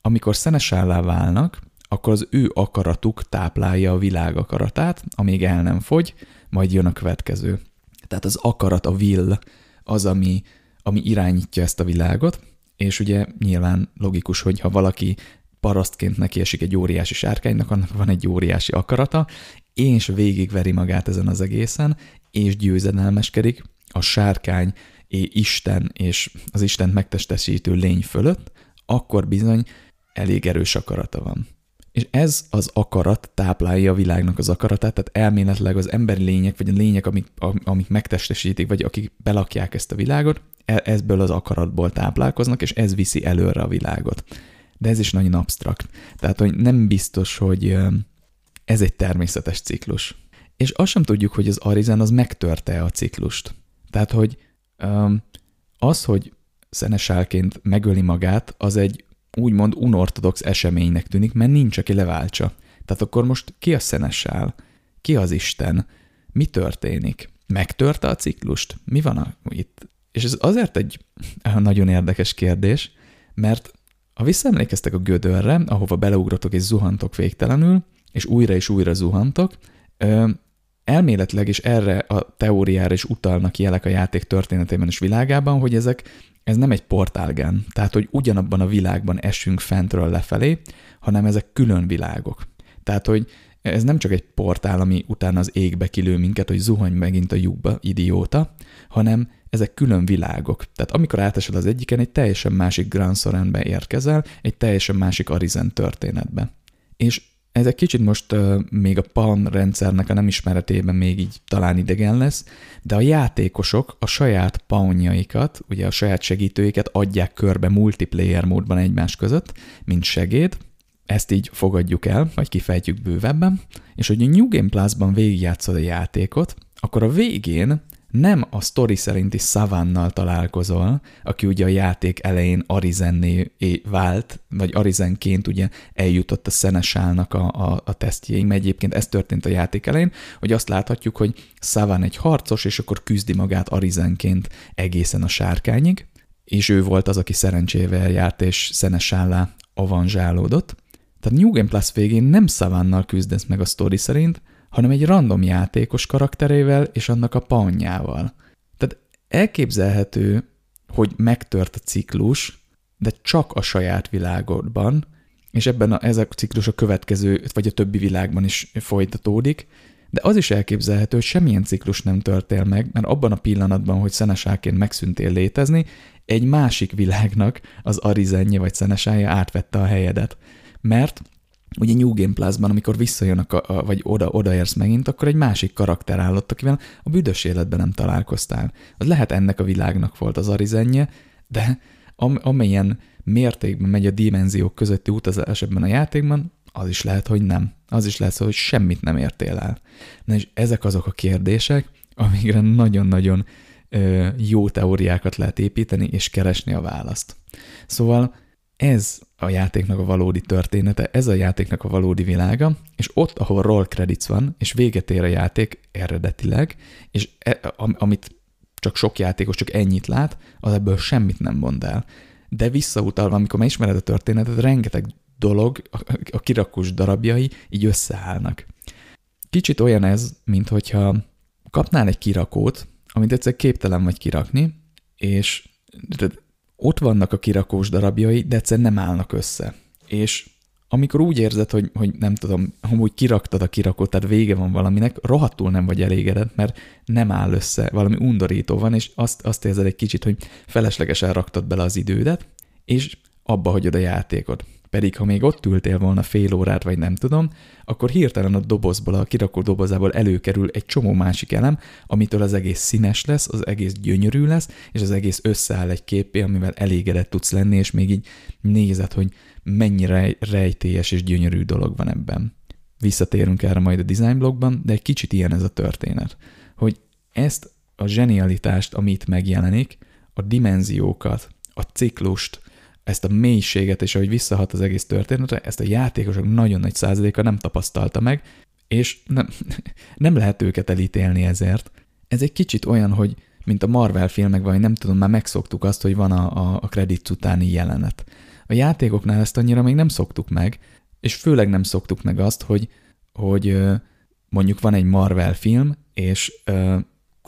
amikor szenesállá válnak, akkor az ő akaratuk táplálja a világ akaratát, amíg el nem fogy, majd jön a következő. Tehát az akarat, a will, az, ami, ami irányítja ezt a világot, és ugye nyilván logikus, hogy ha valaki parasztként neki esik egy óriási sárkánynak, annak van egy óriási akarata, és végigveri magát ezen az egészen, és győzedelmeskedik a sárkány és Isten és az Isten megtestesítő lény fölött, akkor bizony elég erős akarata van. És ez az akarat táplálja a világnak az akaratát, tehát elméletileg az emberi lények, vagy a lények, amik, amik megtestesítik, vagy akik belakják ezt a világot, e, ezből az akaratból táplálkoznak, és ez viszi előre a világot. De ez is nagyon absztrakt. Tehát, hogy nem biztos, hogy ez egy természetes ciklus. És azt sem tudjuk, hogy az Arizen az megtörte a ciklust. Tehát, hogy az, hogy szenesálként megöli magát, az egy úgymond unortodox eseménynek tűnik, mert nincs, aki leváltsa. Tehát akkor most ki a szenessál? Ki az Isten? Mi történik? Megtörte a ciklust? Mi van a, itt? És ez azért egy nagyon érdekes kérdés, mert ha visszaemlékeztek a gödörre, ahova beleugratok és zuhantok végtelenül, és újra és újra zuhantok, elméletleg is erre a teóriára is utalnak jelek a játék történetében és világában, hogy ezek ez nem egy portálgen, tehát hogy ugyanabban a világban esünk fentről lefelé, hanem ezek külön világok. Tehát, hogy ez nem csak egy portál, ami utána az égbe kilő minket, hogy zuhany megint a lyukba, idióta, hanem ezek külön világok. Tehát amikor átesel az egyiken, egy teljesen másik Grand Sorenbe érkezel, egy teljesen másik Arizen történetbe. És ez egy kicsit most uh, még a PAN rendszernek a nem ismeretében még így talán idegen lesz, de a játékosok a saját paunjaikat, ugye a saját segítőiket adják körbe multiplayer módban egymás között, mint segéd, ezt így fogadjuk el, vagy kifejtjük bővebben, és hogy a New Game Plus-ban végigjátszod a játékot, akkor a végén nem a sztori szerinti Savannal találkozol, aki ugye a játék elején Arizenné vált, vagy Arizenként ugye eljutott a Szenesálnak a, a, a tesztjéig, mert egyébként ez történt a játék elején, hogy azt láthatjuk, hogy Savan egy harcos, és akkor küzdi magát Arizenként egészen a sárkányig, és ő volt az, aki szerencsével járt, és Szenesállá avanzsálódott. Tehát New Game Plus végén nem Savannal küzdesz meg a sztori szerint, hanem egy random játékos karakterével és annak a panjával. Tehát elképzelhető, hogy megtört a ciklus, de csak a saját világodban, és ebben a, ez a ciklus a következő, vagy a többi világban is folytatódik, de az is elképzelhető, hogy semmilyen ciklus nem törtél meg, mert abban a pillanatban, hogy szenesáként megszűntél létezni, egy másik világnak az arizenje vagy szenesája átvette a helyedet. Mert ugye New Game Plus-ban, amikor visszajön, a, a, vagy oda, odaérsz megint, akkor egy másik karakter állott, akivel a büdös életben nem találkoztál. Az lehet ennek a világnak volt az arizenje, de am, amilyen mértékben megy a dimenziók közötti utazás ebben a játékban, az is lehet, hogy nem. Az is lehet, hogy semmit nem értél el. Na és ezek azok a kérdések, amikre nagyon-nagyon jó teóriákat lehet építeni, és keresni a választ. Szóval ez a játéknak a valódi története, ez a játéknak a valódi világa, és ott, ahol roll credits van, és véget ér a játék eredetileg, és e, amit csak sok játékos csak ennyit lát, az ebből semmit nem mond el. De visszautalva, amikor már ismered a történetet, rengeteg dolog, a kirakós darabjai így összeállnak. Kicsit olyan ez, mint hogyha kapnál egy kirakót, amit egyszer képtelen vagy kirakni, és ott vannak a kirakós darabjai, de egyszer nem állnak össze. És amikor úgy érzed, hogy, hogy nem tudom, hogy kiraktad a kirakót, tehát vége van valaminek, rohadtul nem vagy elégedett, mert nem áll össze, valami undorító van, és azt, azt érzed egy kicsit, hogy feleslegesen raktad bele az idődet, és abba hagyod a játékot. Pedig ha még ott ültél volna fél órát, vagy nem tudom, akkor hirtelen a dobozból, a kirakó dobozából előkerül egy csomó másik elem, amitől az egész színes lesz, az egész gyönyörű lesz, és az egész összeáll egy képé, amivel elégedett tudsz lenni, és még így nézed, hogy mennyire rejtélyes és gyönyörű dolog van ebben. Visszatérünk erre majd a design blogban, de egy kicsit ilyen ez a történet, hogy ezt a zsenialitást, amit megjelenik, a dimenziókat, a ciklust, ezt a mélységet, és ahogy visszahat az egész történetre, ezt a játékosok nagyon nagy százaléka nem tapasztalta meg, és nem, nem lehet őket elítélni ezért. Ez egy kicsit olyan, hogy mint a Marvel filmek, vagy nem tudom, már megszoktuk azt, hogy van a, a, a kredit utáni jelenet. A játékoknál ezt annyira még nem szoktuk meg, és főleg nem szoktuk meg azt, hogy, hogy mondjuk van egy Marvel film, és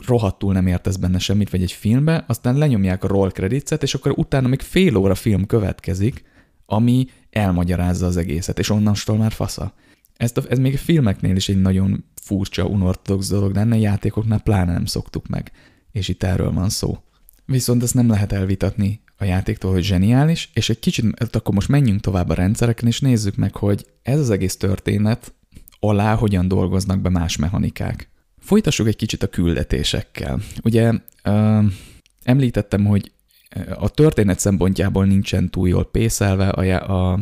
rohadtul nem értesz benne semmit, vagy egy filmbe, aztán lenyomják a roll credits és akkor utána még fél óra film következik, ami elmagyarázza az egészet, és onnantól már fasza. Ezt a, ez még a filmeknél is egy nagyon furcsa, unortodox dolog lenne, játékoknál pláne nem szoktuk meg, és itt erről van szó. Viszont ezt nem lehet elvitatni a játéktól, hogy zseniális, és egy kicsit, hát akkor most menjünk tovább a rendszereken, és nézzük meg, hogy ez az egész történet alá hogyan dolgoznak be más mechanikák. Folytassuk egy kicsit a küldetésekkel. Ugye említettem, hogy a történet szempontjából nincsen túl jól pészelve a, a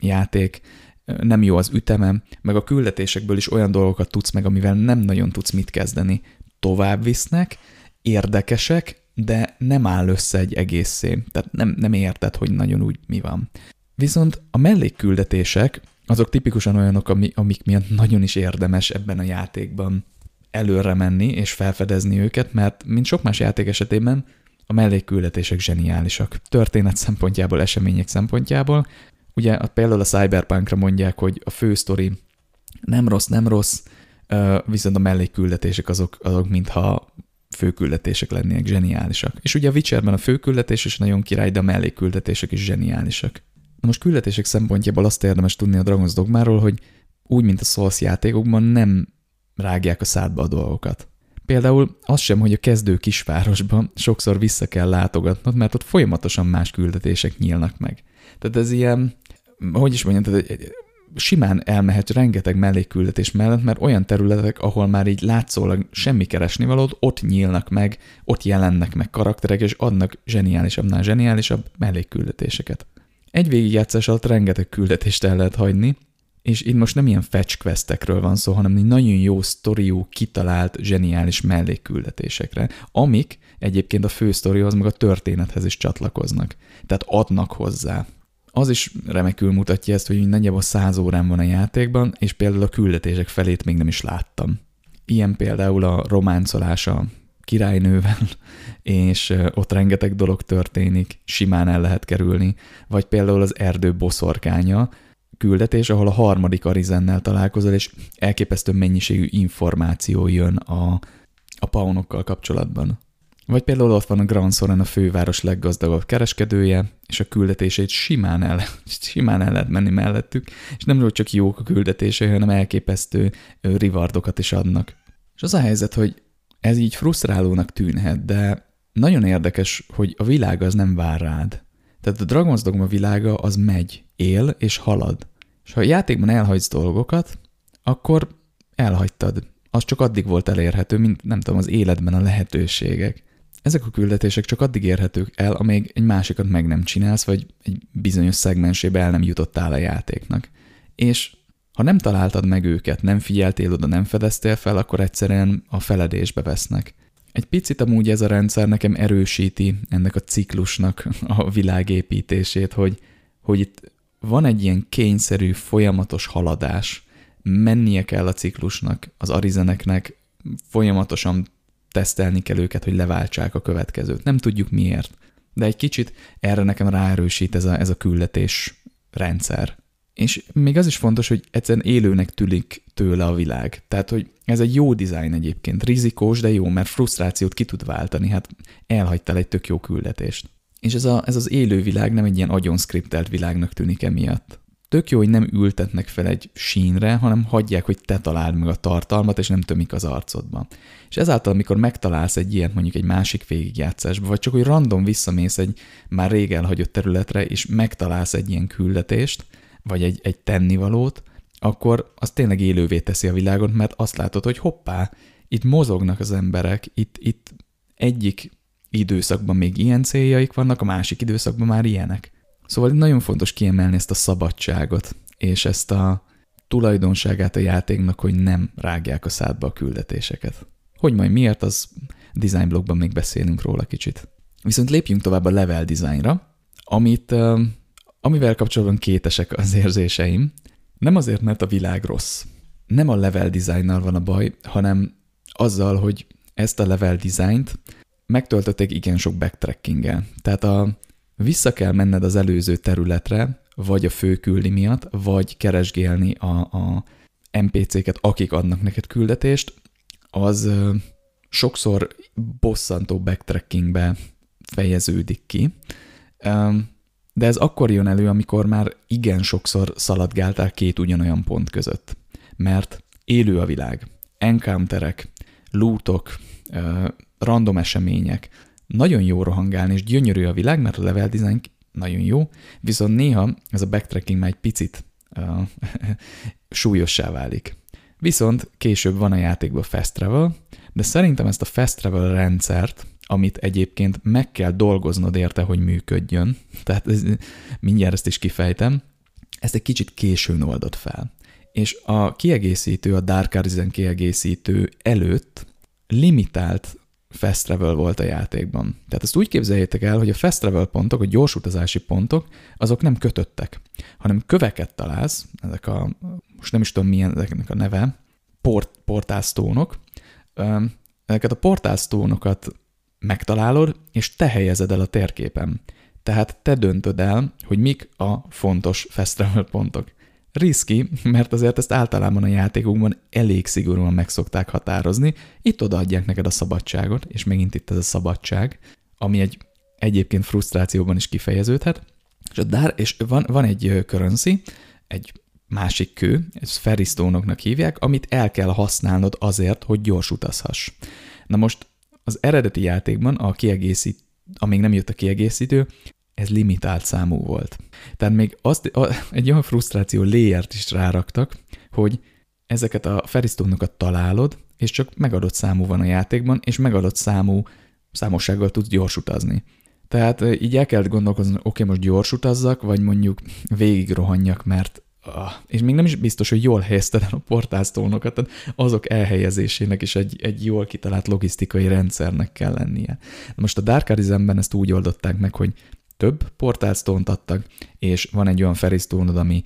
játék, nem jó az üteme, meg a küldetésekből is olyan dolgokat tudsz meg, amivel nem nagyon tudsz mit kezdeni. Tovább visznek, érdekesek, de nem áll össze egy egészé. Tehát nem, nem érted, hogy nagyon úgy mi van. Viszont a mellékküldetések, azok tipikusan olyanok, amik miatt nagyon is érdemes ebben a játékban előre menni és felfedezni őket, mert mint sok más játék esetében a mellékküldetések zseniálisak. Történet szempontjából, események szempontjából. Ugye például a Cyberpunkra mondják, hogy a fő sztori nem rossz, nem rossz, viszont a mellékküldetések azok, azok mintha főküldetések lennének zseniálisak. És ugye a Witcherben a főküldetés is nagyon király, de a mellékküldetések is zseniálisak. Na most küldetések szempontjából azt érdemes tudni a Dragon's Dogmáról, hogy úgy, mint a Souls játékokban nem rágják a szádba a dolgokat. Például az sem, hogy a kezdő kisvárosban sokszor vissza kell látogatnod, mert ott folyamatosan más küldetések nyílnak meg. Tehát ez ilyen, hogy is mondjam, tehát simán elmehet rengeteg mellékküldetés mellett, mert olyan területek, ahol már így látszólag semmi keresnivalód, ott nyílnak meg, ott jelennek meg karakterek, és adnak zseniálisabbnál zseniálisabb mellékküldetéseket. Egy végigjátszás alatt rengeteg küldetést el lehet hagyni, és itt most nem ilyen fetch questekről van szó, hanem nagyon jó sztoriú, kitalált, zseniális mellékküldetésekre, amik egyébként a fő sztorihoz, meg a történethez is csatlakoznak. Tehát adnak hozzá. Az is remekül mutatja ezt, hogy nagyjából száz órán van a játékban, és például a küldetések felét még nem is láttam. Ilyen például a románcolása királynővel, és ott rengeteg dolog történik, simán el lehet kerülni, vagy például az erdő boszorkánya, küldetés, ahol a harmadik Arizennel találkozol, és elképesztő mennyiségű információ jön a, a paunokkal kapcsolatban. Vagy például ott van a Grand Soren, a főváros leggazdagabb kereskedője, és a küldetését simán el, simán el lehet menni mellettük, és nem csak jók a küldetései, hanem elképesztő rivardokat is adnak. És az a helyzet, hogy ez így frusztrálónak tűnhet, de nagyon érdekes, hogy a világ az nem vár rád. Tehát a Dragon's Dogma világa az megy, él és halad. És ha a játékban elhagysz dolgokat, akkor elhagytad. Az csak addig volt elérhető, mint nem tudom, az életben a lehetőségek. Ezek a küldetések csak addig érhetők el, amíg egy másikat meg nem csinálsz, vagy egy bizonyos szegmensébe el nem jutottál a játéknak. És ha nem találtad meg őket, nem figyeltél oda, nem fedeztél fel, akkor egyszerűen a feledésbe vesznek. Egy picit amúgy ez a rendszer nekem erősíti ennek a ciklusnak a világépítését, hogy, hogy itt van egy ilyen kényszerű, folyamatos haladás, mennie kell a ciklusnak, az arizeneknek, folyamatosan tesztelni kell őket, hogy leváltsák a következőt. Nem tudjuk miért, de egy kicsit erre nekem ráerősít ez a, ez a küldetés rendszer. És még az is fontos, hogy egyszerűen élőnek tűnik tőle a világ. Tehát, hogy ez egy jó dizájn egyébként, rizikós, de jó, mert frusztrációt ki tud váltani, hát elhagytál egy tök jó küldetést. És ez, a, ez az élő világ nem egy ilyen agyon skriptelt világnak tűnik emiatt. Tök jó, hogy nem ültetnek fel egy sínre, hanem hagyják, hogy te találd meg a tartalmat, és nem tömik az arcodba. És ezáltal, amikor megtalálsz egy ilyet mondjuk egy másik végigjátszásba, vagy csak hogy random visszamész egy már rég elhagyott területre, és megtalálsz egy ilyen küldetést, vagy egy, egy tennivalót, akkor az tényleg élővé teszi a világot, mert azt látod, hogy hoppá, itt mozognak az emberek, itt, itt egyik időszakban még ilyen céljaik vannak, a másik időszakban már ilyenek. Szóval nagyon fontos kiemelni ezt a szabadságot, és ezt a tulajdonságát a játéknak, hogy nem rágják a szádba a küldetéseket. Hogy majd miért, az design blogban még beszélünk róla kicsit. Viszont lépjünk tovább a level designra, amit, amivel kapcsolatban kétesek az érzéseim. Nem azért, mert a világ rossz. Nem a level designnal van a baj, hanem azzal, hogy ezt a level designt megtöltötték igen sok backtrackinggel. Tehát a, vissza kell menned az előző területre, vagy a főküldi miatt, vagy keresgélni a, a NPC-ket, akik adnak neked küldetést, az ö, sokszor bosszantó backtrackingbe fejeződik ki. Ö, de ez akkor jön elő, amikor már igen sokszor szaladgáltál két ugyanolyan pont között. Mert élő a világ. Encounterek, lootok, random események. Nagyon jó rohangálni, és gyönyörű a világ, mert a level design nagyon jó, viszont néha ez a backtracking már egy picit uh, súlyossá válik. Viszont később van a játékban fast travel, de szerintem ezt a fast travel rendszert, amit egyébként meg kell dolgoznod érte, hogy működjön, tehát ez, mindjárt ezt is kifejtem, ezt egy kicsit későn oldott fel. És a kiegészítő, a Dark Arisen kiegészítő előtt limitált fast travel volt a játékban. Tehát ezt úgy képzeljétek el, hogy a fast travel pontok, a gyors utazási pontok, azok nem kötöttek, hanem köveket találsz, ezek a, most nem is tudom milyen ezeknek a neve, port, portálstónok, ezeket a portálstónokat megtalálod, és te helyezed el a térképen. Tehát te döntöd el, hogy mik a fontos fast travel pontok. Riszki, mert azért ezt általában a játékokban elég szigorúan meg szokták határozni, itt odaadják neked a szabadságot, és megint itt ez a szabadság, ami egy egyébként frusztrációban is kifejeződhet, és, a dár, és van, van egy currency, egy másik kő, ezt ferisztónoknak hívják, amit el kell használnod azért, hogy gyors utazhass. Na most az eredeti játékban a kiegészít, amíg nem jött a kiegészítő, ez limitált számú volt. Tehát még azt, a, egy olyan frusztráció léjert is ráraktak, hogy ezeket a ferisztónokat találod, és csak megadott számú van a játékban, és megadott számú számossággal tudsz gyors utazni. Tehát így el kellett gondolkozni, oké, okay, most gyors utazzak, vagy mondjuk végig rohanjak, mert ah, és még nem is biztos, hogy jól helyezted el a portáztónokat, tehát azok elhelyezésének is egy, egy jól kitalált logisztikai rendszernek kell lennie. Most a Dark Arisen-ben ezt úgy oldották meg, hogy több portálstónt adtak, és van egy olyan ferisztónod, ami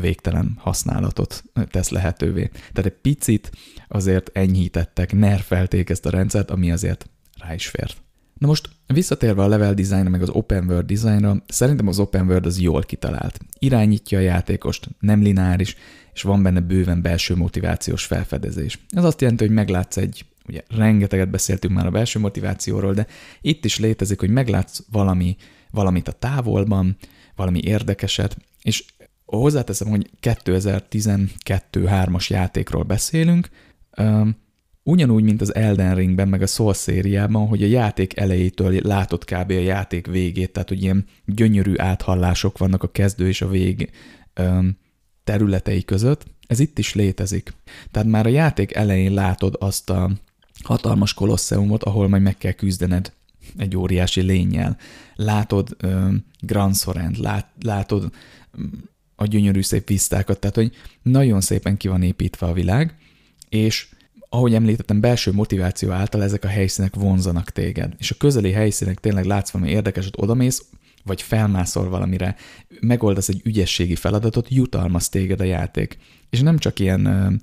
végtelen használatot tesz lehetővé. Tehát egy picit azért enyhítettek, nerfelték ezt a rendszert, ami azért rá is fért. Na most visszatérve a level designra, meg az open world designra, szerintem az open world az jól kitalált. Irányítja a játékost, nem lineáris, és van benne bőven belső motivációs felfedezés. Ez azt jelenti, hogy meglátsz egy, ugye rengeteget beszéltünk már a belső motivációról, de itt is létezik, hogy meglátsz valami, valamit a távolban, valami érdekeset, és hozzáteszem, hogy 2012-3-as játékról beszélünk, ugyanúgy, mint az Elden Ringben, meg a Soul szériában, hogy a játék elejétől látod kb. a játék végét, tehát hogy ilyen gyönyörű áthallások vannak a kezdő és a vég területei között, ez itt is létezik. Tehát már a játék elején látod azt a hatalmas kolosseumot, ahol majd meg kell küzdened egy óriási lényel. Látod Grand Sorrent, lát, látod a gyönyörű szép visztákat, tehát hogy nagyon szépen ki van építve a világ, és ahogy említettem, belső motiváció által ezek a helyszínek vonzanak téged. És a közeli helyszínek tényleg látsz valami érdekeset, odamész, vagy felmászol valamire, megoldasz egy ügyességi feladatot, jutalmaz téged a játék. És nem csak ilyen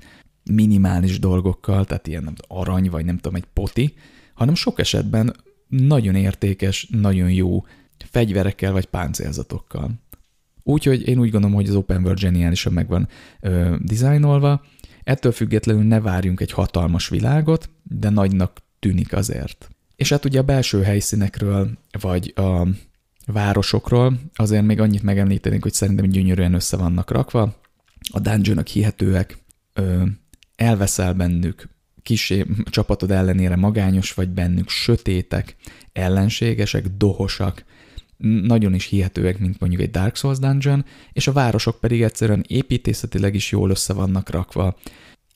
minimális dolgokkal, tehát ilyen nem arany, vagy nem tudom, egy poti, hanem sok esetben nagyon értékes, nagyon jó fegyverekkel vagy páncélzatokkal. Úgyhogy én úgy gondolom, hogy az Open World zseniálisan meg van ö, dizájnolva, ettől függetlenül ne várjunk egy hatalmas világot, de nagynak tűnik azért. És hát ugye a belső helyszínekről, vagy a városokról azért még annyit megemlítenék, hogy szerintem gyönyörűen össze vannak rakva. A dungeonok hihetőek, ö, elveszel bennük, kisé csapatod ellenére magányos vagy bennük, sötétek, ellenségesek, dohosak, nagyon is hihetőek, mint mondjuk egy Dark Souls dungeon, és a városok pedig egyszerűen építészetileg is jól össze vannak rakva.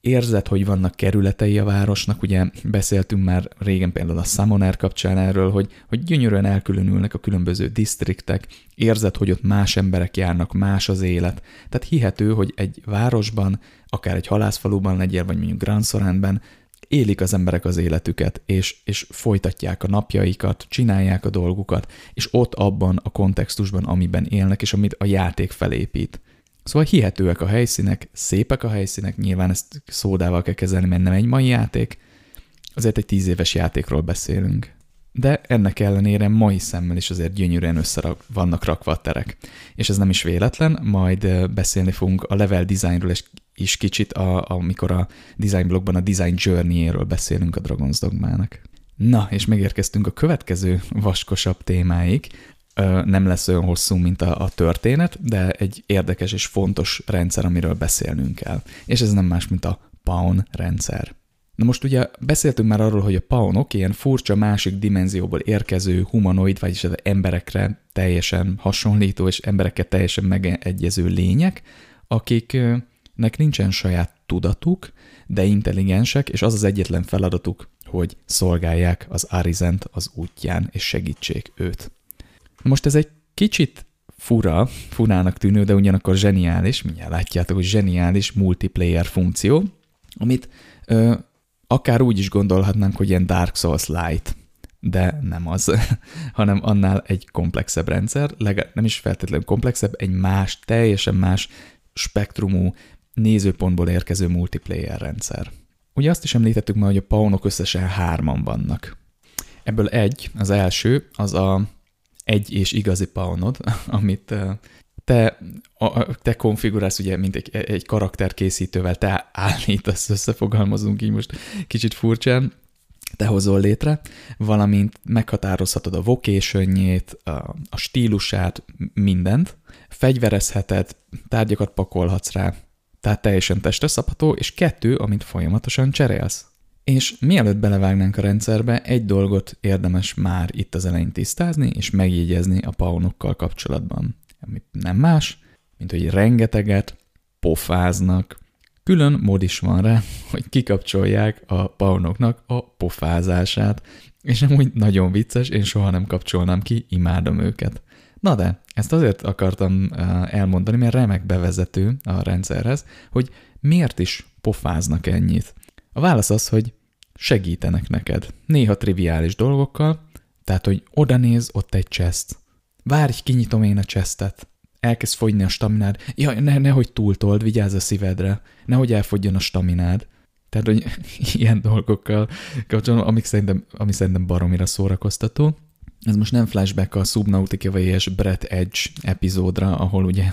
Érzed, hogy vannak kerületei a városnak, ugye beszéltünk már régen például a Summoner kapcsán erről, hogy, hogy gyönyörűen elkülönülnek a különböző disztriktek, érzed, hogy ott más emberek járnak, más az élet. Tehát hihető, hogy egy városban, akár egy halászfaluban legyél, vagy mondjuk Grand Soránben, élik az emberek az életüket, és, és folytatják a napjaikat, csinálják a dolgukat, és ott abban a kontextusban, amiben élnek, és amit a játék felépít. Szóval hihetőek a helyszínek, szépek a helyszínek, nyilván ezt szódával kell kezelni, mert nem egy mai játék, azért egy tíz éves játékról beszélünk. De ennek ellenére mai szemmel is azért gyönyörűen össze vannak rakva a terek. És ez nem is véletlen, majd beszélni fogunk a level designról és is kicsit, a, amikor a design blogban a design journey-éről beszélünk a Dragon's Dogmának. Na, és megérkeztünk a következő vaskosabb témáig. Nem lesz olyan hosszú, mint a, a történet, de egy érdekes és fontos rendszer, amiről beszélnünk kell. És ez nem más, mint a Pawn rendszer. Na most ugye beszéltünk már arról, hogy a paunok ilyen furcsa másik dimenzióból érkező humanoid, vagyis az emberekre teljesen hasonlító és embereket teljesen megegyező lények, akik nek nincsen saját tudatuk, de intelligensek, és az az egyetlen feladatuk, hogy szolgálják az Arizent az útján, és segítsék őt. Most ez egy kicsit fura, furának tűnő, de ugyanakkor zseniális, mindjárt látjátok, hogy zseniális multiplayer funkció, amit ö, akár úgy is gondolhatnánk, hogy ilyen Dark Souls light, de nem az, hanem annál egy komplexebb rendszer, legalább nem is feltétlenül komplexebb, egy más, teljesen más spektrumú nézőpontból érkező multiplayer rendszer. Ugye azt is említettük már, hogy a paunok összesen hárman vannak. Ebből egy, az első, az a egy és igazi paunod, amit te, a, te konfigurálsz, ugye, mint egy, egy karakterkészítővel, te állítasz, összefogalmazunk így most kicsit furcsán, te hozol létre, valamint meghatározhatod a vocationjét, a, a stílusát, mindent, fegyverezheted, tárgyakat pakolhatsz rá, tehát teljesen testre szabható, és kettő, amit folyamatosan cserélsz. És mielőtt belevágnánk a rendszerbe, egy dolgot érdemes már itt az elején tisztázni és megjegyezni a paunokkal kapcsolatban. Ami nem más, mint hogy rengeteget pofáznak. Külön mód is van rá, hogy kikapcsolják a paunoknak a pofázását, és amúgy nagyon vicces, én soha nem kapcsolnám ki, imádom őket. Na de, ezt azért akartam elmondani, mert remek bevezető a rendszerhez, hogy miért is pofáznak ennyit. A válasz az, hogy segítenek neked. Néha triviális dolgokkal, tehát, hogy oda néz, ott egy chest. Várj, kinyitom én a chestet. Elkezd fogyni a staminád. Ja, ne, nehogy túltold, vigyázz a szívedre. Nehogy elfogyjon a staminád. Tehát, hogy ilyen dolgokkal kapcsolatban, amik szerintem, ami szerintem baromira szórakoztató. Ez most nem flashback a Subnautica vs. Brett Edge epizódra, ahol ugye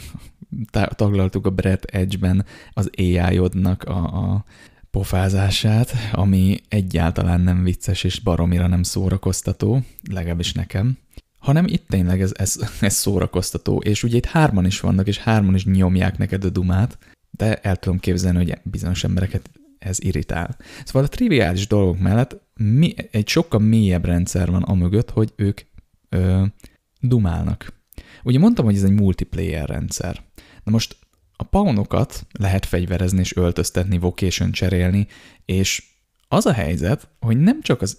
taglaltuk a Brett Edge-ben az AI-odnak a, a pofázását, ami egyáltalán nem vicces és baromira nem szórakoztató, legalábbis nekem, hanem itt tényleg ez, ez, ez szórakoztató, és ugye itt hárman is vannak, és hárman is nyomják neked a dumát, de el tudom képzelni, hogy bizonyos embereket ez irritál. Szóval a triviális dolgok mellett mi, egy sokkal mélyebb rendszer van amögött, hogy ők ö, dumálnak. Ugye mondtam, hogy ez egy multiplayer rendszer. Na most a paunokat lehet fegyverezni és öltöztetni, vocation cserélni, és az a helyzet, hogy nem csak az,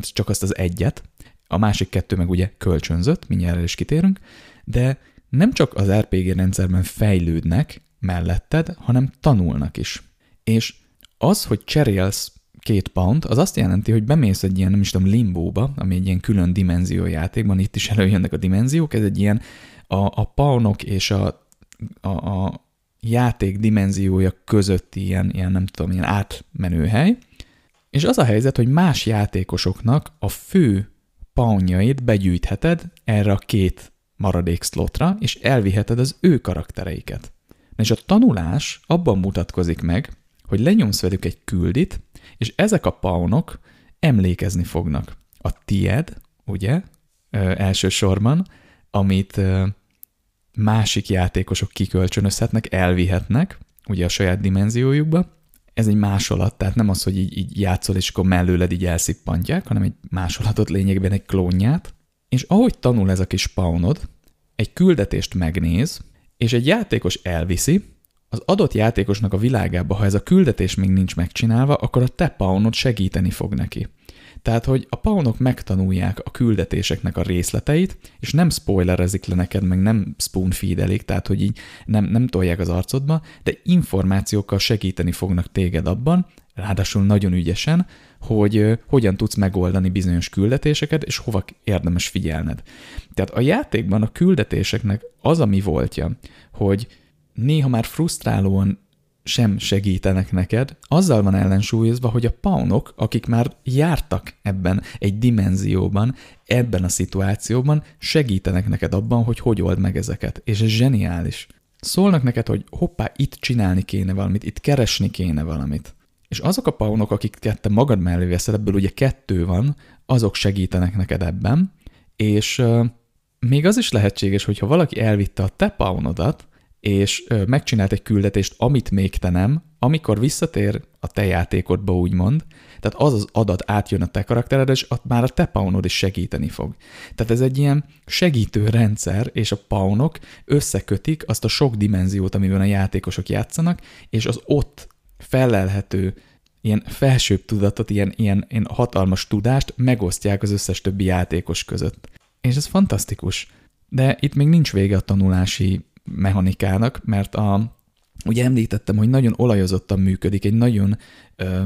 csak azt az egyet, a másik kettő meg ugye kölcsönzött, mindjárt is kitérünk, de nem csak az RPG rendszerben fejlődnek melletted, hanem tanulnak is. És az, hogy cserélsz két pound, az azt jelenti, hogy bemész egy ilyen, nem is tudom, limbóba, ami egy ilyen külön dimenzió játékban, itt is előjönnek a dimenziók, ez egy ilyen a, a paunok és a, a, a játék dimenziója közötti ilyen, ilyen, nem tudom, ilyen átmenő hely, és az a helyzet, hogy más játékosoknak a fő paunjait begyűjtheted erre a két maradék slotra, és elviheted az ő karaktereiket. És a tanulás abban mutatkozik meg, hogy lenyomsz velük egy küldit, és ezek a paunok emlékezni fognak. A tied, ugye, ö, elsősorban, amit ö, másik játékosok kikölcsönözhetnek, elvihetnek, ugye a saját dimenziójukba. Ez egy másolat, tehát nem az, hogy így, így játszol, és akkor mellőled így elszippantják, hanem egy másolatot lényegben egy klónját. És ahogy tanul ez a kis spawnod, egy küldetést megnéz, és egy játékos elviszi, az adott játékosnak a világába, ha ez a küldetés még nincs megcsinálva, akkor a te paunod segíteni fog neki. Tehát, hogy a paunok megtanulják a küldetéseknek a részleteit, és nem spoilerezik le neked, meg nem spoonfeedelik, tehát, hogy így nem, nem tolják az arcodba, de információkkal segíteni fognak téged abban, ráadásul nagyon ügyesen, hogy hogyan tudsz megoldani bizonyos küldetéseket, és hova érdemes figyelned. Tehát a játékban a küldetéseknek az a mi voltja, hogy néha már frusztrálóan sem segítenek neked, azzal van ellensúlyozva, hogy a paunok, akik már jártak ebben egy dimenzióban, ebben a szituációban, segítenek neked abban, hogy hogy old meg ezeket. És ez zseniális. Szólnak neked, hogy hoppá, itt csinálni kéne valamit, itt keresni kéne valamit. És azok a paunok, akiket te magad mellé veszed, ebből ugye kettő van, azok segítenek neked ebben, és euh, még az is lehetséges, hogy ha valaki elvitte a te paunodat, és megcsinált egy küldetést, amit még te nem, amikor visszatér a te játékodba, úgymond, tehát az az adat átjön a te karaktered, és már a te paunod is segíteni fog. Tehát ez egy ilyen segítő rendszer, és a paunok összekötik azt a sok dimenziót, amiben a játékosok játszanak, és az ott felelhető ilyen felsőbb tudatot, ilyen, ilyen, ilyen hatalmas tudást megosztják az összes többi játékos között. És ez fantasztikus. De itt még nincs vége a tanulási mechanikának, mert a, ugye említettem, hogy nagyon olajozottan működik, egy nagyon ö,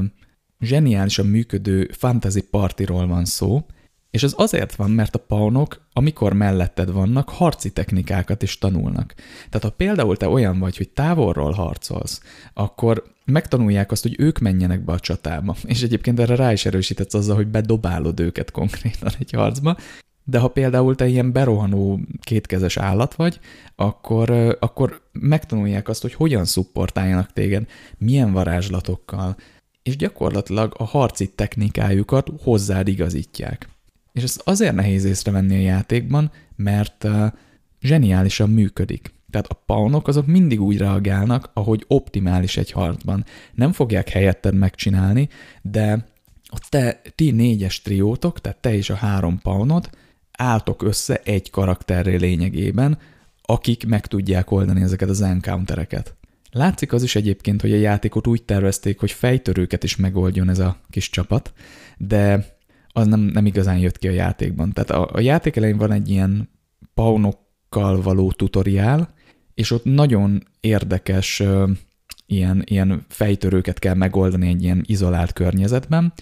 zseniálisan működő fantasy partiról van szó, és ez azért van, mert a paunok, amikor melletted vannak, harci technikákat is tanulnak. Tehát ha például te olyan vagy, hogy távolról harcolsz, akkor megtanulják azt, hogy ők menjenek be a csatába. És egyébként erre rá is erősítetsz azzal, hogy bedobálod őket konkrétan egy harcba, de ha például te ilyen berohanó kétkezes állat vagy, akkor, akkor megtanulják azt, hogy hogyan szupportáljanak téged, milyen varázslatokkal, és gyakorlatilag a harci technikájukat hozzád igazítják. És ez azért nehéz észrevenni a játékban, mert zseniálisan működik. Tehát a paunok azok mindig úgy reagálnak, ahogy optimális egy harcban. Nem fogják helyetted megcsinálni, de a te, ti négyes triótok, tehát te és a három paunod, álltok össze egy karakterré lényegében, akik meg tudják oldani ezeket az encountereket. Látszik az is egyébként, hogy a játékot úgy tervezték, hogy fejtörőket is megoldjon ez a kis csapat, de az nem, nem igazán jött ki a játékban. Tehát a, a játék elején van egy ilyen paunok paunokkal való tutoriál, és ott nagyon érdekes ilyen, ilyen fejtörőket kell megoldani egy ilyen izolált környezetben,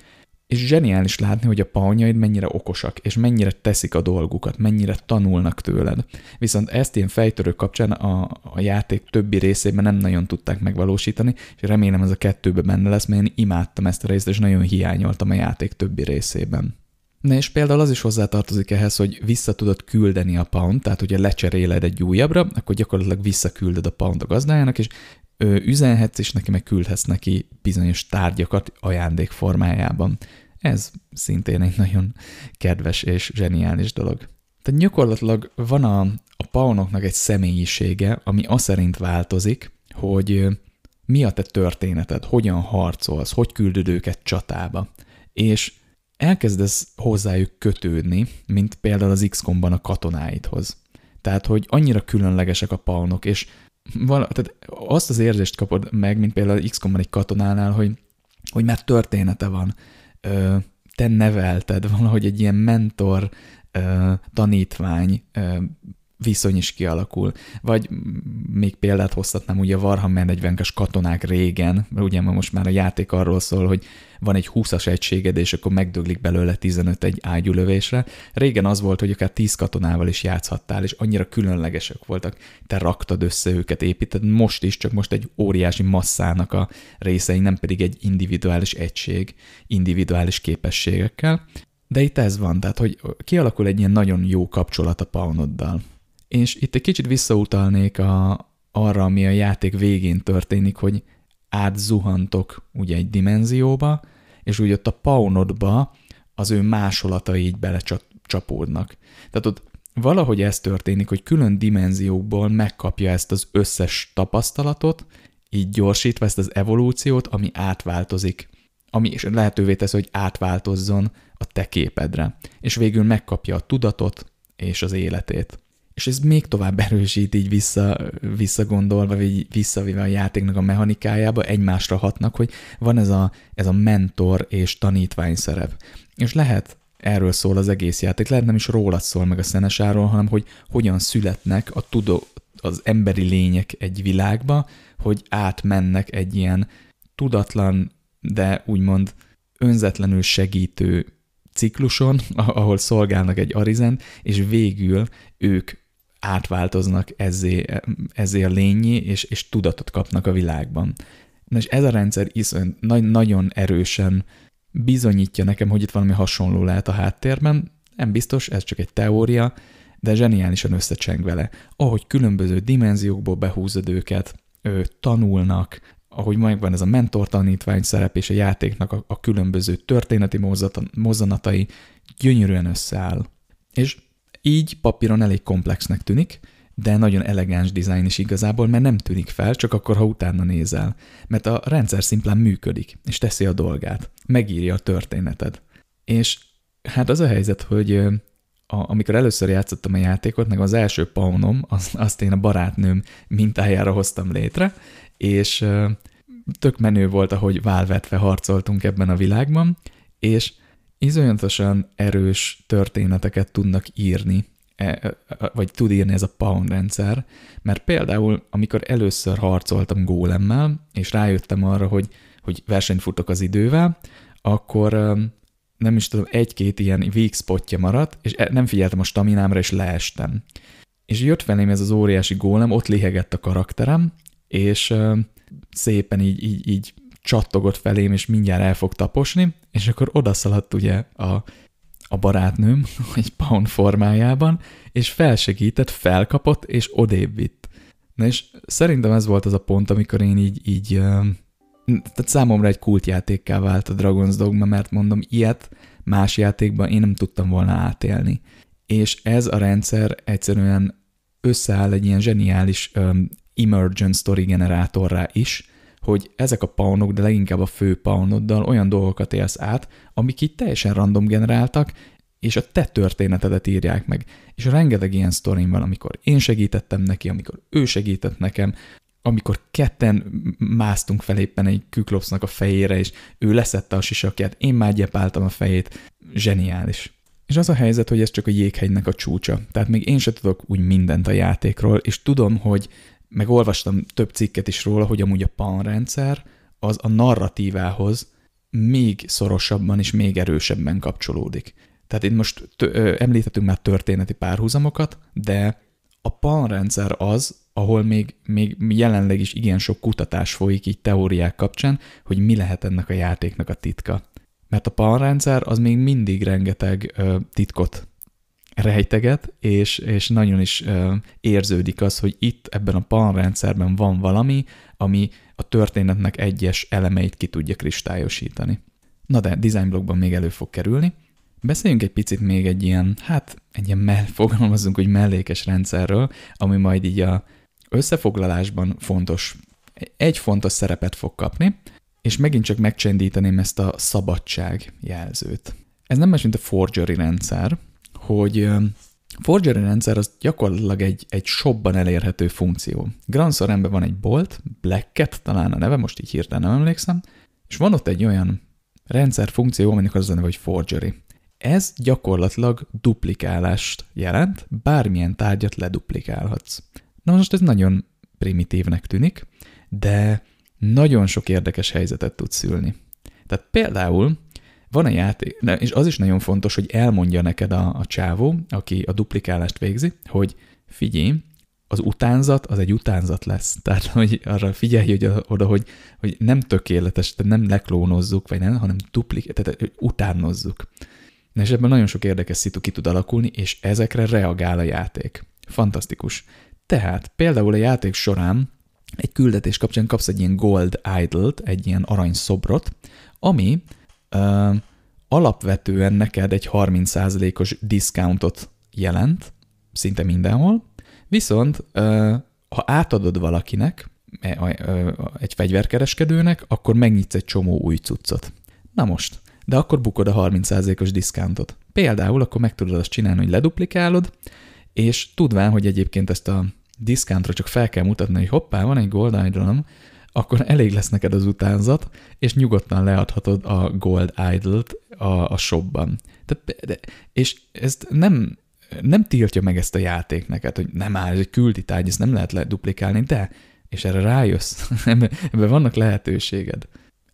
és zseniális látni, hogy a paunyaid mennyire okosak, és mennyire teszik a dolgukat, mennyire tanulnak tőled. Viszont ezt ilyen fejtörők kapcsán a, a játék többi részében nem nagyon tudták megvalósítani, és remélem ez a kettőben benne lesz, mert én imádtam ezt a részt, és nagyon hiányoltam a játék többi részében. Na és például az is hozzátartozik ehhez, hogy vissza tudod küldeni a pound, tehát hogyha lecseréled egy újabbra, akkor gyakorlatilag visszaküldöd a pound a gazdájának, és üzenhetsz, és neki meg küldhetsz neki bizonyos tárgyakat ajándék formájában. Ez szintén egy nagyon kedves és zseniális dolog. Tehát gyakorlatilag van a, a paunoknak egy személyisége, ami azt szerint változik, hogy mi a te történeted, hogyan harcolsz, hogy küldöd őket csatába. És elkezdesz hozzájuk kötődni, mint például az XCOM-ban a katonáidhoz. Tehát, hogy annyira különlegesek a paunok, és vala, tehát azt az érzést kapod meg, mint például XCOM-ban egy katonánál, hogy, hogy már története van. Ö, te nevelted valahogy egy ilyen mentor, tanítvány viszony is kialakul. Vagy még példát hoztatnám, ugye a Warhammer 40-es katonák régen, mert ugye most már a játék arról szól, hogy van egy 20-as egységed, és akkor megdöglik belőle 15 egy ágyulövésre. Régen az volt, hogy akár 10 katonával is játszhattál, és annyira különlegesek voltak. Te raktad össze őket, építed, most is, csak most egy óriási masszának a részei, nem pedig egy individuális egység, individuális képességekkel. De itt ez van, tehát hogy kialakul egy ilyen nagyon jó kapcsolat a paunoddal. És itt egy kicsit visszautalnék a, arra, ami a játék végén történik, hogy átzuhantok ugye egy dimenzióba, és úgy ott a paunodba az ő másolatai így belecsapódnak. Tehát ott valahogy ez történik, hogy külön dimenziókból megkapja ezt az összes tapasztalatot, így gyorsítva ezt az evolúciót, ami átváltozik, ami is lehetővé tesz, hogy átváltozzon a te képedre, és végül megkapja a tudatot és az életét és ez még tovább erősít így vissza, visszagondolva, vagy visszavive a játéknak a mechanikájába, egymásra hatnak, hogy van ez a, ez a mentor és tanítvány szerep. És lehet erről szól az egész játék, lehet nem is rólad szól meg a szenesáról, hanem hogy hogyan születnek a tudó, az emberi lények egy világba, hogy átmennek egy ilyen tudatlan, de úgymond önzetlenül segítő cikluson, ahol szolgálnak egy arizent, és végül ők átváltoznak ezzé, ezzé a lényi, és, és tudatot kapnak a világban. Na és ez a rendszer iszony, nagyon erősen bizonyítja nekem, hogy itt valami hasonló lehet a háttérben. Nem biztos, ez csak egy teória, de zseniálisan összecseng vele. Ahogy különböző dimenziókból behúzod őket, ő, tanulnak, ahogy megvan ez a mentor tanítvány szerep és a játéknak a, a különböző történeti mozzanatai gyönyörűen összeáll. És így papíron elég komplexnek tűnik, de nagyon elegáns dizájn is igazából, mert nem tűnik fel, csak akkor, ha utána nézel. Mert a rendszer szimplán működik, és teszi a dolgát. Megírja a történeted. És hát az a helyzet, hogy a, amikor először játszottam a játékot, meg az első paunom, az, azt én a barátnőm mintájára hoztam létre, és tök menő volt, ahogy válvetve harcoltunk ebben a világban, és izonyatosan erős történeteket tudnak írni, e, e, vagy tud írni ez a Pound rendszer, mert például, amikor először harcoltam gólemmel, és rájöttem arra, hogy, hogy versenyt futok az idővel, akkor nem is tudom, egy-két ilyen weak spotja maradt, és e, nem figyeltem a staminámra, és leestem. És jött felém ez az óriási gólem, ott lihegett a karakterem, és szépen így, így, így csattogott felém, és mindjárt el fog taposni, és akkor odaszaladt ugye a, a barátnőm, egy pound formájában, és felsegített, felkapott, és odébb vitt. Na és szerintem ez volt az a pont, amikor én így, így tehát számomra egy kultjátékká vált a Dragon's Dogma, mert mondom, ilyet más játékban én nem tudtam volna átélni. És ez a rendszer egyszerűen összeáll egy ilyen zseniális um, emergent story generátorrá is, hogy ezek a paunok, de leginkább a fő paunoddal olyan dolgokat élsz át, amik így teljesen random generáltak, és a te történetedet írják meg. És rengeteg ilyen sztorim van, amikor én segítettem neki, amikor ő segített nekem, amikor ketten másztunk fel éppen egy küklopsznak a fejére, és ő leszette a sisakját, én már gyepáltam a fejét. Zseniális. És az a helyzet, hogy ez csak a jéghegynek a csúcsa. Tehát még én sem tudok úgy mindent a játékról, és tudom, hogy meg olvastam több cikket is róla, hogy amúgy a PAN rendszer az a narratívához még szorosabban és még erősebben kapcsolódik. Tehát itt most említettünk már történeti párhuzamokat, de a PAN rendszer az, ahol még, még jelenleg is igen sok kutatás folyik így teóriák kapcsán, hogy mi lehet ennek a játéknak a titka. Mert a PAN rendszer az még mindig rengeteg ö, titkot rejteget, és, és nagyon is ö, érződik az, hogy itt ebben a PAN rendszerben van valami, ami a történetnek egyes elemeit ki tudja kristályosítani. Na de design blogban még elő fog kerülni. Beszéljünk egy picit még egy ilyen, hát egy ilyen mell- fogalmazunk, hogy mellékes rendszerről, ami majd így a összefoglalásban fontos, egy fontos szerepet fog kapni, és megint csak megcsendíteném ezt a szabadság jelzőt. Ez nem más, mint a forgery rendszer, hogy forgery rendszer az gyakorlatilag egy, egy shopban elérhető funkció. Grand van egy bolt, Blacket talán a neve, most így hirtelen nem emlékszem, és van ott egy olyan rendszer funkció, aminek az a neve, hogy forgery. Ez gyakorlatilag duplikálást jelent, bármilyen tárgyat leduplikálhatsz. Na most ez nagyon primitívnek tűnik, de nagyon sok érdekes helyzetet tud szülni. Tehát például van a játék, és az is nagyon fontos, hogy elmondja neked a, a csávó, aki a duplikálást végzi, hogy figyelj, az utánzat az egy utánzat lesz. Tehát, hogy arra figyelj hogy oda, hogy, hogy nem tökéletes, tehát nem leklónozzuk, vagy nem, hanem duplik, tehát hogy utánozzuk. Na és ebben nagyon sok érdekes szitu ki tud alakulni, és ezekre reagál a játék. Fantasztikus. Tehát például a játék során egy küldetés kapcsán kapsz egy ilyen gold idol-t, egy ilyen arany szobrot, ami ö, alapvetően neked egy 30%-os discountot jelent, szinte mindenhol, viszont ö, ha átadod valakinek, e, egy fegyverkereskedőnek, akkor megnyitsz egy csomó új cuccot. Na most, de akkor bukod a 30%-os diszkántot. Például akkor meg tudod azt csinálni, hogy leduplikálod, és tudván, hogy egyébként ezt a diszkántra csak fel kell mutatni, hogy hoppá, van egy gold idol akkor elég lesz neked az utánzat, és nyugodtan leadhatod a gold idol-t a, a shopban. Tehát, de, és ezt nem, nem tiltja meg ezt a játék neked, hogy nem áll, ez egy küldi tárgy, ezt nem lehet leduplikálni, de, és erre rájössz, ebben ebbe vannak lehetőséged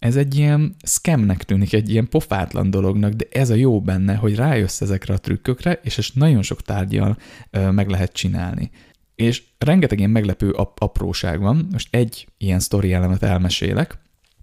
ez egy ilyen scamnek tűnik, egy ilyen pofátlan dolognak, de ez a jó benne, hogy rájössz ezekre a trükkökre, és ezt nagyon sok tárgyal meg lehet csinálni. És rengeteg ilyen meglepő ap- apróság van. Most egy ilyen sztori elemet elmesélek.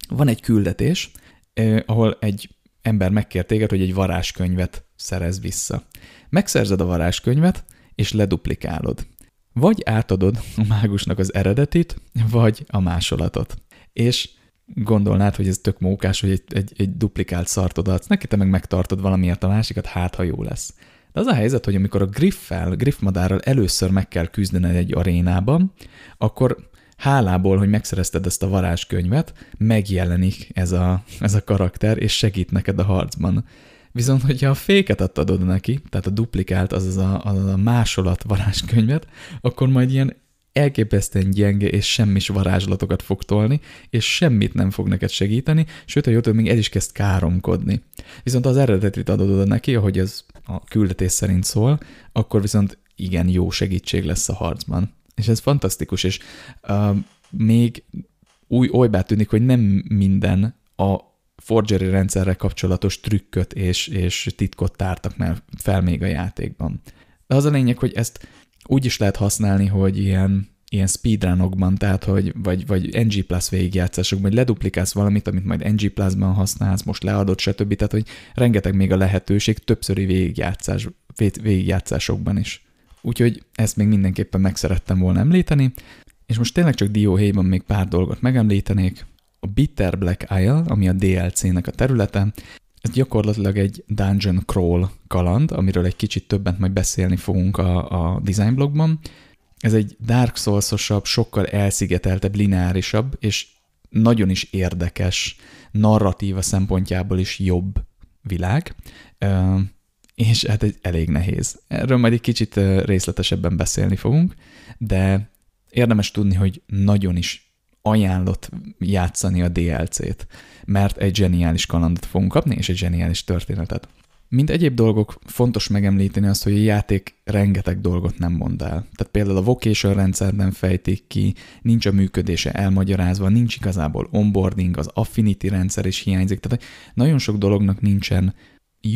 Van egy küldetés, eh, ahol egy ember megkér téged, hogy egy varázskönyvet szerez vissza. Megszerzed a varázskönyvet, és leduplikálod. Vagy átadod a mágusnak az eredetit, vagy a másolatot. És gondolnád, hogy ez tök mókás, hogy egy, egy, egy duplikált szart odaadsz, neki te meg megtartod valamiért a másikat, hát ha jó lesz. De az a helyzet, hogy amikor a griffel, griffmadárral először meg kell küzdened egy arénában, akkor hálából, hogy megszerezted ezt a varázskönyvet, megjelenik ez a, ez a karakter, és segít neked a harcban. Viszont, hogyha a féket adod neki, tehát a duplikált, azaz a, az a másolat varázskönyvet, akkor majd ilyen elképesztően gyenge és semmis varázslatokat fog tolni, és semmit nem fog neked segíteni, sőt, a jótól még ez is kezd káromkodni. Viszont az eredetit adod oda neki, ahogy ez a küldetés szerint szól, akkor viszont igen jó segítség lesz a harcban. És ez fantasztikus, és uh, még új olybá tűnik, hogy nem minden a forgery rendszerrel kapcsolatos trükköt és, és titkot tártak már fel még a játékban. De az a lényeg, hogy ezt úgy is lehet használni, hogy ilyen, ilyen speedrunokban, tehát hogy, vagy, vagy NG Plus végigjátszásokban, hogy leduplikálsz valamit, amit majd NG Plus-ban használsz, most leadod, stb. Tehát, hogy rengeteg még a lehetőség többszöri végigjátszás, végigjátszásokban is. Úgyhogy ezt még mindenképpen meg szerettem volna említeni, és most tényleg csak dióhéjban még pár dolgot megemlítenék. A Bitter Black Isle, ami a DLC-nek a területe, ez gyakorlatilag egy dungeon crawl kaland, amiről egy kicsit többet majd beszélni fogunk a, a design blogban. Ez egy Dark souls sokkal elszigeteltebb, lineárisabb, és nagyon is érdekes, narratíva szempontjából is jobb világ, és hát egy elég nehéz. Erről majd egy kicsit részletesebben beszélni fogunk, de érdemes tudni, hogy nagyon is ajánlott játszani a DLC-t, mert egy zseniális kalandot fogunk kapni, és egy zseniális történetet. Mint egyéb dolgok, fontos megemlíteni azt, hogy a játék rengeteg dolgot nem mond el. Tehát például a vocation rendszerben fejtik ki, nincs a működése elmagyarázva, nincs igazából onboarding, az affinity rendszer is hiányzik, tehát nagyon sok dolognak nincsen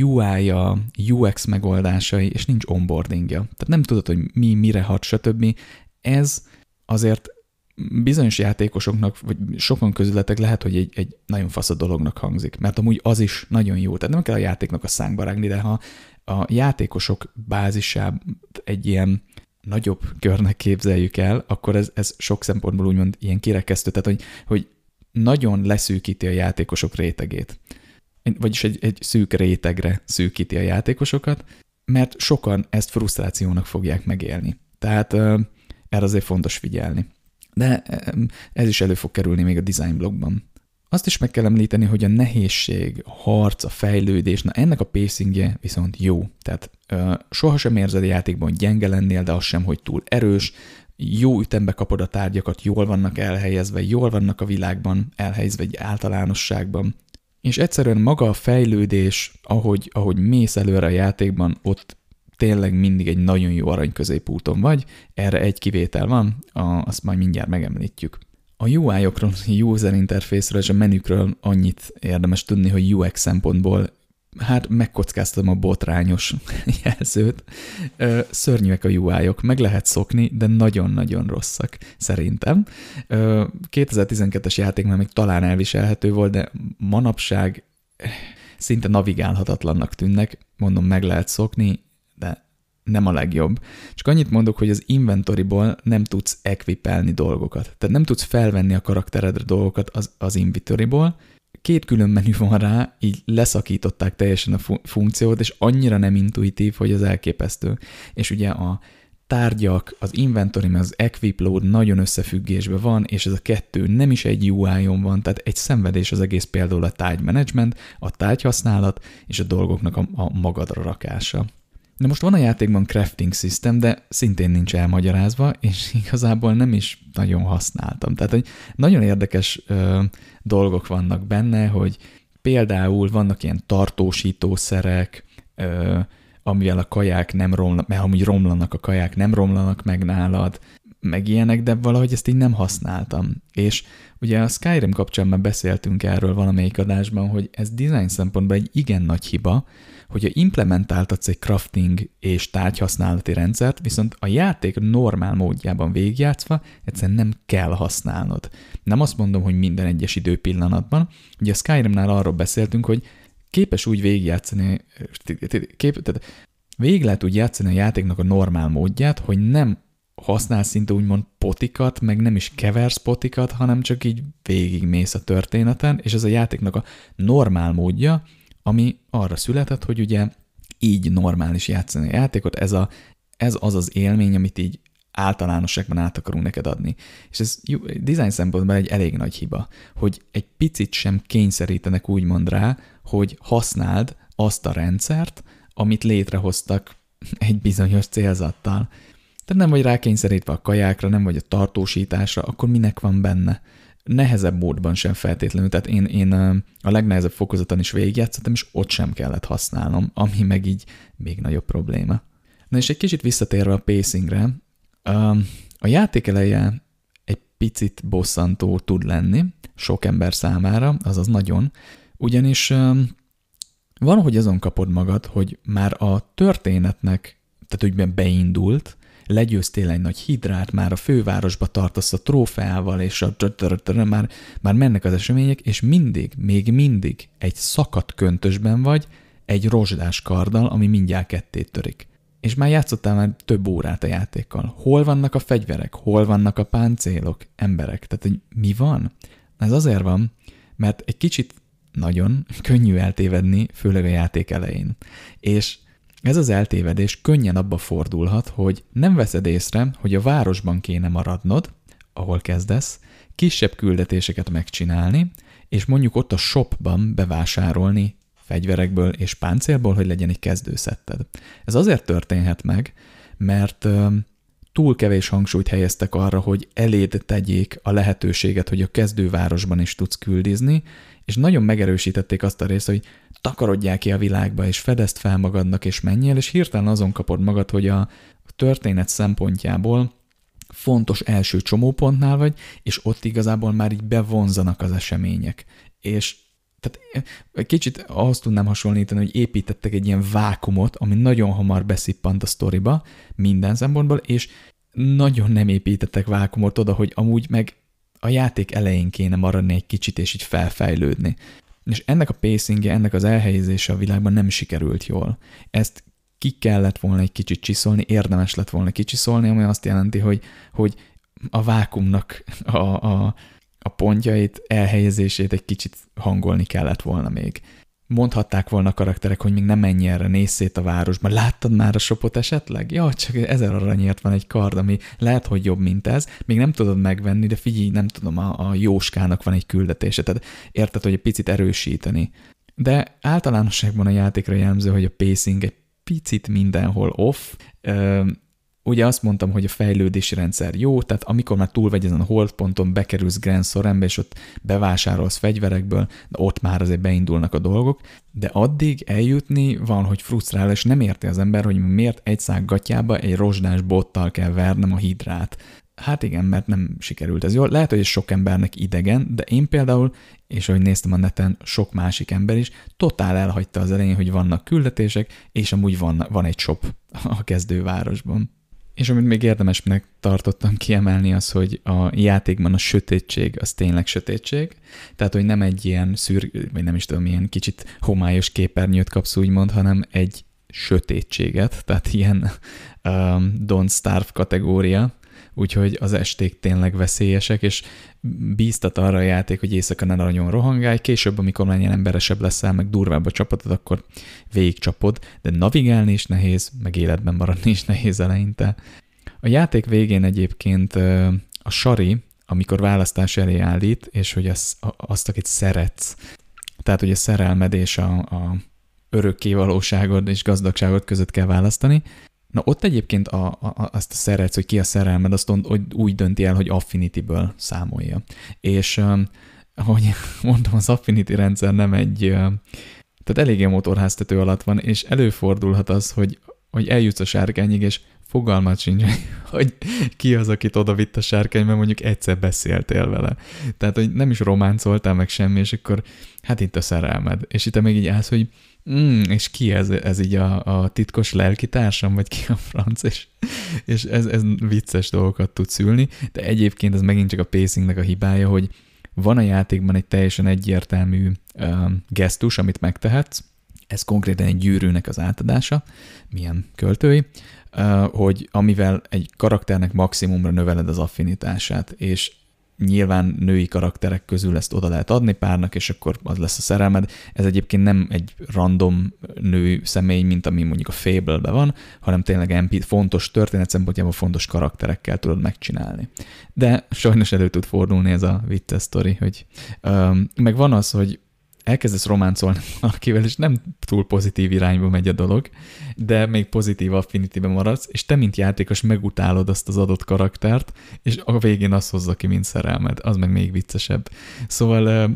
UI-ja, UX megoldásai, és nincs onboardingja. Tehát nem tudod, hogy mi, mire hat, stb. Ez azért bizonyos játékosoknak, vagy sokan közületek lehet, hogy egy, egy nagyon fasz a dolognak hangzik, mert amúgy az is nagyon jó. Tehát nem kell a játéknak a szánkba rágni, de ha a játékosok bázisát egy ilyen nagyobb körnek képzeljük el, akkor ez, ez sok szempontból úgymond ilyen kirekesztő, tehát hogy, hogy nagyon leszűkíti a játékosok rétegét. Vagyis egy, egy szűk rétegre szűkíti a játékosokat, mert sokan ezt frusztrációnak fogják megélni. Tehát erre azért fontos figyelni de ez is elő fog kerülni még a design blogban. Azt is meg kell említeni, hogy a nehézség, a harc, a fejlődés, na ennek a pacingje viszont jó. Tehát ö, sohasem érzed a játékban, hogy gyenge lennél, de az sem, hogy túl erős, jó ütembe kapod a tárgyakat, jól vannak elhelyezve, jól vannak a világban elhelyezve egy általánosságban. És egyszerűen maga a fejlődés, ahogy, ahogy mész előre a játékban, ott tényleg mindig egy nagyon jó arany középúton vagy, erre egy kivétel van, a, azt majd mindjárt megemlítjük. A UI-okról, user interface-ről és a menükről annyit érdemes tudni, hogy UX szempontból hát megkockáztatom a botrányos jelzőt. Szörnyűek a UI-ok, meg lehet szokni, de nagyon-nagyon rosszak, szerintem. 2012-es játék már még talán elviselhető volt, de manapság eh, szinte navigálhatatlannak tűnnek, mondom, meg lehet szokni, de nem a legjobb. Csak annyit mondok, hogy az inventoryból nem tudsz equipelni dolgokat. Tehát nem tudsz felvenni a karakteredre dolgokat az, az inventoryból. Két külön menü van rá, így leszakították teljesen a funkciót, és annyira nem intuitív, hogy az elképesztő. És ugye a tárgyak, az inventory, az equip load nagyon összefüggésben van, és ez a kettő nem is egy UI-on van, tehát egy szenvedés az egész például a tárgy management, a tárgyhasználat és a dolgoknak a, a magadra rakása. De most van a játékban crafting system, de szintén nincs elmagyarázva, és igazából nem is nagyon használtam. Tehát, hogy nagyon érdekes ö, dolgok vannak benne, hogy például vannak ilyen tartósítószerek, ö, amivel a kaják nem romlanak, mert amúgy romlanak a kaják, nem romlanak meg nálad, meg ilyenek, de valahogy ezt így nem használtam. És ugye a Skyrim kapcsán már beszéltünk erről valamelyik adásban, hogy ez design szempontból egy igen nagy hiba, hogyha implementáltatsz egy crafting és tárgyhasználati rendszert, viszont a játék normál módjában végigjátszva egyszerűen nem kell használnod. Nem azt mondom, hogy minden egyes időpillanatban. Ugye a Skyrimnál arról beszéltünk, hogy képes úgy végigjátszani, kép, tehát végig lehet úgy játszani a játéknak a normál módját, hogy nem használsz szinte úgymond potikat, meg nem is keversz potikat, hanem csak így végigmész a történeten, és ez a játéknak a normál módja, ami arra született, hogy ugye így normális játszani a játékot, ez, a, ez az az élmény, amit így általánosságban át akarunk neked adni. És ez design szempontból egy elég nagy hiba, hogy egy picit sem kényszerítenek úgymond rá, hogy használd azt a rendszert, amit létrehoztak egy bizonyos célzattal. Tehát nem vagy rákényszerítve a kajákra, nem vagy a tartósításra, akkor minek van benne? Nehezebb módban sem feltétlenül, tehát én, én a legnehezebb fokozaton is végigjátszottam, és ott sem kellett használnom, ami meg így még nagyobb probléma. Na és egy kicsit visszatérve a pacingre, a játék eleje egy picit bosszantó tud lenni sok ember számára, azaz nagyon, ugyanis van, hogy azon kapod magad, hogy már a történetnek, tehát úgy beindult, legyőztél egy nagy hidrát, már a fővárosba tartasz a trófeával, és a már, már mennek az események, és mindig, még mindig egy szakadt köntösben vagy, egy rozsdás karddal, ami mindjárt kettét törik. És már játszottál már több órát a játékkal. Hol vannak a fegyverek? Hol vannak a páncélok? Emberek? Tehát, hogy mi van? Ez azért van, mert egy kicsit nagyon könnyű eltévedni, főleg a játék elején. És ez az eltévedés könnyen abba fordulhat, hogy nem veszed észre, hogy a városban kéne maradnod, ahol kezdesz, kisebb küldetéseket megcsinálni, és mondjuk ott a shopban bevásárolni fegyverekből és páncélból, hogy legyen egy kezdőszetted. Ez azért történhet meg, mert túl kevés hangsúlyt helyeztek arra, hogy eléd tegyék a lehetőséget, hogy a kezdővárosban is tudsz küldizni, és nagyon megerősítették azt a részt, hogy takarodjál ki a világba, és fedezd fel magadnak, és menjél, és hirtelen azon kapod magad, hogy a történet szempontjából fontos első csomópontnál vagy, és ott igazából már így bevonzanak az események. És tehát egy kicsit ahhoz tudnám hasonlítani, hogy építettek egy ilyen vákumot, ami nagyon hamar beszippant a sztoriba minden szempontból, és nagyon nem építettek vákumot oda, hogy amúgy meg a játék elején kéne maradni egy kicsit, és így felfejlődni. És ennek a pacingje, ennek az elhelyezése a világban nem sikerült jól. Ezt ki kellett volna egy kicsit csiszolni, érdemes lett volna kicsiszolni, ami azt jelenti, hogy, hogy a vákumnak a, a, a pontjait, elhelyezését egy kicsit hangolni kellett volna még. Mondhatták volna a karakterek, hogy még nem menj erre, nézz szét a városban. Láttad már a sopot esetleg? Ja, csak ezer aranyért van egy kard, ami lehet, hogy jobb, mint ez. Még nem tudod megvenni, de figyelj, nem tudom, a, a jóskának van egy küldetése. Tehát érted, hogy egy picit erősíteni. De általánosságban a játékra jellemző, hogy a pacing egy picit mindenhol off. Ugye azt mondtam, hogy a fejlődési rendszer jó, tehát amikor már túl vagy ezen a holdponton, bekerülsz Grand Sorenbe, és ott bevásárolsz fegyverekből, de ott már azért beindulnak a dolgok, de addig eljutni van, hogy frusztrál, és nem érti az ember, hogy miért egy szág gatyába egy rozsdás bottal kell vernem a hidrát. Hát igen, mert nem sikerült ez jól. Lehet, hogy ez sok embernek idegen, de én például, és ahogy néztem a neten, sok másik ember is, totál elhagyta az elején, hogy vannak küldetések, és amúgy van, van egy shop a kezdővárosban. És amit még érdemesnek tartottam kiemelni az, hogy a játékban a sötétség az tényleg sötétség, tehát hogy nem egy ilyen szűr, vagy nem is tudom, ilyen kicsit homályos képernyőt kapsz úgymond, hanem egy sötétséget, tehát ilyen um, Don't Starve kategória, úgyhogy az esték tényleg veszélyesek, és bíztat arra a játék, hogy éjszaka ne nagyon rohangálj, később, amikor ilyen emberesebb leszel, meg durvább a csapatod, akkor végigcsapod, de navigálni is nehéz, meg életben maradni is nehéz eleinte. A játék végén egyébként a Sari, amikor választás elé állít, és hogy az, azt, akit szeretsz, tehát hogy a szerelmed és a, a örökké valóságod és gazdagságod között kell választani, Na ott egyébként a, a, azt a szeretsz, hogy ki a szerelmed, azt hogy úgy dönti el, hogy Affinity-ből számolja. És ahogy mondtam, az Affinity rendszer nem egy, tehát eléggé motorháztető alatt van, és előfordulhat az, hogy, hogy eljutsz a sárkányig, és fogalmat sincs, hogy ki az, akit oda vitt a sárkány, mert mondjuk egyszer beszéltél vele. Tehát, hogy nem is románcoltál meg semmi, és akkor hát itt a szerelmed. És itt még így állsz, hogy Mm, és ki ez, ez így a, a titkos lelkitársam, vagy ki a franc, és, és ez, ez vicces dolgokat tud szülni, de egyébként ez megint csak a pacingnek a hibája, hogy van a játékban egy teljesen egyértelmű uh, gesztus, amit megtehetsz, ez konkrétan egy gyűrűnek az átadása, milyen költői, uh, hogy amivel egy karakternek maximumra növeled az affinitását, és nyilván női karakterek közül ezt oda lehet adni párnak, és akkor az lesz a szerelmed. Ez egyébként nem egy random nő személy, mint ami mondjuk a fable van, hanem tényleg MP, fontos történet szempontjából fontos karakterekkel tudod megcsinálni. De sajnos elő tud fordulni ez a vicces sztori, hogy um, meg van az, hogy elkezdesz románcolni valakivel, és nem túl pozitív irányba megy a dolog, de még pozitív affinityben maradsz, és te, mint játékos megutálod azt az adott karaktert, és a végén azt hozza ki, mint szerelmed. Az meg még viccesebb. Szóval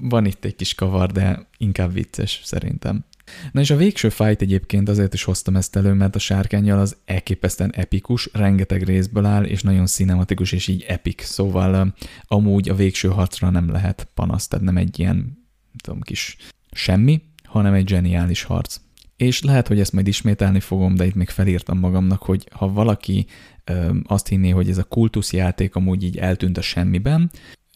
van itt egy kis kavar, de inkább vicces szerintem. Na és a végső fight egyébként azért is hoztam ezt elő, mert a sárkányjal az elképesztően epikus, rengeteg részből áll, és nagyon cinematikus, és így epik. Szóval amúgy a végső harcra nem lehet panasz, tehát nem egy ilyen, tudom, kis semmi, hanem egy zseniális harc. És lehet, hogy ezt majd ismételni fogom, de itt még felírtam magamnak, hogy ha valaki azt hinné, hogy ez a kultuszjáték amúgy így eltűnt a semmiben,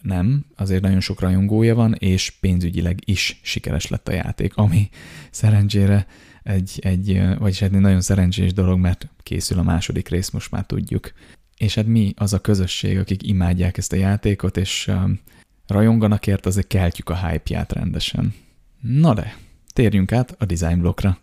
nem, azért nagyon sok rajongója van, és pénzügyileg is sikeres lett a játék, ami szerencsére egy, egy vagyis egy nagyon szerencsés dolog, mert készül a második rész, most már tudjuk. És hát mi az a közösség, akik imádják ezt a játékot, és um, rajonganak ért, azért keltjük a hype-ját rendesen. Na de, térjünk át a design blokkra.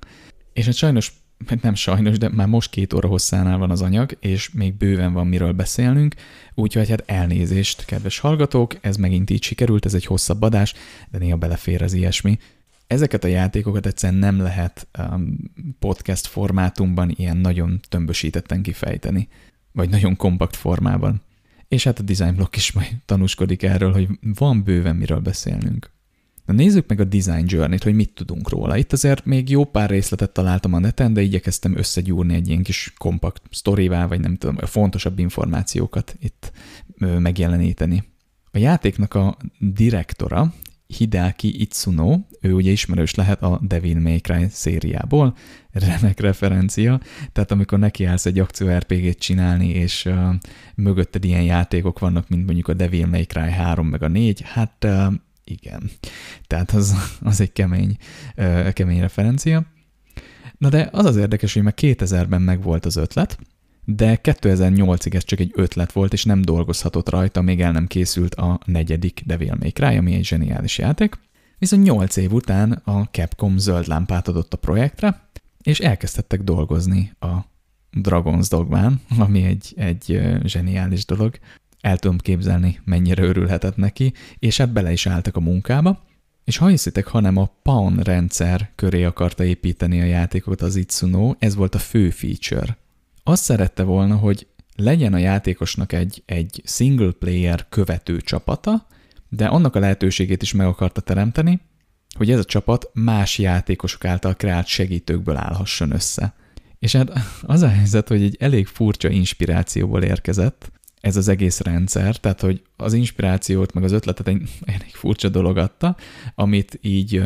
És hát sajnos nem sajnos, de már most két óra hosszánál van az anyag, és még bőven van miről beszélnünk, úgyhogy hát elnézést, kedves hallgatók, ez megint így sikerült, ez egy hosszabb adás, de néha belefér az ilyesmi. Ezeket a játékokat egyszerűen nem lehet um, podcast formátumban ilyen nagyon tömbösítetten kifejteni, vagy nagyon kompakt formában. És hát a design block is majd tanúskodik erről, hogy van bőven miről beszélnünk. Na nézzük meg a Design Journey-t, hogy mit tudunk róla. Itt azért még jó pár részletet találtam a neten, de igyekeztem összegyúrni egy ilyen kis kompakt sztorivá, vagy nem tudom, a fontosabb információkat itt megjeleníteni. A játéknak a direktora, Hideaki Itsuno, ő ugye ismerős lehet a Devil May Cry szériából, remek referencia, tehát amikor nekiállsz egy akció RPG-t csinálni, és uh, mögötted ilyen játékok vannak, mint mondjuk a Devil May Cry 3 meg a 4, hát uh, igen. Tehát az, az egy kemény, kemény referencia. Na de az az érdekes, hogy már 2000-ben megvolt az ötlet, de 2008-ig ez csak egy ötlet volt, és nem dolgozhatott rajta, még el nem készült a negyedik Devil May Cry, ami egy zseniális játék. Viszont 8 év után a Capcom zöld lámpát adott a projektre, és elkezdtek dolgozni a Dragon's Dogmán, ami egy, egy zseniális dolog. El tudom képzelni, mennyire örülhetett neki, és hát bele is álltak a munkába. És ha hiszitek, hanem a Pawn rendszer köré akarta építeni a játékot az Itsuno, ez volt a fő feature azt szerette volna, hogy legyen a játékosnak egy, egy single player követő csapata, de annak a lehetőségét is meg akarta teremteni, hogy ez a csapat más játékosok által kreált segítőkből állhasson össze. És hát az a helyzet, hogy egy elég furcsa inspirációból érkezett ez az egész rendszer, tehát hogy az inspirációt, meg az ötletet egy elég furcsa dolog adta, amit így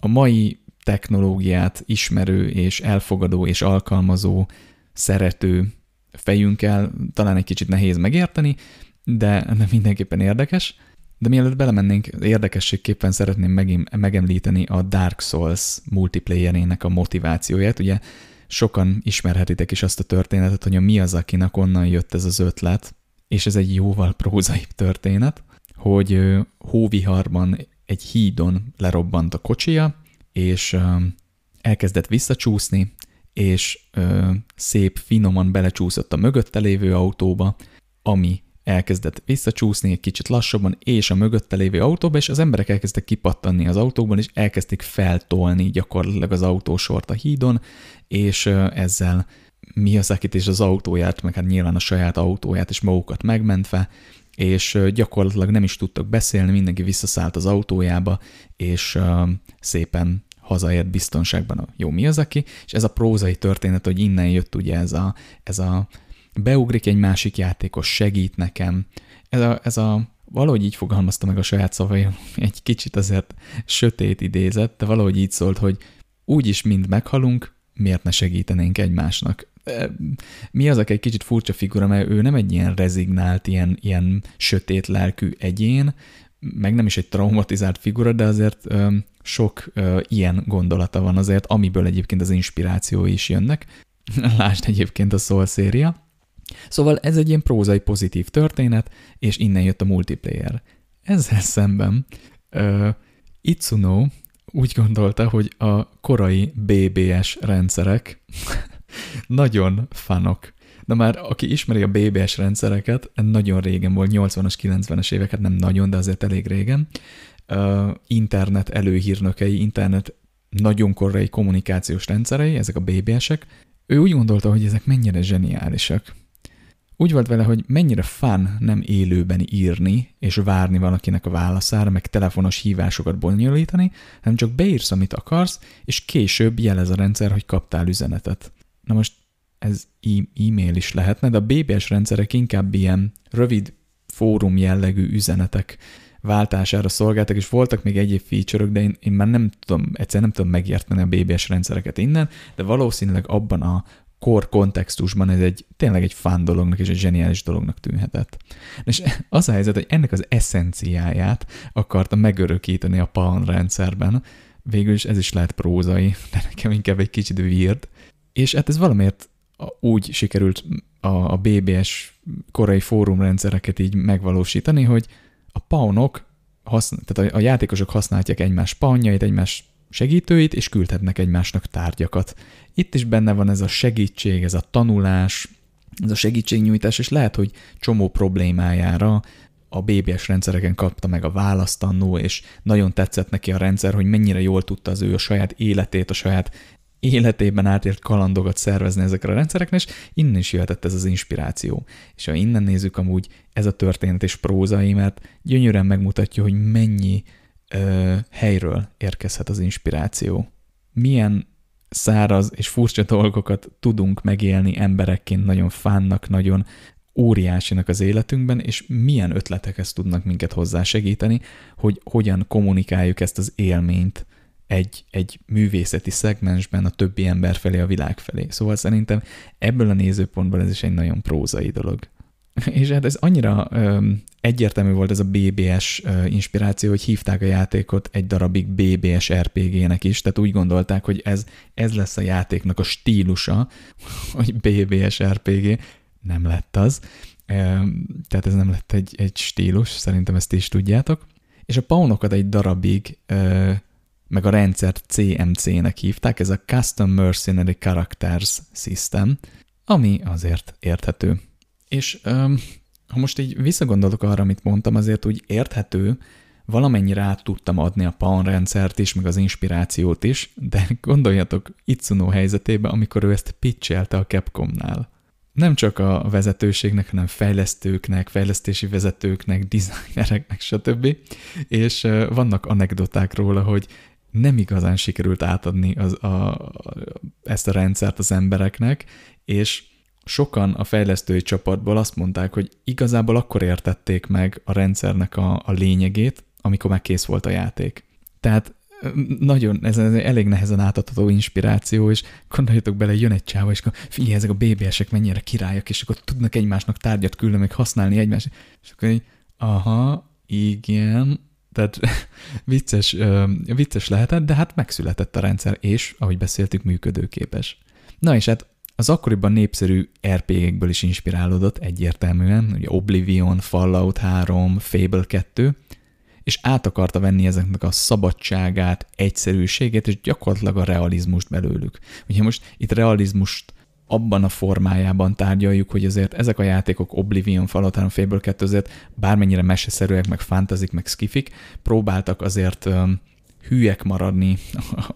a mai technológiát ismerő és elfogadó és alkalmazó szerető fejünkkel talán egy kicsit nehéz megérteni, de, de mindenképpen érdekes. De mielőtt belemennénk, érdekességképpen szeretném megemlíteni a Dark Souls multiplayerének a motivációját. Ugye sokan ismerhetitek is azt a történetet, hogy a Miyazakinak onnan jött ez az ötlet, és ez egy jóval prózai történet, hogy hóviharban egy hídon lerobbant a kocsia, és elkezdett visszacsúszni, és szép, finoman belecsúszott a mögötte lévő autóba, ami elkezdett visszacsúszni egy kicsit lassabban, és a mögötte lévő autóba, és az emberek elkezdtek kipattanni az autóban, és elkezdték feltolni gyakorlatilag az autósort a hídon, és ezzel mi az, akit és az autóját, meg hát nyilván a saját autóját és magukat megmentve, és gyakorlatilag nem is tudtak beszélni, mindenki visszaszállt az autójába, és szépen hazaért biztonságban a jó mi az aki, és ez a prózai történet, hogy innen jött ugye ez a, ez a beugrik egy másik játékos, segít nekem, ez a, ez a valahogy így fogalmazta meg a saját szavai, egy kicsit azért sötét idézet, de valahogy így szólt, hogy úgyis mind meghalunk, miért ne segítenénk egymásnak. Mi az, aki egy kicsit furcsa figura, mert ő nem egy ilyen rezignált, ilyen, ilyen sötét lelkű egyén, meg nem is egy traumatizált figura, de azért ö, sok ö, ilyen gondolata van azért, amiből egyébként az inspiráció is jönnek. Lásd egyébként a Soul széria. Szóval ez egy ilyen prózai pozitív történet, és innen jött a multiplayer. Ezzel szemben ö, Itsuno úgy gondolta, hogy a korai BBS rendszerek nagyon fanok. Na már, aki ismeri a BBS rendszereket, nagyon régen volt, 80-as, 90-es éveket, nem nagyon, de azért elég régen, uh, internet előhírnökei, internet nagyon korai kommunikációs rendszerei, ezek a BBS-ek, ő úgy gondolta, hogy ezek mennyire zseniálisak. Úgy volt vele, hogy mennyire fán nem élőben írni, és várni valakinek a válaszára, meg telefonos hívásokat bonyolítani, hanem csak beírsz, amit akarsz, és később jelez a rendszer, hogy kaptál üzenetet. Na most ez e-mail is lehetne, de a BBS rendszerek inkább ilyen rövid fórum jellegű üzenetek váltására szolgáltak, és voltak még egyéb feature de én, én már nem tudom, egyszerűen nem tudom megérteni a BBS rendszereket innen, de valószínűleg abban a kor kontextusban ez egy tényleg egy fán dolognak és egy zseniális dolognak tűnhetett. És az a helyzet, hogy ennek az eszenciáját akarta megörökíteni a Palm rendszerben, végül is ez is lehet prózai, de nekem inkább egy kicsit weird, és hát ez valamiért úgy sikerült a, a BBS korai fórumrendszereket így megvalósítani, hogy a paunok, haszn- tehát a, a játékosok használják egymás paunjait, egymás segítőit, és küldhetnek egymásnak tárgyakat. Itt is benne van ez a segítség, ez a tanulás, ez a segítségnyújtás, és lehet, hogy csomó problémájára a BBS rendszereken kapta meg a választ annó, és nagyon tetszett neki a rendszer, hogy mennyire jól tudta az ő a saját életét, a saját életében átért kalandokat szervezni ezekre a rendszereknek, és innen is jöhetett ez az inspiráció. És ha innen nézzük amúgy ez a történet és prózai, gyönyörűen megmutatja, hogy mennyi ö, helyről érkezhet az inspiráció. Milyen száraz és furcsa dolgokat tudunk megélni emberekként, nagyon fánnak, nagyon óriásinak az életünkben, és milyen ötletek ezt tudnak minket hozzásegíteni, hogy hogyan kommunikáljuk ezt az élményt egy, egy művészeti szegmensben a többi ember felé, a világ felé. Szóval szerintem ebből a nézőpontból ez is egy nagyon prózai dolog. És hát ez annyira egyértelmű volt ez a BBS inspiráció, hogy hívták a játékot egy darabig BBS RPG-nek is, tehát úgy gondolták, hogy ez, ez lesz a játéknak a stílusa, hogy BBS RPG, nem lett az. Tehát ez nem lett egy, egy stílus, szerintem ezt is tudjátok. És a paunokat egy darabig, meg a rendszert CMC-nek hívták, ez a Custom Mercenary Characters System, ami azért érthető. És ha most így visszagondolok arra, amit mondtam, azért úgy érthető, valamennyire át tudtam adni a Pawn rendszert is, meg az inspirációt is, de gondoljatok Itsuno helyzetébe, amikor ő ezt pitchelte a Capcomnál nem csak a vezetőségnek, hanem fejlesztőknek, fejlesztési vezetőknek, designereknek, stb. És vannak anekdoták róla, hogy nem igazán sikerült átadni az, a, a, ezt a rendszert az embereknek, és sokan a fejlesztői csapatból azt mondták, hogy igazából akkor értették meg a rendszernek a, a lényegét, amikor már kész volt a játék. Tehát nagyon, ez, ez elég nehezen átadható inspiráció, és gondoljatok bele, jön egy csáva, és akkor figyelj, ezek a BBS-ek mennyire királyok, és akkor tudnak egymásnak tárgyat küldeni, meg használni egymást, és akkor így, aha, igen, tehát vicces, vicces lehetett, de hát megszületett a rendszer, és, ahogy beszéltük, működőképes. Na és hát az akkoriban népszerű RPG-ekből is inspirálódott egyértelműen, ugye Oblivion, Fallout 3, Fable 2, és át akarta venni ezeknek a szabadságát, egyszerűségét, és gyakorlatilag a realizmust belőlük. Ugye most itt realizmust abban a formájában tárgyaljuk, hogy azért ezek a játékok Oblivion, Fallout 3, Fable 2 azért bármennyire meseszerűek, meg fantazik, meg skifik, próbáltak azért um, hülyek maradni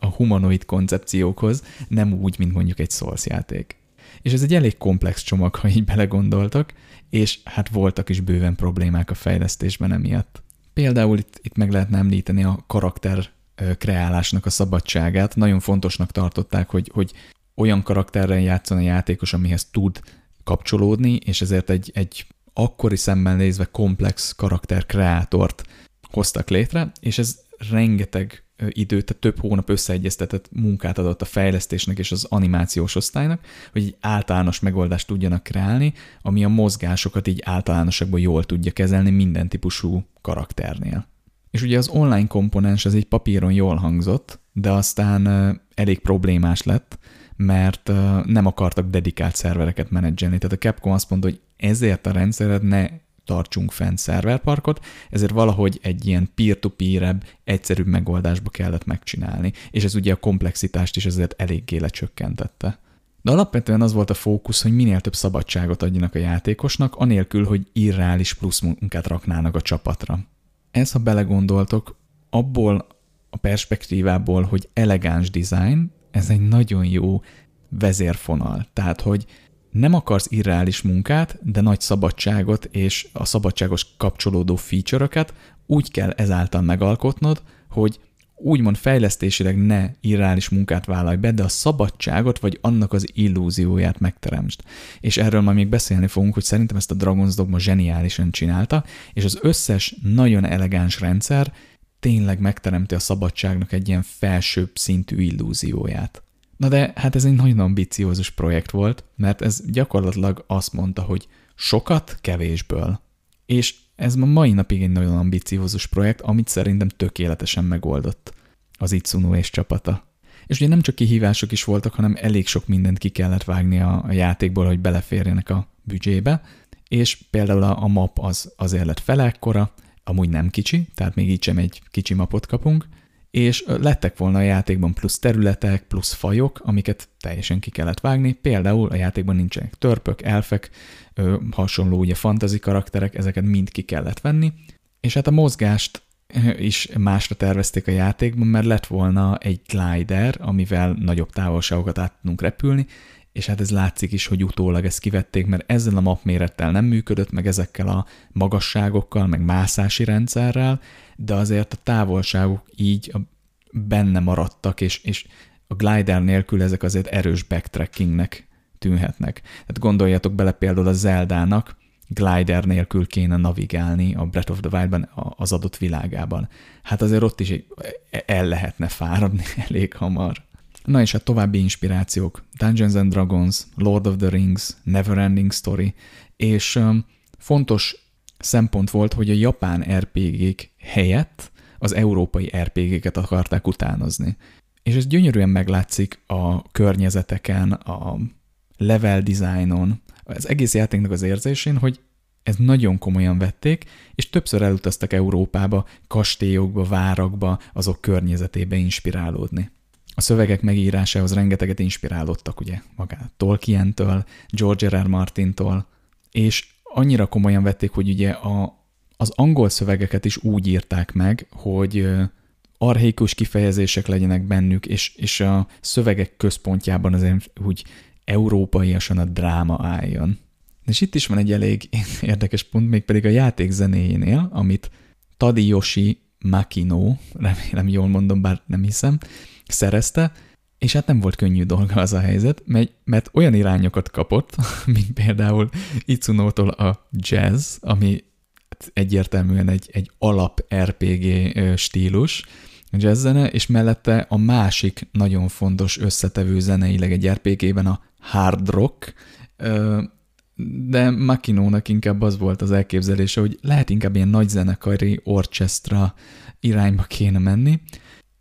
a humanoid koncepciókhoz, nem úgy, mint mondjuk egy Souls játék. És ez egy elég komplex csomag, ha így belegondoltak, és hát voltak is bőven problémák a fejlesztésben emiatt. Például itt, itt meg lehetne említeni a karakter kreálásnak a szabadságát. Nagyon fontosnak tartották, hogy, hogy olyan karakterrel játszon a játékos, amihez tud kapcsolódni, és ezért egy, egy akkori szemmel nézve komplex karakter kreátort hoztak létre, és ez rengeteg időt, tehát több hónap összeegyeztetett munkát adott a fejlesztésnek és az animációs osztálynak, hogy egy általános megoldást tudjanak kreálni, ami a mozgásokat így általánosakban jól tudja kezelni minden típusú karakternél. És ugye az online komponens az egy papíron jól hangzott, de aztán elég problémás lett, mert nem akartak dedikált szervereket menedzselni. Tehát a Capcom azt mondta, hogy ezért a rendszered ne tartsunk fenn szerverparkot, ezért valahogy egy ilyen peer-to-peer-ebb, egyszerűbb megoldásba kellett megcsinálni, és ez ugye a komplexitást is ezért eléggé lecsökkentette. De alapvetően az volt a fókusz, hogy minél több szabadságot adjanak a játékosnak, anélkül, hogy irreális plusz munkát raknának a csapatra. Ez, ha belegondoltok, abból a perspektívából, hogy elegáns design, ez egy nagyon jó vezérfonal. Tehát, hogy nem akarsz irreális munkát, de nagy szabadságot és a szabadságos kapcsolódó feature-öket úgy kell ezáltal megalkotnod, hogy úgymond fejlesztésileg ne irreális munkát vállalj be, de a szabadságot vagy annak az illúzióját megteremtsd. És erről majd még beszélni fogunk, hogy szerintem ezt a Dragon's Dogma zseniálisan csinálta, és az összes nagyon elegáns rendszer tényleg megteremti a szabadságnak egy ilyen felsőbb szintű illúzióját. Na de hát ez egy nagyon ambiciózus projekt volt, mert ez gyakorlatilag azt mondta, hogy sokat kevésből. És ez ma mai napig egy nagyon ambiciózus projekt, amit szerintem tökéletesen megoldott az Itsuno és csapata. És ugye nem csak kihívások is voltak, hanem elég sok mindent ki kellett vágni a, a játékból, hogy beleférjenek a büdzsébe, és például a, a map az azért lett felekkora, amúgy nem kicsi, tehát még így sem egy kicsi mapot kapunk, és lettek volna a játékban plusz területek, plusz fajok, amiket teljesen ki kellett vágni. Például a játékban nincsenek törpök, elfek, hasonló ugye fantasy karakterek, ezeket mind ki kellett venni. És hát a mozgást is másra tervezték a játékban, mert lett volna egy glider, amivel nagyobb távolságokat át tudunk repülni, és hát ez látszik is, hogy utólag ezt kivették, mert ezzel a mapmérettel nem működött, meg ezekkel a magasságokkal, meg mászási rendszerrel, de azért a távolságok így benne maradtak, és, és a glider nélkül ezek azért erős backtrackingnek tűnhetnek. Tehát gondoljatok bele például a Zeldának, glider nélkül kéne navigálni a Breath of the Wild-ban az adott világában. Hát azért ott is el lehetne fáradni elég hamar. Na és a további inspirációk. Dungeons and Dragons, Lord of the Rings, Neverending Story, és um, fontos szempont volt, hogy a japán RPG-k helyett az európai RPG-ket akarták utánozni. És ez gyönyörűen meglátszik a környezeteken, a level designon, az egész játéknak az érzésén, hogy ez nagyon komolyan vették, és többször elutaztak Európába, kastélyokba, várakba, azok környezetébe inspirálódni. A szövegek megírásához rengeteget inspirálódtak, ugye, magát Tolkien-től, George R. R. Martin-tól, és annyira komolyan vették, hogy ugye a, az angol szövegeket is úgy írták meg, hogy arhékus kifejezések legyenek bennük, és, és a szövegek központjában azért úgy európaiasan a dráma álljon. És itt is van egy elég érdekes pont, mégpedig a játék zenéjénél, amit Tadiyoshi Makino, remélem jól mondom, bár nem hiszem, szerezte, és hát nem volt könnyű dolga az a helyzet, mert, olyan irányokat kapott, mint például Itsunótól a jazz, ami egyértelműen egy, egy alap RPG stílus, jazz-zene, és mellette a másik nagyon fontos összetevő zeneileg egy RPG-ben a hard rock, de Makinónak inkább az volt az elképzelése, hogy lehet inkább ilyen nagy zenekari orchestra irányba kéne menni,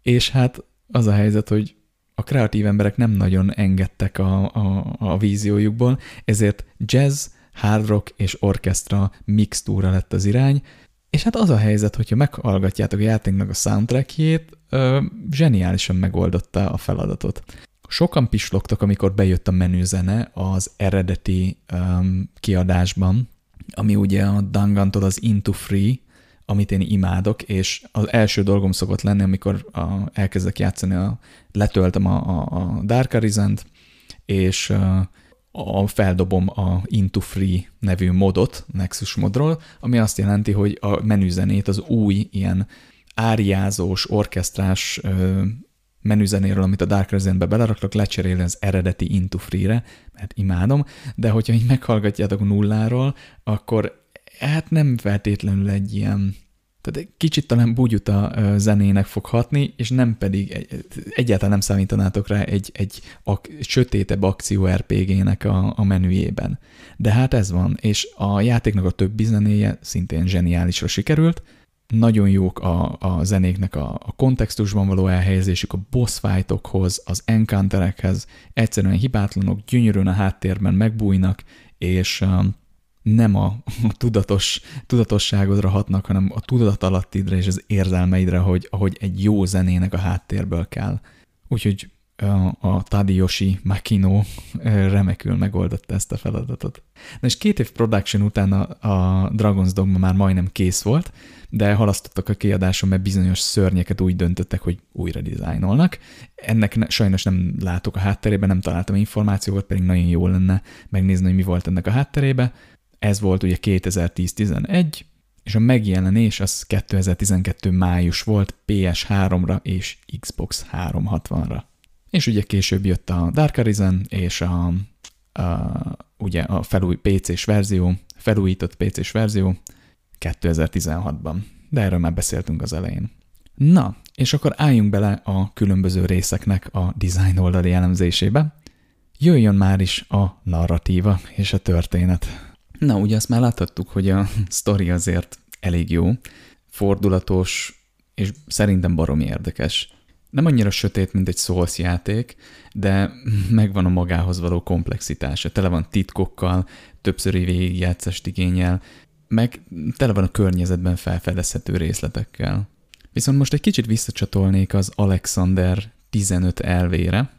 és hát az a helyzet, hogy a kreatív emberek nem nagyon engedtek a, a, a víziójukból, ezért jazz, hard rock és orchestra mixtúra lett az irány, és hát az a helyzet, hogyha meghallgatjátok a játéknak a soundtrackjét, ö, zseniálisan megoldotta a feladatot. Sokan pislogtak, amikor bejött a menüzene az eredeti um, kiadásban, ami ugye a Dangantól az Into Free, amit én imádok, és az első dolgom szokott lenni, amikor a, elkezdek játszani, a, letöltöm a, a, a Dark Arisen-t, és a, a, feldobom a Into Free nevű modot, Nexus modról, ami azt jelenti, hogy a menüzenét az új ilyen áriázós, orkesztrás menüzenéről, amit a Dark Resident-be beleraktak, lecserélni az eredeti Into Free-re, mert imádom, de hogyha így meghallgatjátok nulláról, akkor hát nem feltétlenül egy ilyen, tehát egy kicsit talán bugyuta zenének fog hatni, és nem pedig egy, egyáltalán nem számítanátok rá egy, egy ak, sötétebb akció RPG-nek a, a menüjében. De hát ez van, és a játéknak a többi zenéje szintén zseniálisra sikerült, nagyon jók a, a zenéknek a, a kontextusban való elhelyezésük, a boss fightokhoz, az encounterekhez, egyszerűen hibátlanok, gyönyörűen a háttérben megbújnak, és um, nem a, tudatos, tudatosságodra hatnak, hanem a tudatalattidra és az érzelmeidre, hogy, ahogy egy jó zenének a háttérből kell. Úgyhogy a Tadiyoshi Makino remekül megoldotta ezt a feladatot. Na és két év production után a, a Dragon's Dogma már majdnem kész volt, de halasztottak a kiadáson, mert bizonyos szörnyeket úgy döntöttek, hogy újra dizájnolnak. Ennek ne, sajnos nem látok a hátterében, nem találtam információkat, pedig nagyon jó lenne megnézni, hogy mi volt ennek a hátterébe. Ez volt ugye 2010-11, és a megjelenés az 2012 május volt PS3-ra és Xbox 360-ra. És ugye később jött a Dark Arisen és a, a, ugye a felúj PC-s verzió, felújított PC-s verzió 2016-ban. De erről már beszéltünk az elején. Na, és akkor álljunk bele a különböző részeknek a design oldali elemzésébe. Jöjjön már is a narratíva és a történet. Na, ugye azt már láthattuk, hogy a sztori azért elég jó, fordulatos, és szerintem baromi érdekes nem annyira sötét, mint egy Souls játék, de megvan a magához való komplexitása. Tele van titkokkal, többszöri végigjátszást igényel, meg tele van a környezetben felfedezhető részletekkel. Viszont most egy kicsit visszacsatolnék az Alexander 15 elvére,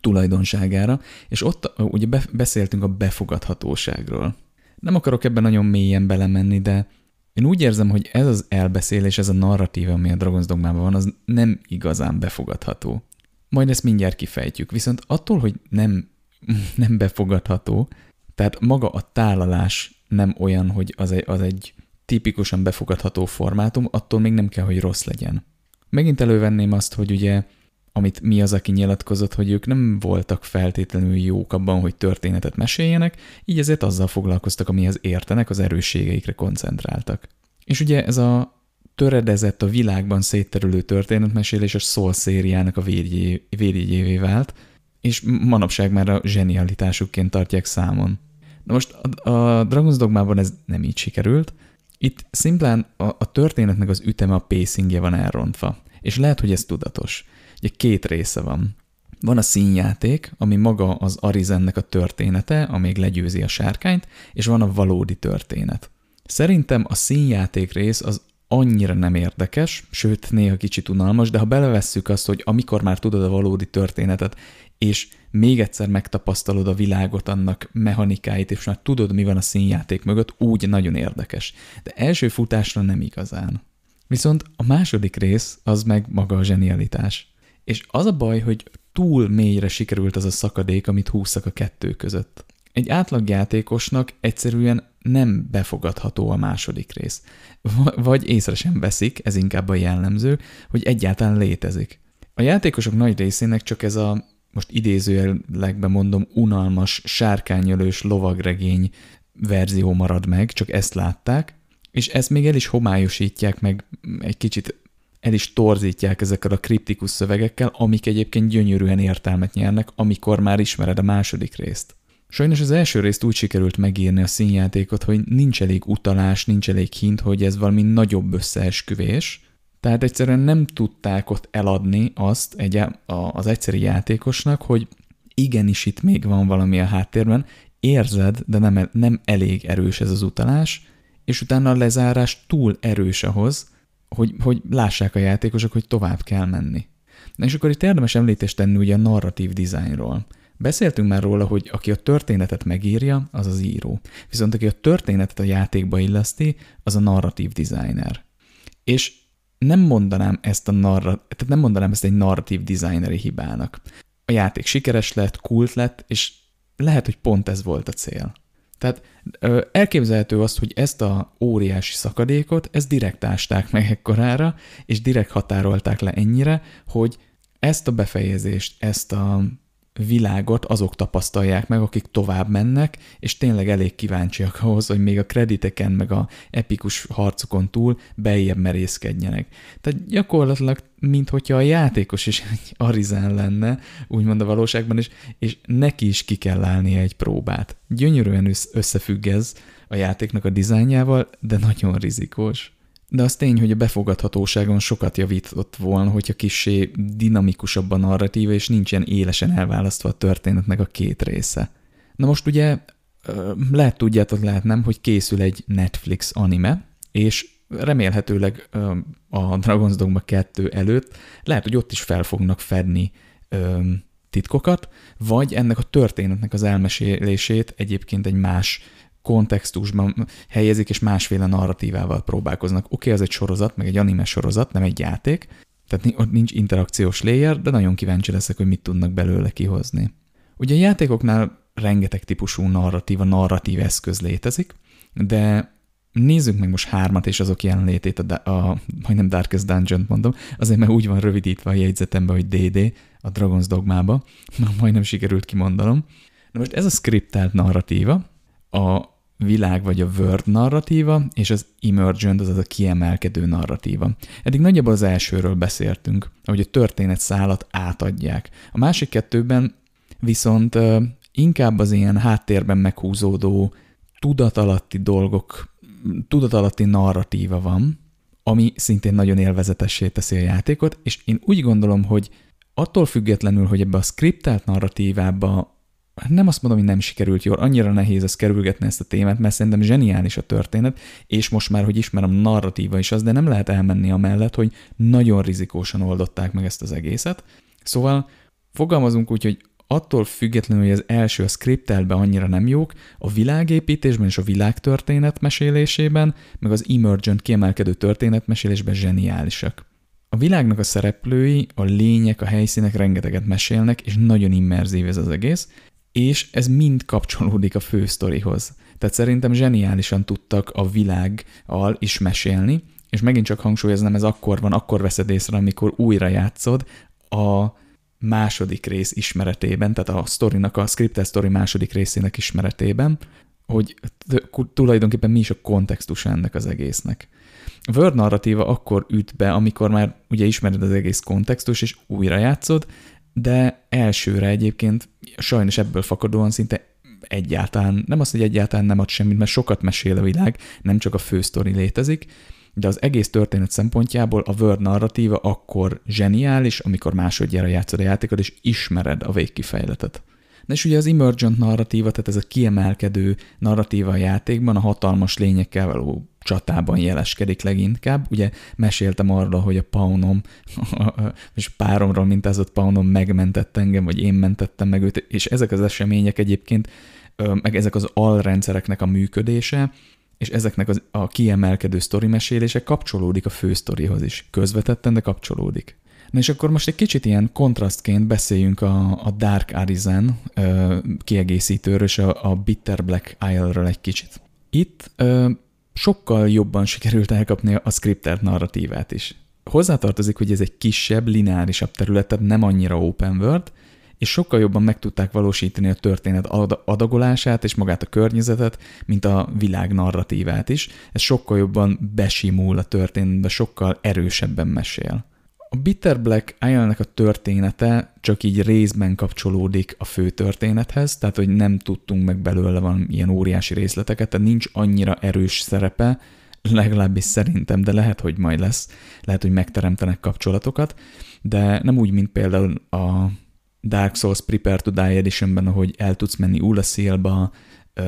tulajdonságára, és ott ugye beszéltünk a befogadhatóságról. Nem akarok ebben nagyon mélyen belemenni, de én úgy érzem, hogy ez az elbeszélés, ez a narratíva, ami a Dragon's Dogmában van, az nem igazán befogadható. Majd ezt mindjárt kifejtjük, viszont attól, hogy nem nem befogadható. Tehát maga a tálalás nem olyan, hogy az egy, az egy tipikusan befogadható formátum, attól még nem kell, hogy rossz legyen. Megint elővenném azt, hogy ugye, amit mi az, aki nyilatkozott, hogy ők nem voltak feltétlenül jók abban, hogy történetet meséljenek, így ezért azzal foglalkoztak, amihez értenek, az erősségeikre koncentráltak. És ugye ez a töredezett a világban szétterülő történetmesélés a Soul szériának a védjegyévé vált, és manapság már a zsenialitásukként tartják számon. Na most a, a Dragon's Dogmában ez nem így sikerült, itt szimplán a, a történetnek az üteme, a pacingje van elrontva, és lehet, hogy ez tudatos. Ugye két része van. Van a színjáték, ami maga az Arizennek a története, amíg legyőzi a sárkányt, és van a valódi történet. Szerintem a színjáték rész az annyira nem érdekes, sőt néha kicsit unalmas, de ha belevesszük azt, hogy amikor már tudod a valódi történetet, és még egyszer megtapasztalod a világot, annak mechanikáit, és már tudod, mi van a színjáték mögött, úgy nagyon érdekes. De első futásra nem igazán. Viszont a második rész az meg maga a zsenialitás. És az a baj, hogy túl mélyre sikerült az a szakadék, amit húztak a kettő között. Egy átlagjátékosnak egyszerűen nem befogadható a második rész. Vagy észre sem veszik, ez inkább a jellemző, hogy egyáltalán létezik. A játékosok nagy részének csak ez a, most idézőjelekben mondom, unalmas, sárkányölős lovagregény verzió marad meg, csak ezt látták, és ezt még el is homályosítják, meg egy kicsit el is torzítják ezekkel a kriptikus szövegekkel, amik egyébként gyönyörűen értelmet nyernek, amikor már ismered a második részt. Sajnos az első részt úgy sikerült megírni a színjátékot, hogy nincs elég utalás, nincs elég hint, hogy ez valami nagyobb összeesküvés, tehát egyszerűen nem tudták ott eladni azt egy, az egyszeri játékosnak, hogy igenis itt még van valami a háttérben, érzed, de nem, nem elég erős ez az utalás, és utána a lezárás túl erős ahhoz, hogy, hogy lássák a játékosok, hogy tovább kell menni. Na és akkor itt érdemes említést tenni ugye a narratív dizájnról. Beszéltünk már róla, hogy aki a történetet megírja, az az író. Viszont aki a történetet a játékba illeszti, az a narratív designer. És nem mondanám ezt a narra, tehát nem mondanám ezt egy narratív designeri hibának. A játék sikeres lett, kult lett, és lehet, hogy pont ez volt a cél. Tehát elképzelhető az, hogy ezt a óriási szakadékot, ezt direkt ásták meg ekkorára, és direkt határolták le ennyire, hogy ezt a befejezést, ezt a világot azok tapasztalják meg, akik tovább mennek, és tényleg elég kíváncsiak ahhoz, hogy még a krediteken, meg a epikus harcokon túl beljebb merészkedjenek. Tehát gyakorlatilag, mint hogyha a játékos is egy arizán lenne, úgymond a valóságban is, és neki is ki kell állnia egy próbát. Gyönyörűen összefügg ez a játéknak a dizájnjával, de nagyon rizikós. De az tény, hogy a befogadhatóságon sokat javított volna, hogyha kissé dinamikusabb a narratíva, és nincsen élesen elválasztva a történetnek a két része. Na most ugye lehet tudjátok, lehet nem, hogy készül egy Netflix anime, és remélhetőleg a Dragon's Dogma 2 előtt lehet, hogy ott is fel fognak fedni titkokat, vagy ennek a történetnek az elmesélését egyébként egy más kontextusban helyezik, és másféle narratívával próbálkoznak. Oké, okay, ez egy sorozat, meg egy anime sorozat, nem egy játék, tehát ott nincs interakciós layer, de nagyon kíváncsi leszek, hogy mit tudnak belőle kihozni. Ugye a játékoknál rengeteg típusú narratíva, narratív eszköz létezik, de nézzük meg most hármat és azok jelenlétét, a, a majdnem Darkest Dungeon mondom, azért mert úgy van rövidítve a jegyzetembe, hogy DD a Dragon's Dogmába, már majdnem sikerült kimondanom. Na most ez a skriptált narratíva, a világ vagy a word narratíva, és az emergent, azaz a kiemelkedő narratíva. Eddig nagyjából az elsőről beszéltünk, hogy a történet szállat átadják. A másik kettőben viszont inkább az ilyen háttérben meghúzódó tudatalatti dolgok, tudatalatti narratíva van, ami szintén nagyon élvezetessé teszi a játékot, és én úgy gondolom, hogy attól függetlenül, hogy ebbe a skriptált narratívába nem azt mondom, hogy nem sikerült jól, annyira nehéz ezt kerülgetni ezt a témát, mert szerintem zseniális a történet, és most már, hogy ismerem, narratíva is az, de nem lehet elmenni amellett, hogy nagyon rizikósan oldották meg ezt az egészet. Szóval fogalmazunk úgy, hogy attól függetlenül, hogy az első a skriptelben annyira nem jók, a világépítésben és a világtörténet mesélésében, meg az emergent kiemelkedő történetmesélésben zseniálisak. A világnak a szereplői, a lények, a helyszínek rengeteget mesélnek, és nagyon immerzív ez az egész, és ez mind kapcsolódik a fősztorihoz. Tehát szerintem zseniálisan tudtak a világgal is mesélni, és megint csak hangsúlyoznám, ez akkor van, akkor veszed észre, amikor újra játszod a második rész ismeretében, tehát a sztorinak, a scripted story második részének ismeretében, hogy tulajdonképpen mi is a kontextus ennek az egésznek. A Word narratíva akkor üt be, amikor már ugye ismered az egész kontextus, és újra játszod, de elsőre egyébként sajnos ebből fakadóan szinte egyáltalán, nem azt, hogy egyáltalán nem ad semmit, mert sokat mesél a világ, nem csak a fő sztori létezik, de az egész történet szempontjából a Word narratíva akkor zseniális, amikor másodjára játszod a játékot, és ismered a végkifejletet. Na és ugye az emergent narratíva, tehát ez a kiemelkedő narratíva a játékban a hatalmas lényekkel való csatában jeleskedik leginkább. Ugye meséltem arról, hogy a paunom, és páromról mintázott paunom megmentett engem, vagy én mentettem meg őt, és ezek az események egyébként, meg ezek az alrendszereknek a működése, és ezeknek az, a kiemelkedő sztori mesélése kapcsolódik a fő sztorihoz is. Közvetetten, de kapcsolódik. Na és akkor most egy kicsit ilyen kontrasztként beszéljünk a, a Dark Arisen ö, kiegészítőről és a, a Bitter Black Isle-ről egy kicsit. Itt ö, sokkal jobban sikerült elkapni a scripted narratívát is. Hozzátartozik, hogy ez egy kisebb, lineárisabb terület, tehát nem annyira open world, és sokkal jobban meg tudták valósítani a történet adagolását és magát a környezetet, mint a világ narratívát is. Ez sokkal jobban besimul a történetbe, sokkal erősebben mesél. A Bitter Black Isle-nek a története csak így részben kapcsolódik a fő történethez, tehát hogy nem tudtunk meg belőle van ilyen óriási részleteket, tehát nincs annyira erős szerepe, legalábbis szerintem, de lehet, hogy majd lesz, lehet, hogy megteremtenek kapcsolatokat, de nem úgy, mint például a Dark Souls Prepare to Die Editionben, ahogy el tudsz menni Ulasilba,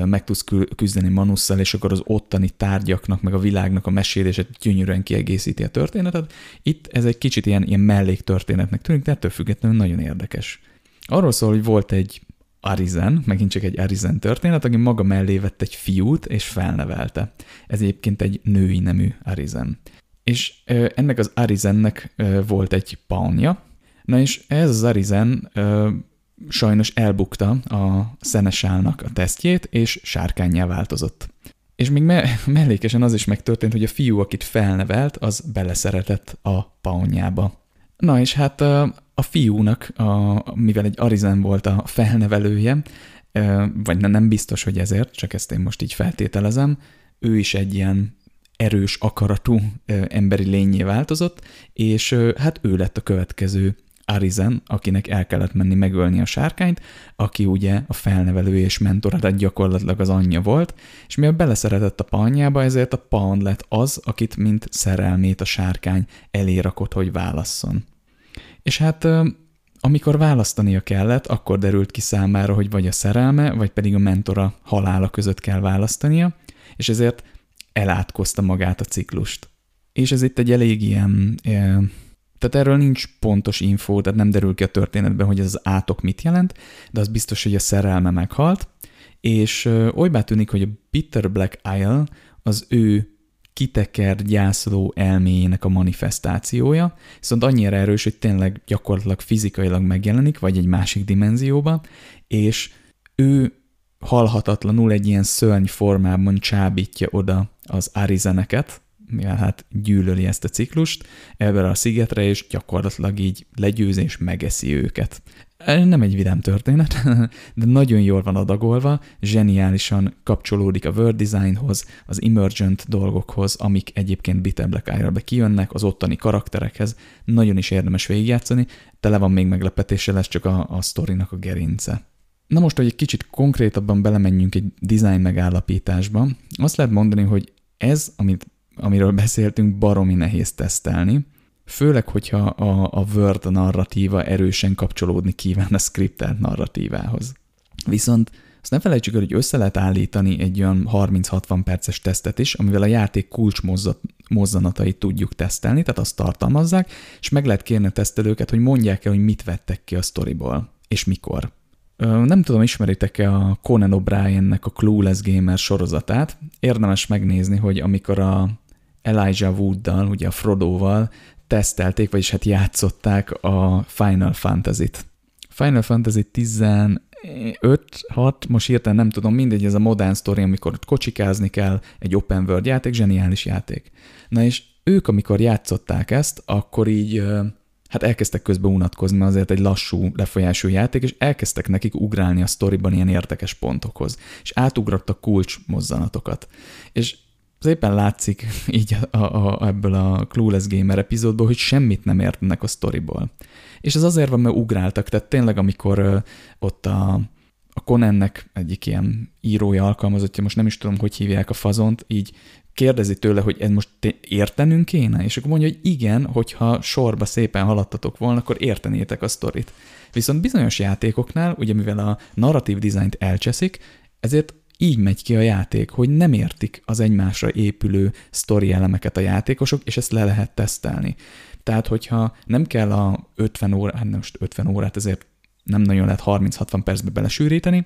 meg tudsz küzdeni Manusszal, és akkor az ottani tárgyaknak, meg a világnak a mesélését gyönyörűen kiegészíti a történetet. Itt ez egy kicsit ilyen, ilyen melléktörténetnek tűnik, de ettől függetlenül nagyon érdekes. Arról szól, hogy volt egy Arizen, megint csak egy Arizen történet, aki maga mellé vett egy fiút, és felnevelte. Ez egyébként egy női nemű Arizen. És ennek az Arizennek volt egy paunja, na és ez az Arizen sajnos elbukta a szenesálnak a tesztjét, és sárkányjá változott. És még me- mellékesen az is megtörtént, hogy a fiú, akit felnevelt, az beleszeretett a paunjába. Na és hát a fiúnak, a, mivel egy Arizen volt a felnevelője, vagy nem biztos, hogy ezért, csak ezt én most így feltételezem, ő is egy ilyen erős, akaratú emberi lényé változott, és hát ő lett a következő Arizen, akinek el kellett menni megölni a sárkányt, aki ugye a felnevelő és mentora, tehát gyakorlatilag az anyja volt, és mivel beleszeretett a panyába, ezért a pan lett az, akit mint szerelmét a sárkány elérakott, hogy válasszon. És hát amikor választania kellett, akkor derült ki számára, hogy vagy a szerelme, vagy pedig a mentora halála között kell választania, és ezért elátkozta magát a ciklust. És ez itt egy elég ilyen tehát erről nincs pontos infó, tehát nem derül ki a történetben, hogy ez az átok mit jelent, de az biztos, hogy a szerelme meghalt, és olybá tűnik, hogy a Bitter Black Isle az ő kiteker gyászló elméjének a manifestációja, viszont annyira erős, hogy tényleg gyakorlatilag fizikailag megjelenik, vagy egy másik dimenzióban, és ő halhatatlanul egy ilyen szörny formában csábítja oda az Arizeneket, mivel hát gyűlöli ezt a ciklust, ebben a szigetre, és gyakorlatilag így legyőz és megeszi őket. Nem egy vidám történet, de nagyon jól van adagolva, zseniálisan kapcsolódik a world designhoz, az emergent dolgokhoz, amik egyébként Bitter Black Isle-be kijönnek, az ottani karakterekhez, nagyon is érdemes végigjátszani, tele van még meglepetése, lesz csak a, a sztorinak a gerince. Na most, hogy egy kicsit konkrétabban belemenjünk egy design megállapításba, azt lehet mondani, hogy ez, amit amiről beszéltünk, baromi nehéz tesztelni, főleg, hogyha a, a Word narratíva erősen kapcsolódni kíván a scripted narratívához. Viszont azt ne felejtsük el, hogy össze lehet állítani egy olyan 30-60 perces tesztet is, amivel a játék kulcs mozzanatait tudjuk tesztelni, tehát azt tartalmazzák, és meg lehet kérni a tesztelőket, hogy mondják el, hogy mit vettek ki a sztoriból, és mikor. Nem tudom, ismeritek-e a Conan O'Briennek a Clueless Gamer sorozatát. Érdemes megnézni, hogy amikor a Elijah Wooddal, ugye a Frodoval tesztelték, vagyis hát játszották a Final Fantasy-t. Final Fantasy 11 5-6, most hirtelen nem tudom, mindegy, ez a modern story, amikor kocsikázni kell, egy open world játék, zseniális játék. Na és ők, amikor játszották ezt, akkor így hát elkezdtek közben unatkozni, mert azért egy lassú lefolyású játék, és elkezdtek nekik ugrálni a sztoriban ilyen érdekes pontokhoz, és átugrottak kulcs mozzanatokat. És szépen látszik így a, a, a, ebből a Clueless Gamer epizódból, hogy semmit nem értenek a sztoriból. És ez azért van, mert ugráltak, tehát tényleg amikor ö, ott a, a Conennek egyik ilyen írója alkalmazottja, most nem is tudom, hogy hívják a fazont, így kérdezi tőle, hogy ez most értenünk kéne, és akkor mondja, hogy igen, hogyha sorba szépen haladtatok volna, akkor értenétek a sztorit. Viszont bizonyos játékoknál, ugye mivel a narratív dizájnt elcseszik, ezért így megy ki a játék, hogy nem értik az egymásra épülő sztori elemeket a játékosok, és ezt le lehet tesztelni. Tehát, hogyha nem kell a 50 órát, hát most 50 órát, ezért nem nagyon lehet 30-60 percbe belesűríteni,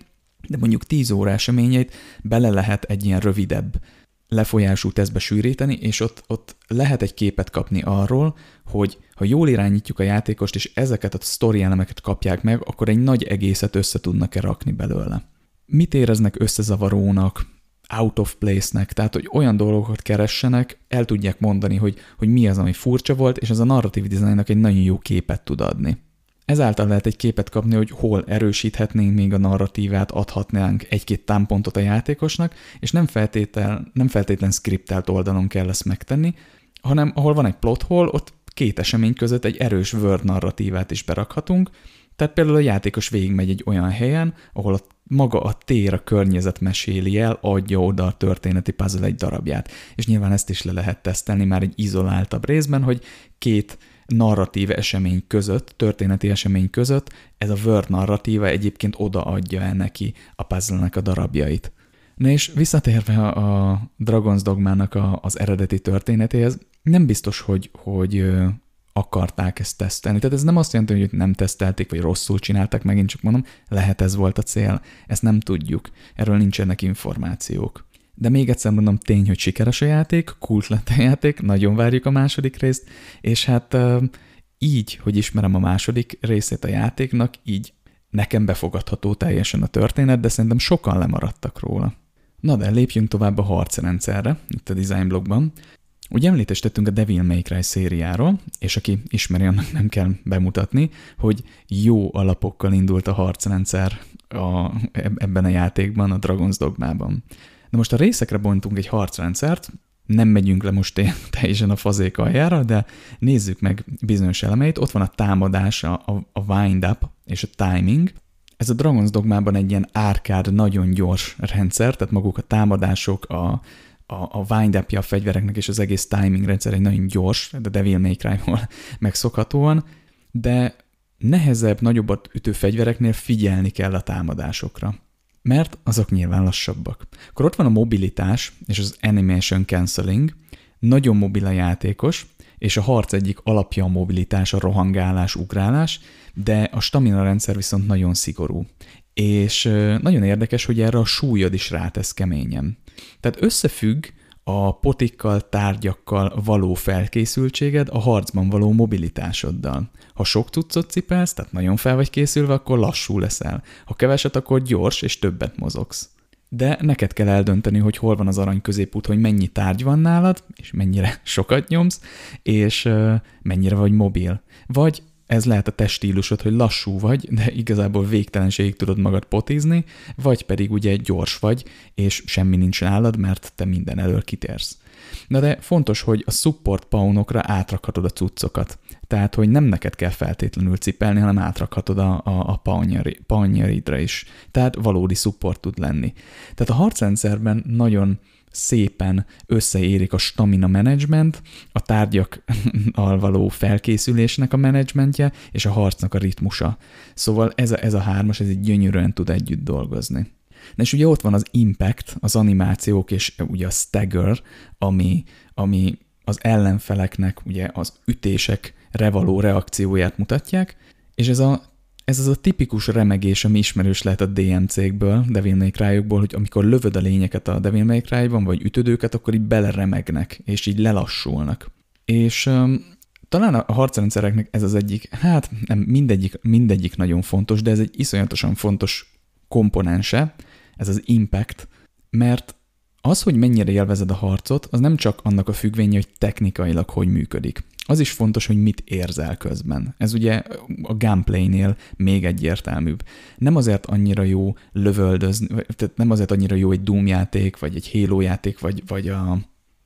de mondjuk 10 órás eseményeit bele lehet egy ilyen rövidebb lefolyású tesztbe sűríteni, és ott, ott lehet egy képet kapni arról, hogy ha jól irányítjuk a játékost, és ezeket a sztori elemeket kapják meg, akkor egy nagy egészet össze tudnak-e rakni belőle. Mit éreznek összezavarónak, out of place-nek, tehát hogy olyan dolgokat keressenek, el tudják mondani, hogy, hogy mi az, ami furcsa volt, és ez a narratív dizájnnak egy nagyon jó képet tud adni. Ezáltal lehet egy képet kapni, hogy hol erősíthetnénk még a narratívát, adhatnánk egy-két támpontot a játékosnak, és nem feltétlen, nem feltétlen skriptelt oldalon kell ezt megtenni, hanem ahol van egy plot hole, ott két esemény között egy erős word narratívát is berakhatunk, tehát például a játékos végigmegy egy olyan helyen, ahol a, maga a tér, a környezet meséli el, adja oda a történeti puzzle egy darabját. És nyilván ezt is le lehet tesztelni már egy izoláltabb részben, hogy két narratív esemény között, történeti esemény között, ez a word narratíva egyébként odaadja el neki a puzzle a darabjait. Na és visszatérve a Dragon's Dogmának a, az eredeti történetéhez, nem biztos, hogy, hogy akarták ezt tesztelni. Tehát ez nem azt jelenti, hogy nem tesztelték, vagy rosszul csináltak, megint csak mondom, lehet ez volt a cél. Ezt nem tudjuk. Erről nincsenek információk. De még egyszer mondom, tény, hogy sikeres a játék, kult lett a játék, nagyon várjuk a második részt, és hát így, hogy ismerem a második részét a játéknak, így nekem befogadható teljesen a történet, de szerintem sokan lemaradtak róla. Na de lépjünk tovább a harcrendszerre, itt a design blogban. Ugye említést tettünk a Devil May Cry szériáról, és aki ismeri, annak nem kell bemutatni, hogy jó alapokkal indult a harcrendszer a, ebben a játékban, a Dragon's Dogmában. Na most a részekre bontunk egy harcrendszert, nem megyünk le most teljesen a fazék aljára, de nézzük meg bizonyos elemeit. Ott van a támadás, a, a wind-up és a timing. Ez a Dragon's Dogmában egy ilyen árkád, nagyon gyors rendszer, tehát maguk a támadások, a, a, a wind a fegyvereknek és az egész timing rendszer egy nagyon gyors, de Devil May Cry-ból megszokhatóan, de nehezebb, nagyobbat ütő fegyvereknél figyelni kell a támadásokra mert azok nyilván lassabbak. Akkor ott van a mobilitás és az animation cancelling, nagyon mobil a játékos, és a harc egyik alapja a mobilitás, a rohangálás, ugrálás, de a stamina rendszer viszont nagyon szigorú. És nagyon érdekes, hogy erre a súlyod is rátesz keményen. Tehát összefügg a potikkal, tárgyakkal való felkészültséged a harcban való mobilitásoddal. Ha sok cuccot cipelsz, tehát nagyon fel vagy készülve, akkor lassú leszel. Ha keveset, akkor gyors és többet mozogsz. De neked kell eldönteni, hogy hol van az arany középút, hogy mennyi tárgy van nálad, és mennyire sokat nyomsz, és mennyire vagy mobil. Vagy ez lehet a testílusod, hogy lassú vagy, de igazából végtelenségig tudod magad potizni, vagy pedig ugye gyors vagy, és semmi nincs nálad, mert te minden elől kitérsz. Na de fontos, hogy a support paunokra átrakhatod a cuccokat. Tehát, hogy nem neked kell feltétlenül cipelni, hanem átrakhatod a, a, a paunyeridra is. Tehát valódi support tud lenni. Tehát a harcrendszerben nagyon szépen összeérik a stamina management, a tárgyakkal való felkészülésnek a menedzsmentje és a harcnak a ritmusa. Szóval ez a, ez a hármas, ez egy gyönyörűen tud együtt dolgozni. Na és ugye ott van az impact, az animációk és ugye a stagger, ami, ami az ellenfeleknek ugye az ütésekre való reakcióját mutatják, és ez a ez az a tipikus remegés, ami ismerős lehet a DMC-kből, Devil May cry hogy amikor lövöd a lényeket a Devil May cry vagy ütődőket, akkor így beleremegnek, és így lelassulnak. És um, talán a harcrendszereknek ez az egyik, hát nem mindegyik, mindegyik nagyon fontos, de ez egy iszonyatosan fontos komponense, ez az impact, mert az, hogy mennyire élvezed a harcot, az nem csak annak a függvénye, hogy technikailag hogy működik. Az is fontos, hogy mit érzel közben. Ez ugye a gameplaynél még egyértelműbb. Nem azért annyira jó lövöldözni, tehát nem azért annyira jó egy Doom játék, vagy egy Halo játék, vagy, vagy a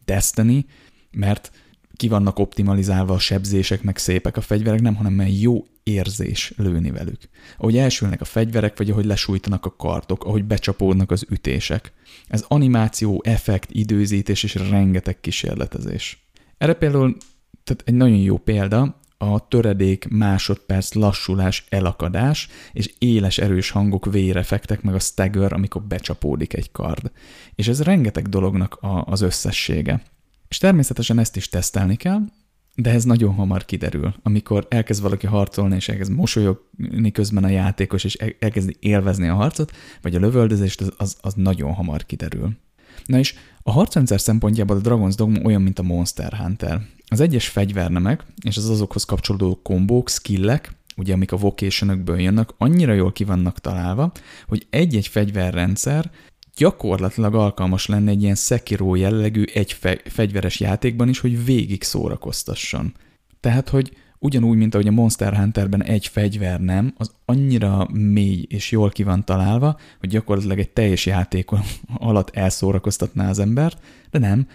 Destiny, mert ki vannak optimalizálva a sebzések, meg szépek a fegyverek, nem, hanem mert jó érzés lőni velük. Ahogy elsülnek a fegyverek, vagy ahogy lesújtanak a kartok, ahogy becsapódnak az ütések. Ez animáció, effekt, időzítés és rengeteg kísérletezés. Erre például tehát egy nagyon jó példa a töredék másodperc lassulás, elakadás, és éles erős hangok, vérefektek, meg a stagger, amikor becsapódik egy kard. És ez rengeteg dolognak a, az összessége. És természetesen ezt is tesztelni kell, de ez nagyon hamar kiderül. Amikor elkezd valaki harcolni, és elkezd mosolyogni közben a játékos, és elkezdi élvezni a harcot, vagy a lövöldözést, az, az, az nagyon hamar kiderül. Na és a harcrendszer szempontjából a Dragon's Dogma olyan, mint a Monster Hunter. Az egyes fegyvernemek és az azokhoz kapcsolódó kombók, skillek, ugye amik a vocation jönnek, annyira jól ki vannak találva, hogy egy-egy fegyverrendszer gyakorlatilag alkalmas lenne egy ilyen Sekiro jellegű egy fegyveres játékban is, hogy végig szórakoztasson. Tehát, hogy ugyanúgy, mint ahogy a Monster Hunterben egy fegyver nem, az annyira mély és jól ki van találva, hogy gyakorlatilag egy teljes játék alatt elszórakoztatná az embert, de nem,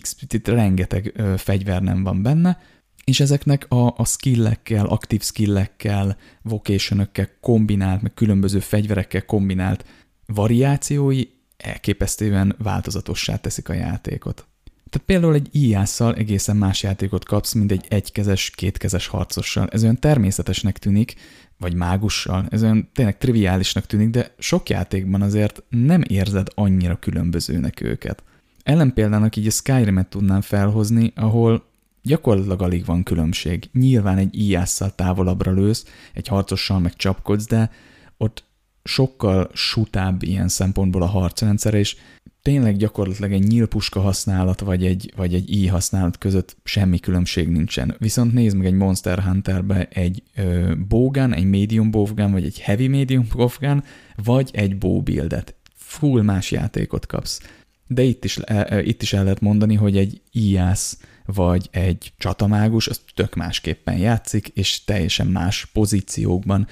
X, itt rengeteg ö, fegyver nem van benne, és ezeknek a, a skillekkel, aktív skillekkel, vocation kombinált, meg különböző fegyverekkel kombinált variációi elképesztően változatossá teszik a játékot. Tehát például egy íjásszal egészen más játékot kapsz, mint egy egykezes, kétkezes harcossal. Ez olyan természetesnek tűnik, vagy mágussal, ez olyan tényleg triviálisnak tűnik, de sok játékban azért nem érzed annyira különbözőnek őket. Ellenpéldának így a Skyrim-et tudnám felhozni, ahol gyakorlatilag alig van különbség. Nyilván egy íjásszal távolabbra lősz, egy harcossal meg csapkodsz, de ott sokkal sutább ilyen szempontból a harcrendszer, és tényleg gyakorlatilag egy nyílpuska használat vagy egy, vagy egy i használat között semmi különbség nincsen. Viszont nézd meg egy Monster Hunterbe egy ö, bowgun, egy medium bowgun, vagy egy heavy medium bowgun, vagy egy bow buildet. Full más játékot kapsz. De itt is, e, itt is el lehet mondani, hogy egy IAS vagy egy csatamágus, az tök másképpen játszik, és teljesen más pozíciókban,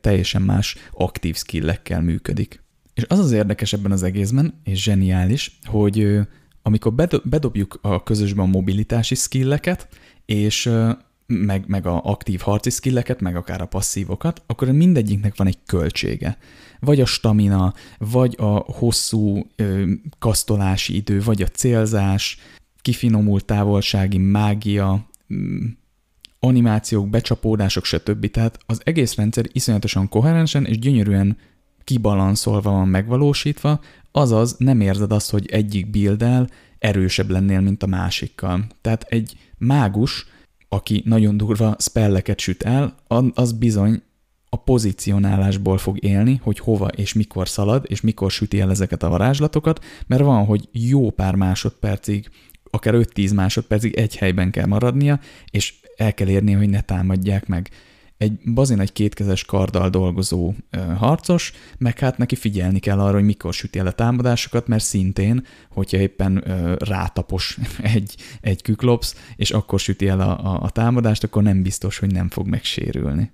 teljesen más aktív skillekkel működik. És az az érdekes ebben az egészben, és zseniális, hogy amikor bedobjuk a közösben a mobilitási skilleket, és meg, meg a aktív harci skilleket, meg akár a passzívokat, akkor mindegyiknek van egy költsége. Vagy a stamina, vagy a hosszú ö, kasztolási idő, vagy a célzás, kifinomult távolsági mágia, mm, animációk, becsapódások, stb. Tehát az egész rendszer iszonyatosan koherensen és gyönyörűen kibalanszolva van megvalósítva, azaz nem érzed azt, hogy egyik builddel erősebb lennél, mint a másikkal. Tehát egy mágus, aki nagyon durva spelleket süt el, az bizony a pozicionálásból fog élni, hogy hova és mikor szalad, és mikor süti el ezeket a varázslatokat, mert van, hogy jó pár másodpercig, akár 5-10 másodpercig egy helyben kell maradnia, és el kell érni, hogy ne támadják meg egy bazin egy kétkezes karddal dolgozó ö, harcos, meg hát neki figyelni kell arra, hogy mikor süti el a támadásokat, mert szintén, hogyha éppen ö, rátapos egy, egy küklopsz, és akkor süti el a, a, a támadást, akkor nem biztos, hogy nem fog megsérülni.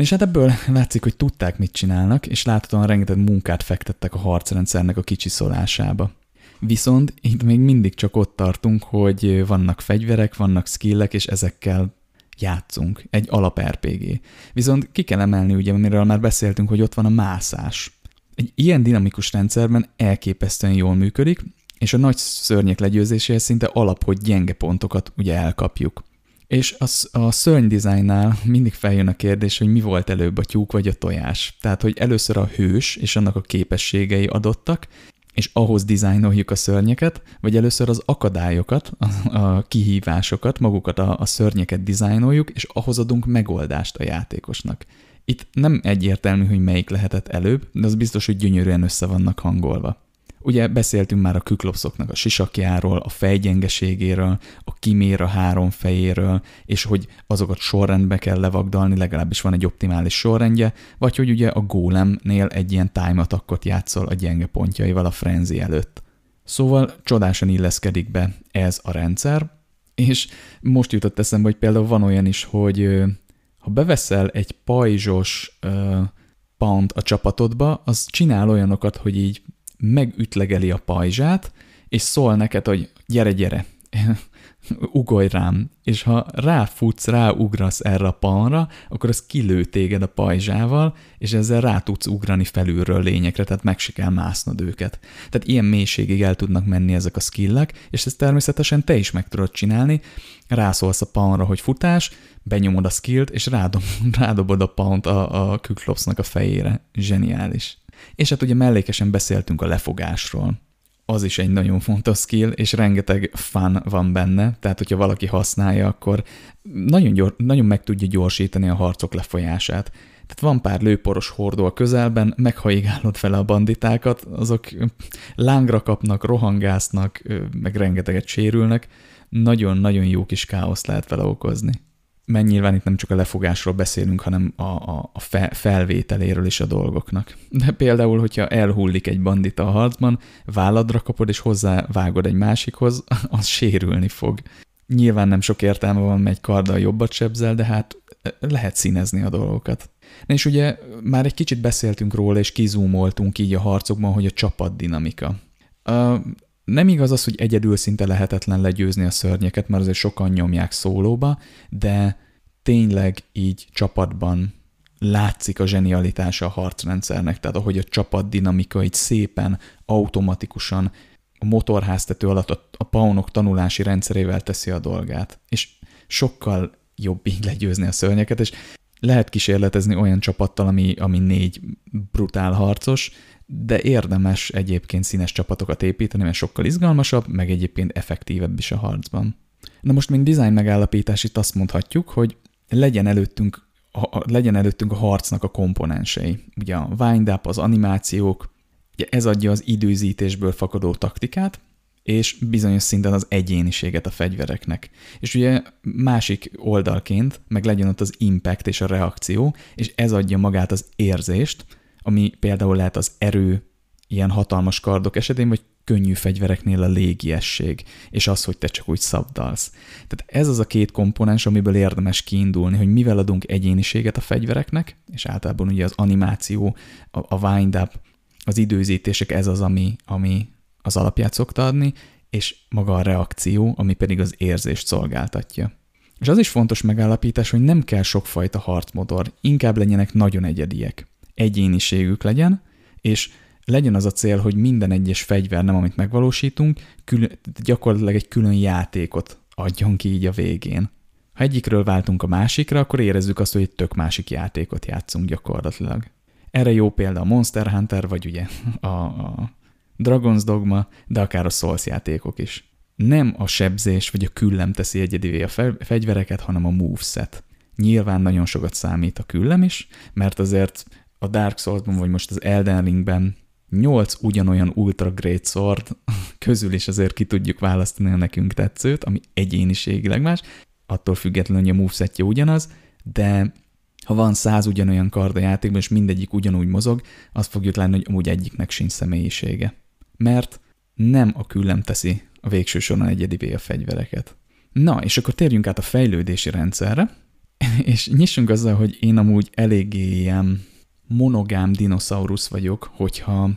És hát ebből látszik, hogy tudták, mit csinálnak, és láthatóan rengeteg munkát fektettek a harcrendszernek a kicsiszolásába. Viszont itt még mindig csak ott tartunk, hogy vannak fegyverek, vannak skillek, és ezekkel játszunk, egy alap RPG. Viszont ki kell emelni, ugye, amiről már beszéltünk, hogy ott van a mászás. Egy ilyen dinamikus rendszerben elképesztően jól működik, és a nagy szörnyek legyőzéséhez szinte alap, hogy gyenge pontokat ugye elkapjuk. És a, a szörny dizájnnál mindig feljön a kérdés, hogy mi volt előbb a tyúk vagy a tojás. Tehát, hogy először a hős és annak a képességei adottak, és ahhoz dizájnoljuk a szörnyeket, vagy először az akadályokat, a, a kihívásokat, magukat a, a szörnyeket dizájnoljuk, és ahhoz adunk megoldást a játékosnak. Itt nem egyértelmű, hogy melyik lehetett előbb, de az biztos, hogy gyönyörűen össze vannak hangolva. Ugye beszéltünk már a küklopszoknak a sisakjáról, a fejgyengeségéről, a kiméra három fejéről, és hogy azokat sorrendbe kell levagdalni, legalábbis van egy optimális sorrendje, vagy hogy ugye a gólemnél egy ilyen time attackot játszol a gyenge pontjaival a frenzy előtt. Szóval csodásan illeszkedik be ez a rendszer, és most jutott eszembe, hogy például van olyan is, hogy ha beveszel egy pajzsos uh, pound a csapatodba, az csinál olyanokat, hogy így megütlegeli a pajzsát, és szól neked, hogy gyere, gyere, ugolj rám, és ha ráfutsz, ráugrasz erre a palmra, akkor az kilő téged a pajzsával, és ezzel rá tudsz ugrani felülről lényekre, tehát meg se kell másznod őket. Tehát ilyen mélységig el tudnak menni ezek a skillek, és ezt természetesen te is meg tudod csinálni, rászólsz a palmra, hogy futás, benyomod a skillt, és rádob, rádobod a pound a, a a fejére. Zseniális. És hát ugye mellékesen beszéltünk a lefogásról. Az is egy nagyon fontos skill, és rengeteg fun van benne, tehát hogyha valaki használja, akkor nagyon, gyor, nagyon meg tudja gyorsítani a harcok lefolyását. Tehát van pár lőporos hordó a közelben, meghaigálod fel a banditákat, azok lángra kapnak, rohangásznak, meg rengeteget sérülnek, nagyon-nagyon jó kis káoszt lehet vele okozni mert nyilván itt nem csak a lefogásról beszélünk, hanem a, a, a fe, felvételéről is a dolgoknak. De például, hogyha elhullik egy bandita a harcban, válladra kapod és hozzá vágod egy másikhoz, az sérülni fog. Nyilván nem sok értelme van, egy karddal jobbat sebzel, de hát lehet színezni a dolgokat. És ugye már egy kicsit beszéltünk róla, és kizúmoltunk így a harcokban, hogy a csapat dinamika. Nem igaz az, hogy egyedül szinte lehetetlen legyőzni a szörnyeket, mert azért sokan nyomják szólóba, de tényleg így csapatban látszik a zsenialitása a harcrendszernek, tehát ahogy a csapat dinamika így szépen, automatikusan a motorháztető alatt a, a paunok tanulási rendszerével teszi a dolgát. És sokkal jobb így legyőzni a szörnyeket, és lehet kísérletezni olyan csapattal, ami, ami négy brutál harcos, de érdemes egyébként színes csapatokat építeni, mert sokkal izgalmasabb, meg egyébként effektívebb is a harcban. Na most, mint design megállapítás, itt azt mondhatjuk, hogy legyen előttünk, a, legyen előttünk a harcnak a komponensei. Ugye a wind-up, az animációk, ugye ez adja az időzítésből fakadó taktikát, és bizonyos szinten az egyéniséget a fegyvereknek. És ugye másik oldalként meg legyen ott az impact és a reakció, és ez adja magát az érzést, ami például lehet az erő, ilyen hatalmas kardok esetén, vagy könnyű fegyvereknél a légiesség, és az, hogy te csak úgy szabdalsz. Tehát ez az a két komponens, amiből érdemes kiindulni, hogy mivel adunk egyéniséget a fegyvereknek, és általában ugye az animáció, a, a wind-up, az időzítések, ez az, ami, ami az alapját szokta adni, és maga a reakció, ami pedig az érzést szolgáltatja. És az is fontos megállapítás, hogy nem kell sokfajta harcmodor, inkább legyenek nagyon egyediek egyéniségük legyen, és legyen az a cél, hogy minden egyes fegyver, nem amit megvalósítunk, külön, gyakorlatilag egy külön játékot adjon ki így a végén. Ha egyikről váltunk a másikra, akkor érezzük azt, hogy egy tök másik játékot játszunk gyakorlatilag. Erre jó példa a Monster Hunter, vagy ugye a, a Dragon's Dogma, de akár a Souls játékok is. Nem a sebzés vagy a küllem teszi egyedivé a fegyvereket, hanem a moveset. Nyilván nagyon sokat számít a küllem is, mert azért a Dark Souls-ban, vagy most az Elden Ringben nyolc ugyanolyan Ultra Great Sword közül is azért ki tudjuk választani a nekünk tetszőt, ami egyéniségileg más, attól függetlenül, hogy a movesetje ugyanaz, de ha van száz ugyanolyan kard a játékban, és mindegyik ugyanúgy mozog, azt fogjuk látni, hogy amúgy egyiknek sincs személyisége. Mert nem a küllem teszi a végső soron egyedivé a fegyvereket. Na, és akkor térjünk át a fejlődési rendszerre, és nyissunk azzal, hogy én amúgy eléggé ilyen monogám dinoszaurusz vagyok, hogyha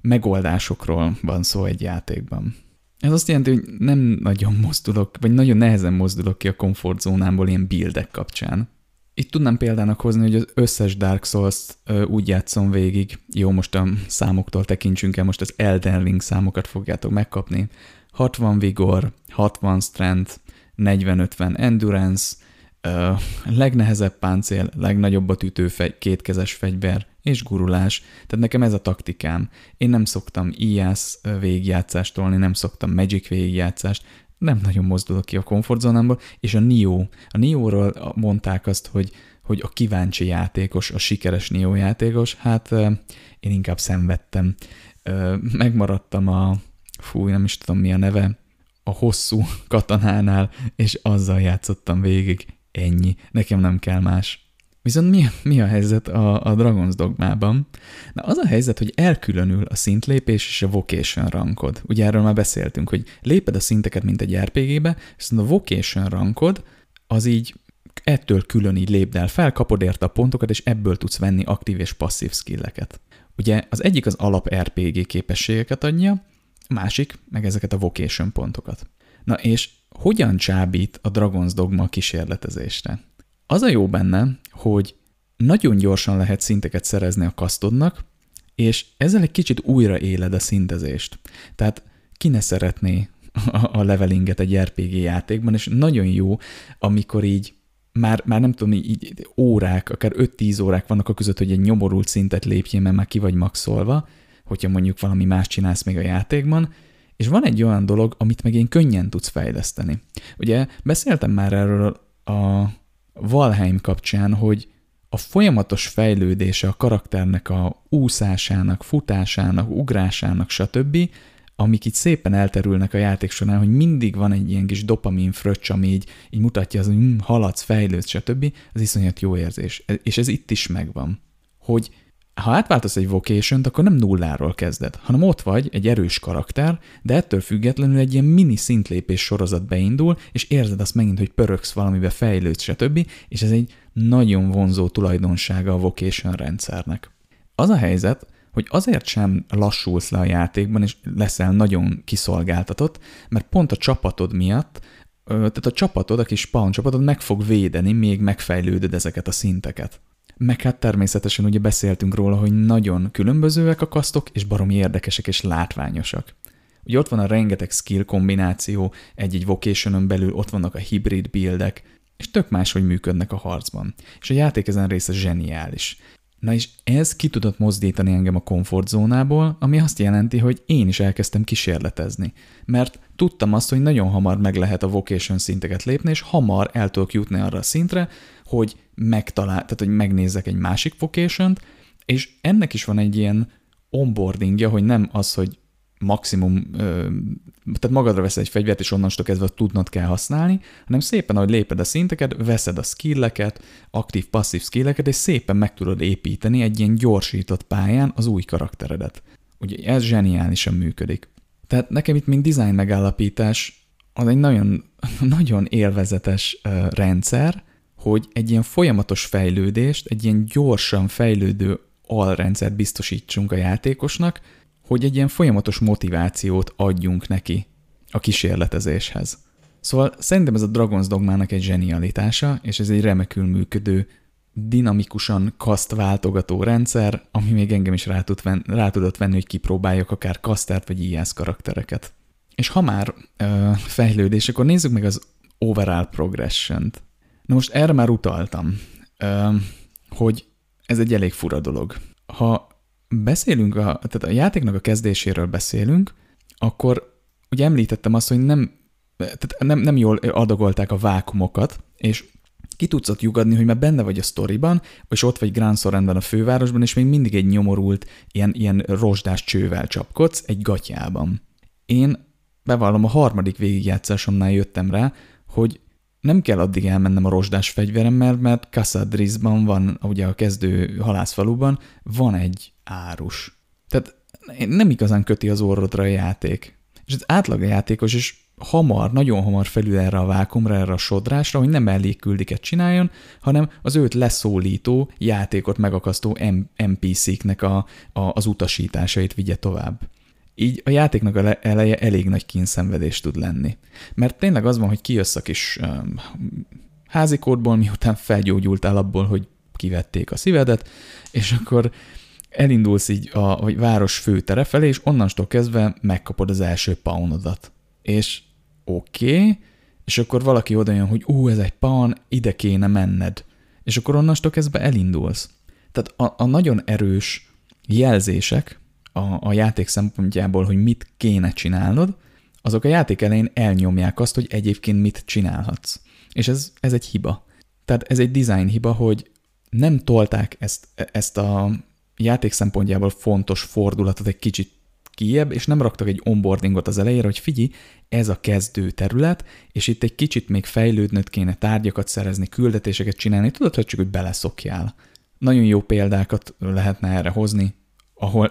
megoldásokról van szó egy játékban. Ez azt jelenti, hogy nem nagyon mozdulok, vagy nagyon nehezen mozdulok ki a komfortzónámból ilyen buildek kapcsán. Itt tudnám példának hozni, hogy az összes Dark Souls úgy játszom végig, jó, most a számoktól tekintsünk el, most az Elden Ring számokat fogjátok megkapni. 60 vigor, 60 strength, 40-50 endurance, legnehezebb páncél, legnagyobb ütő fegy, kétkezes fegyver és gurulás. Tehát nekem ez a taktikám. Én nem szoktam IAS végigjátszást tolni, nem szoktam Magic végigjátszást, nem nagyon mozdulok ki a komfortzónámból, és a Nio, a Nio-ról mondták azt, hogy, hogy a kíváncsi játékos, a sikeres Nio játékos, hát én inkább szenvedtem. Megmaradtam a, fú, nem is tudom mi a neve, a hosszú katanánál, és azzal játszottam végig. Ennyi. Nekem nem kell más. Viszont mi, mi a helyzet a, a Dragon's Dogmában? Na az a helyzet, hogy elkülönül a szintlépés és a vocation rankod. Ugye erről már beszéltünk, hogy léped a szinteket, mint egy RPG-be, viszont a vocation rankod az így ettől külön így lépd el fel, kapod érte a pontokat, és ebből tudsz venni aktív és passzív skilleket. Ugye az egyik az alap RPG képességeket adja, a másik meg ezeket a vocation pontokat. Na és hogyan csábít a Dragon's Dogma kísérletezésre? Az a jó benne, hogy nagyon gyorsan lehet szinteket szerezni a kasztodnak, és ezzel egy kicsit újra éled a szintezést. Tehát ki ne szeretné a levelinget egy RPG játékban, és nagyon jó, amikor így már, már nem tudom, így órák, akár 5-10 órák vannak a között, hogy egy nyomorult szintet lépjél, mert már ki vagy maxolva, hogyha mondjuk valami más csinálsz még a játékban, és van egy olyan dolog, amit meg én könnyen tudsz fejleszteni. Ugye beszéltem már erről a Valheim kapcsán, hogy a folyamatos fejlődése a karakternek a úszásának, futásának, ugrásának, stb., amik így szépen elterülnek a játék során, hogy mindig van egy ilyen kis dopamin fröccs, ami így, így mutatja az, hogy hm, haladsz, fejlődsz, stb., az iszonyat jó érzés. És ez itt is megvan. Hogy ha átváltasz egy vocation akkor nem nulláról kezded, hanem ott vagy, egy erős karakter, de ettől függetlenül egy ilyen mini szintlépés sorozat beindul, és érzed azt megint, hogy pöröksz valamibe, fejlődsz, stb., és ez egy nagyon vonzó tulajdonsága a vocation rendszernek. Az a helyzet, hogy azért sem lassulsz le a játékban, és leszel nagyon kiszolgáltatott, mert pont a csapatod miatt, tehát a csapatod, a kis spawn csapatod meg fog védeni, még megfejlődöd ezeket a szinteket. Meg hát természetesen ugye beszéltünk róla, hogy nagyon különbözőek a kasztok, és baromi érdekesek és látványosak. Ugye ott van a rengeteg skill kombináció, egy-egy vocation belül ott vannak a hibrid buildek, és tök máshogy működnek a harcban. És a játék ezen része zseniális. Na és ez ki tudott mozdítani engem a komfortzónából, ami azt jelenti, hogy én is elkezdtem kísérletezni. Mert tudtam azt, hogy nagyon hamar meg lehet a vocation szinteket lépni, és hamar el tudok jutni arra a szintre, hogy megtalál, tehát hogy megnézzek egy másik vocation és ennek is van egy ilyen onboardingja, hogy nem az, hogy maximum, tehát magadra veszel egy fegyvert, és onnantól kezdve tudnod kell használni, hanem szépen, ahogy léped a szinteket, veszed a skilleket, aktív-passzív skilleket, és szépen meg tudod építeni egy ilyen gyorsított pályán az új karakteredet. Ugye ez zseniálisan működik. Tehát nekem itt, mint design megállapítás, az egy nagyon, nagyon élvezetes rendszer, hogy egy ilyen folyamatos fejlődést, egy ilyen gyorsan fejlődő alrendszert biztosítsunk a játékosnak, hogy egy ilyen folyamatos motivációt adjunk neki a kísérletezéshez. Szóval szerintem ez a Dragon's Dogmának egy zsenialitása, és ez egy remekül működő, dinamikusan kaszt váltogató rendszer, ami még engem is rá, tud ven, rá tudott venni, hogy kipróbáljak akár kasztert vagy IS karaktereket. És ha már ö, fejlődés, akkor nézzük meg az overall progression-t. Na most erre már utaltam, hogy ez egy elég fura dolog. Ha beszélünk, a, tehát a játéknak a kezdéséről beszélünk, akkor ugye említettem azt, hogy nem, tehát nem, nem jól adagolták a vákumokat, és ki tudsz ott nyugodni, hogy már benne vagy a sztoriban, és ott vagy Grand Sorrentben a fővárosban, és még mindig egy nyomorult, ilyen, ilyen rozsdás csővel csapkodsz egy gatyában. Én bevallom, a harmadik végigjátszásomnál jöttem rá, hogy nem kell addig elmennem a rozsdás fegyveremmel, mert Kassadrizban van, ugye a kezdő halászfaluban, van egy árus. Tehát nem igazán köti az orrodra a játék. És az átlag játékos is hamar, nagyon hamar felül erre a vákumra, erre a sodrásra, hogy nem elég küldiket csináljon, hanem az őt leszólító, játékot megakasztó NPC-knek a, a, az utasításait vigye tovább. Így a játéknak a eleje elég nagy kínszenvedés tud lenni. Mert tényleg az van, hogy kijössz a kis um, házikódból, miután felgyógyultál abból, hogy kivették a szívedet, és akkor elindulsz így a vagy város főtere felé, és onnantól kezdve megkapod az első paunodat. És oké, okay, és akkor valaki oda jön, hogy ú, ez egy paun, ide kéne menned. És akkor onnantól kezdve elindulsz. Tehát a, a nagyon erős jelzések a, a játék szempontjából, hogy mit kéne csinálnod, azok a játék elején elnyomják azt, hogy egyébként mit csinálhatsz. És ez, ez egy hiba. Tehát ez egy design hiba, hogy nem tolták ezt, ezt a játék szempontjából fontos fordulatot egy kicsit kiebb, és nem raktak egy onboardingot az elejére, hogy figyelj, ez a kezdő terület, és itt egy kicsit még fejlődnöd kéne tárgyakat szerezni, küldetéseket csinálni, tudod, hogy csak hogy beleszokjál. Nagyon jó példákat lehetne erre hozni, ahol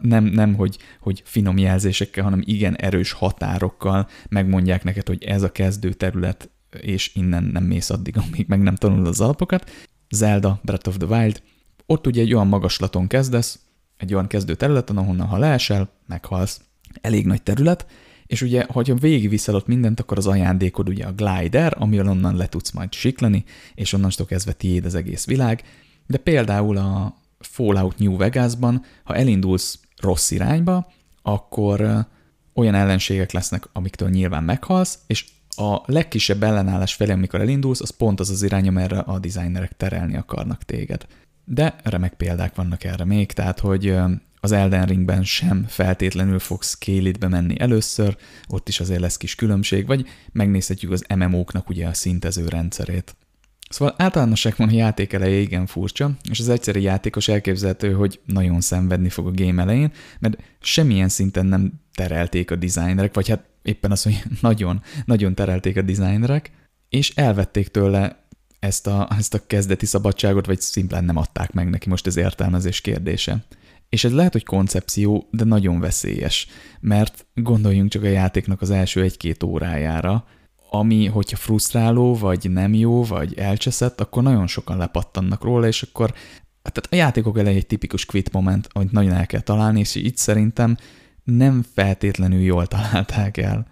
nem, nem hogy, hogy finom jelzésekkel, hanem igen erős határokkal megmondják neked, hogy ez a kezdő terület, és innen nem mész addig, amíg meg nem tanulod az alapokat. Zelda Breath of the Wild, ott ugye egy olyan magaslaton kezdesz, egy olyan kezdő területen, ahonnan ha leesel, meghalsz. Elég nagy terület, és ugye, hogyha végigviszel ott mindent, akkor az ajándékod ugye a glider, amivel onnan le tudsz majd siklani, és onnantól kezdve tiéd az egész világ. De például a Fallout New Vegasban, ha elindulsz rossz irányba, akkor olyan ellenségek lesznek, amiktől nyilván meghalsz, és a legkisebb ellenállás felé, amikor elindulsz, az pont az az irány, amerre a designerek terelni akarnak téged. De remek példák vannak erre még, tehát hogy az Elden Ringben sem feltétlenül fogsz kélitbe menni először, ott is azért lesz kis különbség, vagy megnézhetjük az MMO-knak ugye a szintező rendszerét. Szóval általánosságban a játék eleje igen furcsa, és az egyszerű játékos elképzelhető, hogy nagyon szenvedni fog a game elején, mert semmilyen szinten nem terelték a designerek, vagy hát éppen az, hogy nagyon, nagyon terelték a designerek, és elvették tőle ezt a, ezt a kezdeti szabadságot, vagy szimplán nem adták meg neki, most ez értelmezés kérdése. És ez lehet, hogy koncepció, de nagyon veszélyes, mert gondoljunk csak a játéknak az első egy-két órájára, ami, hogyha frusztráló, vagy nem jó, vagy elcseszett, akkor nagyon sokan lepattannak róla, és akkor tehát a játékok elején egy tipikus quit moment, amit nagyon el kell találni, és itt szerintem nem feltétlenül jól találták el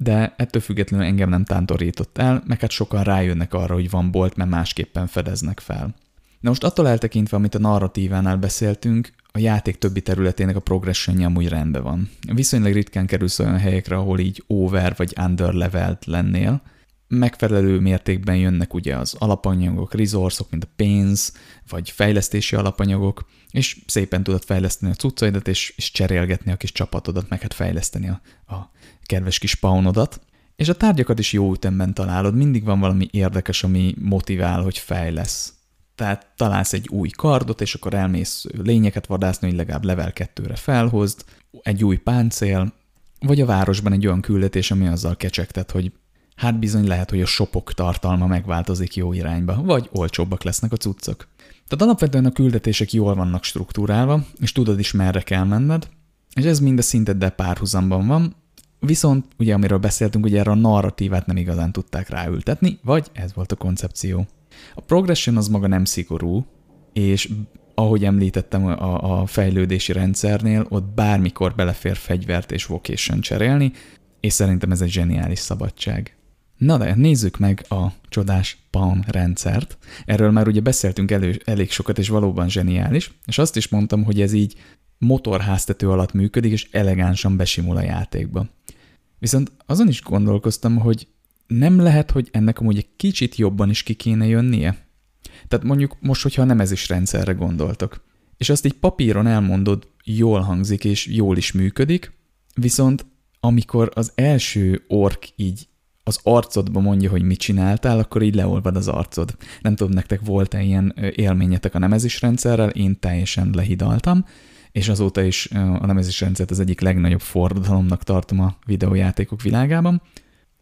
de ettől függetlenül engem nem tántorított el, meg hát sokan rájönnek arra, hogy van bolt, mert másképpen fedeznek fel. Na most attól eltekintve, amit a narratívánál beszéltünk, a játék többi területének a progressionja amúgy rendben van. Viszonylag ritkán kerülsz olyan helyekre, ahol így over vagy under levelt lennél. Megfelelő mértékben jönnek ugye az alapanyagok, resourcok, mint a pénz, vagy fejlesztési alapanyagok, és szépen tudod fejleszteni a cuccaidat, és, és cserélgetni a kis csapatodat, meg hát fejleszteni a, a kedves kis paunodat, és a tárgyakat is jó ütemben találod, mindig van valami érdekes, ami motivál, hogy fejlesz. Tehát találsz egy új kardot, és akkor elmész lényeket vadászni, hogy legalább level 2-re felhozd, egy új páncél, vagy a városban egy olyan küldetés, ami azzal kecsegtet, hogy hát bizony lehet, hogy a shopok tartalma megváltozik jó irányba, vagy olcsóbbak lesznek a cuccok. Tehát alapvetően a küldetések jól vannak struktúrálva, és tudod is merre kell menned, és ez mind a szinteddel párhuzamban van, Viszont, ugye amiről beszéltünk, ugye erre a narratívát nem igazán tudták ráültetni, vagy ez volt a koncepció. A progression az maga nem szigorú, és ahogy említettem a, a fejlődési rendszernél, ott bármikor belefér fegyvert és vocation cserélni, és szerintem ez egy zseniális szabadság. Na de nézzük meg a csodás PAN rendszert. Erről már ugye beszéltünk elő, elég sokat, és valóban zseniális, és azt is mondtam, hogy ez így motorháztető alatt működik, és elegánsan besimul a játékba. Viszont azon is gondolkoztam, hogy nem lehet, hogy ennek amúgy egy kicsit jobban is ki kéne jönnie. Tehát mondjuk most, hogyha nem ez is rendszerre gondoltok, és azt így papíron elmondod, jól hangzik és jól is működik, viszont amikor az első ork így az arcodba mondja, hogy mit csináltál, akkor így leolvad az arcod. Nem tudom, nektek volt-e ilyen élményetek a nemezis rendszerrel, én teljesen lehidaltam, és azóta is a nemezés rendszert az egyik legnagyobb forradalomnak tartom a videójátékok világában.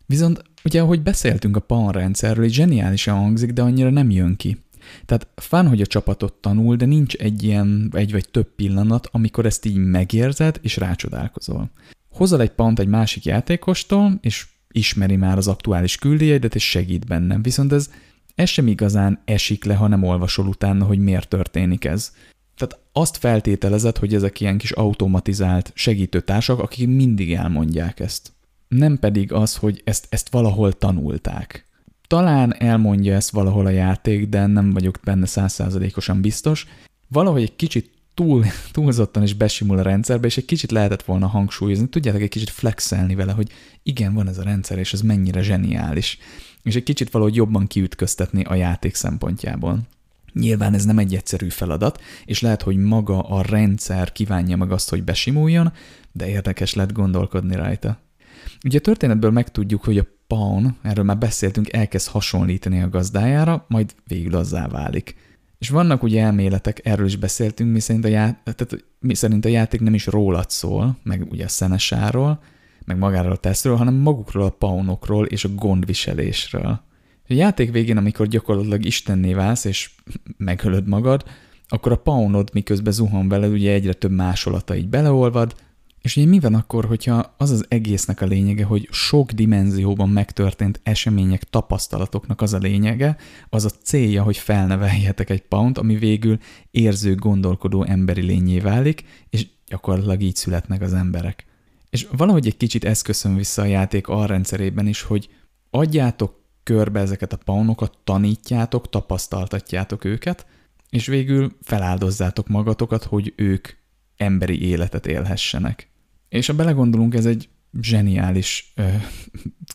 Viszont ugye, ahogy beszéltünk a PAN rendszerről, zseniálisan hangzik, de annyira nem jön ki. Tehát fán, hogy a csapatot tanul, de nincs egy ilyen, egy vagy több pillanat, amikor ezt így megérzed, és rácsodálkozol. Hozol egy pant egy másik játékostól, és ismeri már az aktuális küldéjeidet, és segít bennem. Viszont ez, ez sem igazán esik le, ha nem olvasol utána, hogy miért történik ez. Tehát azt feltételezed, hogy ezek ilyen kis automatizált segítőtársak, akik mindig elmondják ezt. Nem pedig az, hogy ezt, ezt valahol tanulták. Talán elmondja ezt valahol a játék, de nem vagyok benne százszázalékosan biztos. Valahogy egy kicsit túl, túlzottan is besimul a rendszerbe, és egy kicsit lehetett volna hangsúlyozni, tudjátok, egy kicsit flexelni vele, hogy igen, van ez a rendszer, és ez mennyire zseniális. És egy kicsit valahogy jobban kiütköztetni a játék szempontjából. Nyilván ez nem egy egyszerű feladat, és lehet, hogy maga a rendszer kívánja meg azt, hogy besimuljon, de érdekes lett gondolkodni rajta. Ugye a történetből megtudjuk, hogy a Pawn, erről már beszéltünk, elkezd hasonlítani a gazdájára, majd végül azzá válik. És vannak ugye elméletek, erről is beszéltünk, mi szerint a, já- tehát, mi szerint a játék nem is rólad szól, meg ugye a szenesáról, meg magáról a tesztről, hanem magukról a paunokról és a gondviselésről. A játék végén, amikor gyakorlatilag istenné válsz, és megölöd magad, akkor a paunod miközben zuhan vele, ugye egyre több másolata így beleolvad, és ugye mi van akkor, hogyha az az egésznek a lényege, hogy sok dimenzióban megtörtént események, tapasztalatoknak az a lényege, az a célja, hogy felneveljetek egy paunt, ami végül érző, gondolkodó emberi lényé válik, és gyakorlatilag így születnek az emberek. És valahogy egy kicsit ez köszön vissza a játék rendszerében is, hogy adjátok körbe ezeket a paunokat, tanítjátok, tapasztaltatjátok őket, és végül feláldozzátok magatokat, hogy ők emberi életet élhessenek. És ha belegondolunk, ez egy zseniális ö,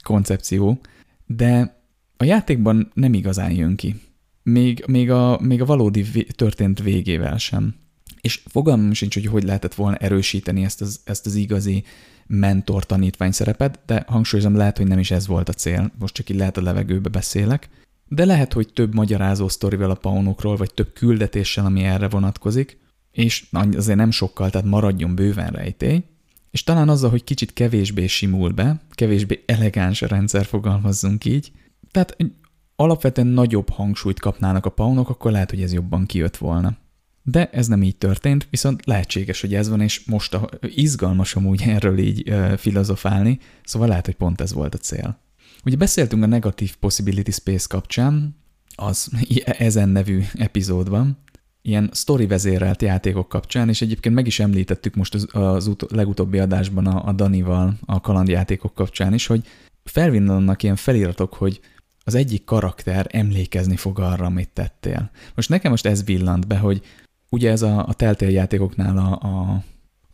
koncepció, de a játékban nem igazán jön ki. Még, még, a, még a valódi vé, történt végével sem. És fogalmam sincs, hogy hogy lehetett volna erősíteni ezt az, ezt az igazi mentor-tanítvány szerepet, de hangsúlyozom, lehet, hogy nem is ez volt a cél. Most csak így lehet a levegőbe beszélek. De lehet, hogy több magyarázó sztorival a paunokról, vagy több küldetéssel, ami erre vonatkozik, és azért nem sokkal, tehát maradjon bőven rejtély, és talán azzal, hogy kicsit kevésbé simul be, kevésbé elegáns rendszer, fogalmazzunk így, tehát alapvetően nagyobb hangsúlyt kapnának a paunok, akkor lehet, hogy ez jobban kijött volna. De ez nem így történt, viszont lehetséges, hogy ez van, és most a, izgalmas amúgy erről így uh, filozofálni, szóval lehet, hogy pont ez volt a cél. Ugye beszéltünk a Negative Possibility Space kapcsán, az ezen nevű epizódban, ilyen story vezérelt játékok kapcsán, és egyébként meg is említettük most az, az ut- legutóbbi adásban a, a Danival a kalandjátékok kapcsán is, hogy felvinnanak ilyen feliratok, hogy az egyik karakter emlékezni fog arra, amit tettél. Most nekem most ez villant be, hogy ugye ez a, a Telltale játékoknál a, a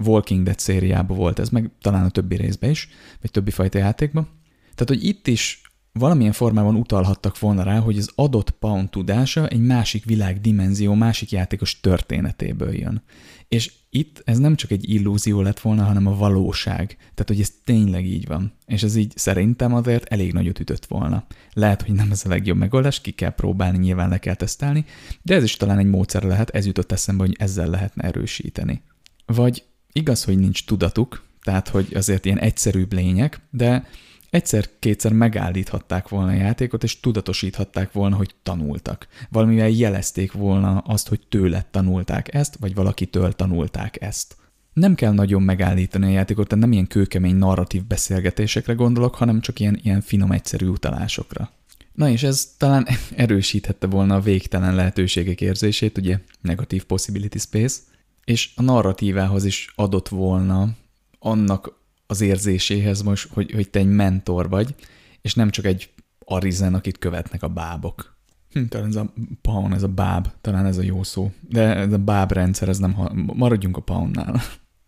Walking Dead szériában volt ez, meg talán a többi részben is, vagy többi fajta játékban. Tehát, hogy itt is valamilyen formában utalhattak volna rá, hogy az adott pound tudása egy másik világ dimenzió, másik játékos történetéből jön. És itt ez nem csak egy illúzió lett volna, hanem a valóság. Tehát, hogy ez tényleg így van. És ez így szerintem azért elég nagyot ütött volna. Lehet, hogy nem ez a legjobb megoldás, ki kell próbálni, nyilván le kell tesztelni, de ez is talán egy módszer lehet, ez jutott eszembe, hogy ezzel lehetne erősíteni. Vagy igaz, hogy nincs tudatuk, tehát, hogy azért ilyen egyszerűbb lények, de egyszer-kétszer megállíthatták volna a játékot, és tudatosíthatták volna, hogy tanultak. Valamivel jelezték volna azt, hogy tőle tanulták ezt, vagy valakitől tanulták ezt. Nem kell nagyon megállítani a játékot, tehát nem ilyen kőkemény narratív beszélgetésekre gondolok, hanem csak ilyen, ilyen finom, egyszerű utalásokra. Na és ez talán erősíthette volna a végtelen lehetőségek érzését, ugye negatív possibility space, és a narratívához is adott volna annak az érzéséhez most, hogy, hogy te egy mentor vagy, és nem csak egy arizen, akit követnek a bábok. Hm, talán ez a paun, ez a báb, talán ez a jó szó. De ez a báb rendszer, ez nem, maradjunk a paunnál.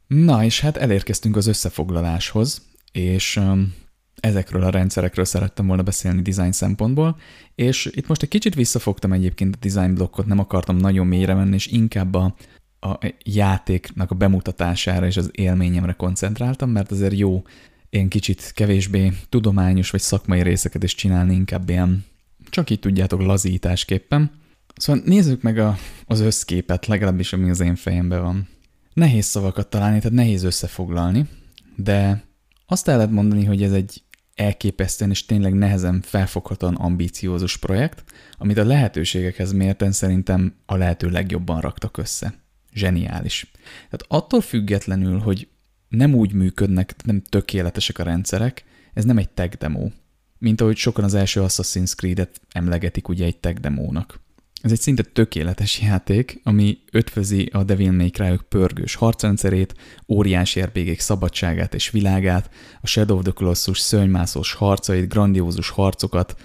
Na, és hát elérkeztünk az összefoglaláshoz, és um, ezekről a rendszerekről szerettem volna beszélni design szempontból, és itt most egy kicsit visszafogtam egyébként a design blokkot, nem akartam nagyon mélyre menni, és inkább a a játéknak a bemutatására és az élményemre koncentráltam, mert azért jó én kicsit kevésbé tudományos vagy szakmai részeket is csinálni, inkább ilyen csak így tudjátok lazításképpen. Szóval nézzük meg a, az összképet, legalábbis ami az én fejemben van. Nehéz szavakat találni, tehát nehéz összefoglalni, de azt el lehet mondani, hogy ez egy elképesztően és tényleg nehezen felfoghatóan ambíciózus projekt, amit a lehetőségekhez mérten szerintem a lehető legjobban raktak össze zseniális. Tehát attól függetlenül, hogy nem úgy működnek, nem tökéletesek a rendszerek, ez nem egy tech demo. Mint ahogy sokan az első Assassin's Creed-et emlegetik ugye egy tech demónak. Ez egy szinte tökéletes játék, ami ötvözi a Devil May Cry pörgős harcrendszerét, óriási erbégék szabadságát és világát, a Shadow of the Colossus szönymászós harcait, grandiózus harcokat,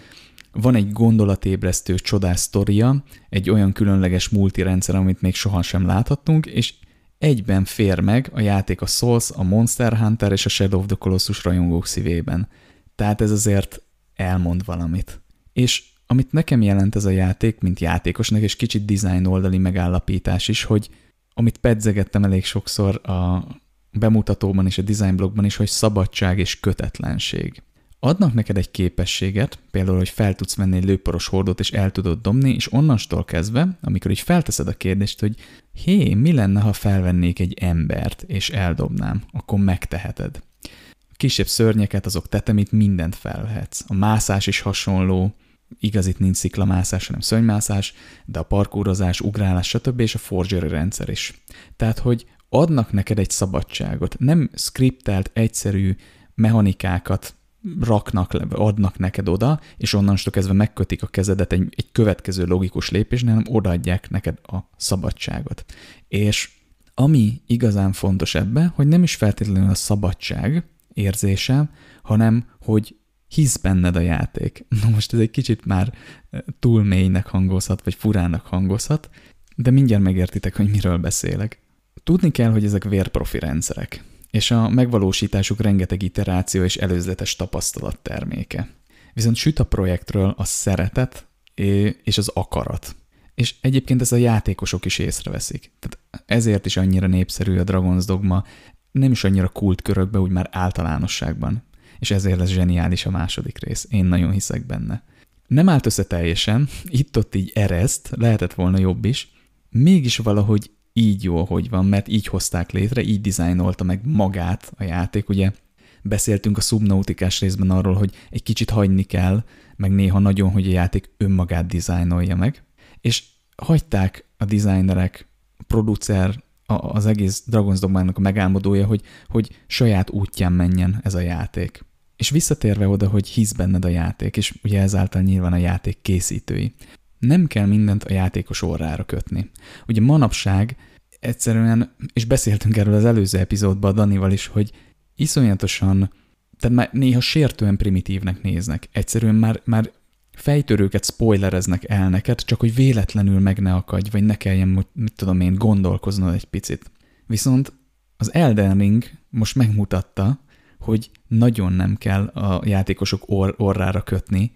van egy gondolatébresztő csodás sztoria, egy olyan különleges multirendszer, amit még sohasem láthattunk, és egyben fér meg a játék a Souls, a Monster Hunter és a Shadow of the Colossus rajongók szívében. Tehát ez azért elmond valamit. És amit nekem jelent ez a játék, mint játékosnak, és kicsit design oldali megállapítás is, hogy amit pedzegettem elég sokszor a bemutatóban és a design blogban is, hogy szabadság és kötetlenség adnak neked egy képességet, például, hogy fel tudsz venni egy lőporos hordót, és el tudod dobni, és onnantól kezdve, amikor így felteszed a kérdést, hogy hé, mi lenne, ha felvennék egy embert, és eldobnám, akkor megteheted. A kisebb szörnyeket, azok tetemit, mindent felvehetsz. A mászás is hasonló, igaz, itt nincs sziklamászás, hanem szönymászás, de a parkúrozás, ugrálás, stb. és a forgery rendszer is. Tehát, hogy adnak neked egy szabadságot, nem skriptelt, egyszerű mechanikákat raknak, adnak neked oda, és onnantól kezdve megkötik a kezedet egy, egy következő logikus lépésnél, hanem odaadják neked a szabadságot. És ami igazán fontos ebbe, hogy nem is feltétlenül a szabadság érzése, hanem hogy hisz benned a játék. Na most ez egy kicsit már eh, túl mélynek hangozhat, vagy furának hangozhat, de mindjárt megértitek, hogy miről beszélek. Tudni kell, hogy ezek vérprofi rendszerek és a megvalósításuk rengeteg iteráció és előzetes tapasztalat terméke. Viszont süt a projektről a szeretet és az akarat. És egyébként ez a játékosok is észreveszik. Tehát ezért is annyira népszerű a Dragon's Dogma, nem is annyira kult körökbe, úgy már általánosságban. És ezért lesz zseniális a második rész. Én nagyon hiszek benne. Nem állt össze teljesen, itt-ott így ereszt, lehetett volna jobb is, mégis valahogy így jó, hogy van, mert így hozták létre, így dizájnolta meg magát a játék. Ugye beszéltünk a szubnautikás részben arról, hogy egy kicsit hagyni kell, meg néha nagyon, hogy a játék önmagát dizájnolja meg, és hagyták a designerek, a producer, az egész Dragon's Dogma-nak a megálmodója, hogy, hogy saját útján menjen ez a játék. És visszatérve oda, hogy hisz benned a játék, és ugye ezáltal nyilván a játék készítői nem kell mindent a játékos orrára kötni. Ugye manapság egyszerűen, és beszéltünk erről az előző epizódban a Danival is, hogy iszonyatosan, tehát már néha sértően primitívnek néznek. Egyszerűen már, már fejtörőket spoilereznek el neked, csak hogy véletlenül meg ne akadj, vagy ne kelljen, mit tudom én, gondolkoznod egy picit. Viszont az Elden Ring most megmutatta, hogy nagyon nem kell a játékosok or- orrára kötni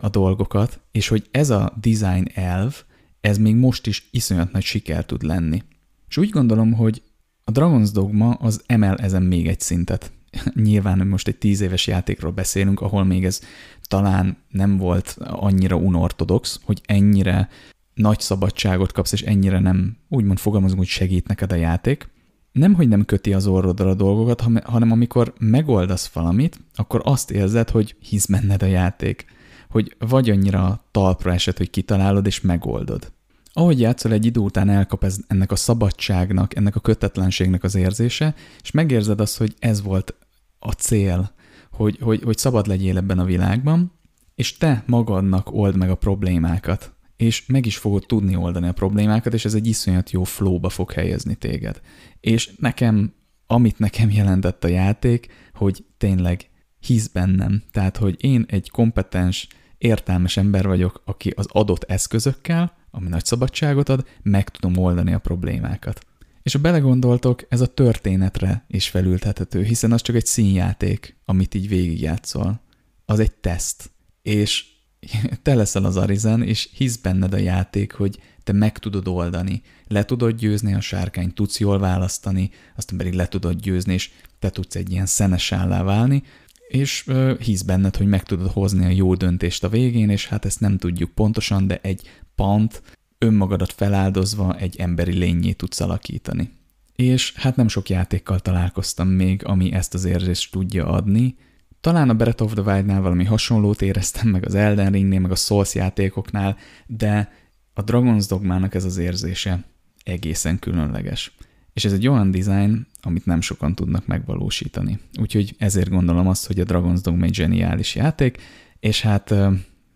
a dolgokat, és hogy ez a design elv, ez még most is iszonyat nagy siker tud lenni. És úgy gondolom, hogy a Dragon's Dogma az emel ezen még egy szintet. Nyilván most egy tíz éves játékról beszélünk, ahol még ez talán nem volt annyira unortodox, hogy ennyire nagy szabadságot kapsz, és ennyire nem, úgymond fogalmazunk, hogy segít neked a játék. Nem, hogy nem köti az orrodra a dolgokat, hanem amikor megoldasz valamit, akkor azt érzed, hogy hisz benned a játék hogy vagy annyira talpra esett, hogy kitalálod és megoldod. Ahogy játszol, egy idő után elkap ez, ennek a szabadságnak, ennek a kötetlenségnek az érzése, és megérzed azt, hogy ez volt a cél, hogy, hogy, hogy szabad legyél ebben a világban, és te magadnak old meg a problémákat, és meg is fogod tudni oldani a problémákat, és ez egy iszonyat jó flowba fog helyezni téged. És nekem, amit nekem jelentett a játék, hogy tényleg hisz bennem. Tehát, hogy én egy kompetens, értelmes ember vagyok, aki az adott eszközökkel, ami nagy szabadságot ad, meg tudom oldani a problémákat. És ha belegondoltok, ez a történetre is felültethető, hiszen az csak egy színjáték, amit így végigjátszol. Az egy teszt. És te leszel az Arizen, és hisz benned a játék, hogy te meg tudod oldani. Le tudod győzni a sárkányt, tudsz jól választani, aztán pedig le tudod győzni, és te tudsz egy ilyen szenes állá válni, és hisz benned, hogy meg tudod hozni a jó döntést a végén, és hát ezt nem tudjuk pontosan, de egy pant önmagadat feláldozva egy emberi lényé tudsz alakítani. És hát nem sok játékkal találkoztam még, ami ezt az érzést tudja adni. Talán a Breath of the Wild-nál valami hasonlót éreztem, meg az Elden Ringnél, meg a Souls játékoknál, de a Dragon's Dogmának ez az érzése egészen különleges. És ez egy olyan design, amit nem sokan tudnak megvalósítani. Úgyhogy ezért gondolom azt, hogy a Dragon's Dogma egy zseniális játék, és hát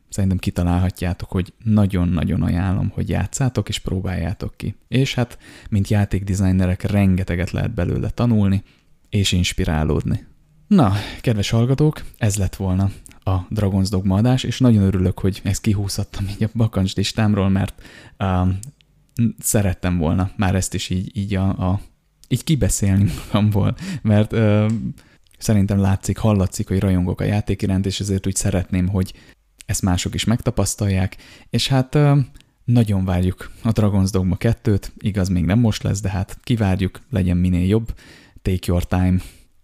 szerintem kitalálhatjátok, hogy nagyon-nagyon ajánlom, hogy játszátok és próbáljátok ki. És hát, mint játékdesignerek, rengeteget lehet belőle tanulni és inspirálódni. Na, kedves hallgatók, ez lett volna a Dragon's Dogma adás, és nagyon örülök, hogy ezt kihúzhattam így a bakancs listámról, mert um, szerettem volna már ezt is így, így a, a így kibeszélni magamból, mert ö, szerintem látszik, hallatszik, hogy rajongok a játék iránt, és ezért úgy szeretném, hogy ezt mások is megtapasztalják, és hát ö, nagyon várjuk a Dragon's Dogma 2-t, igaz, még nem most lesz, de hát kivárjuk, legyen minél jobb, take your time.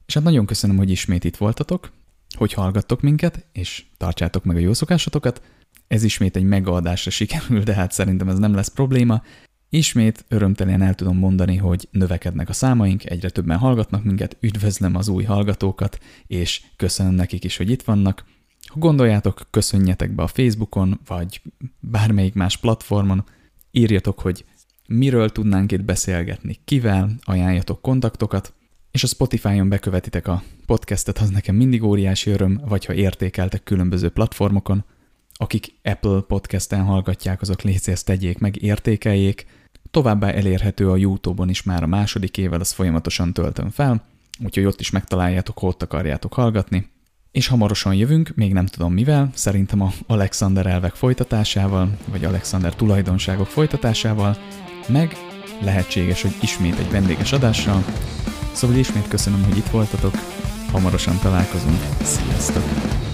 És hát nagyon köszönöm, hogy ismét itt voltatok, hogy hallgattok minket, és tartsátok meg a jó szokásotokat. Ez ismét egy megoldásra sikerül, de hát szerintem ez nem lesz probléma. Ismét örömtelen el tudom mondani, hogy növekednek a számaink, egyre többen hallgatnak minket, üdvözlöm az új hallgatókat, és köszönöm nekik is, hogy itt vannak. Ha gondoljátok, köszönjetek be a Facebookon, vagy bármelyik más platformon, írjatok, hogy miről tudnánk itt beszélgetni, kivel, ajánljatok kontaktokat, és a Spotify-on bekövetitek a podcastet, az nekem mindig óriási öröm, vagy ha értékeltek különböző platformokon, akik Apple podcasten hallgatják, azok légy tegyék meg, értékeljék. Továbbá elérhető a YouTube-on is már a második évvel, az folyamatosan töltöm fel, úgyhogy ott is megtaláljátok, ott akarjátok hallgatni. És hamarosan jövünk, még nem tudom mivel, szerintem a Alexander elvek folytatásával, vagy Alexander tulajdonságok folytatásával, meg lehetséges, hogy ismét egy vendéges adással. Szóval ismét köszönöm, hogy itt voltatok, hamarosan találkozunk, sziasztok!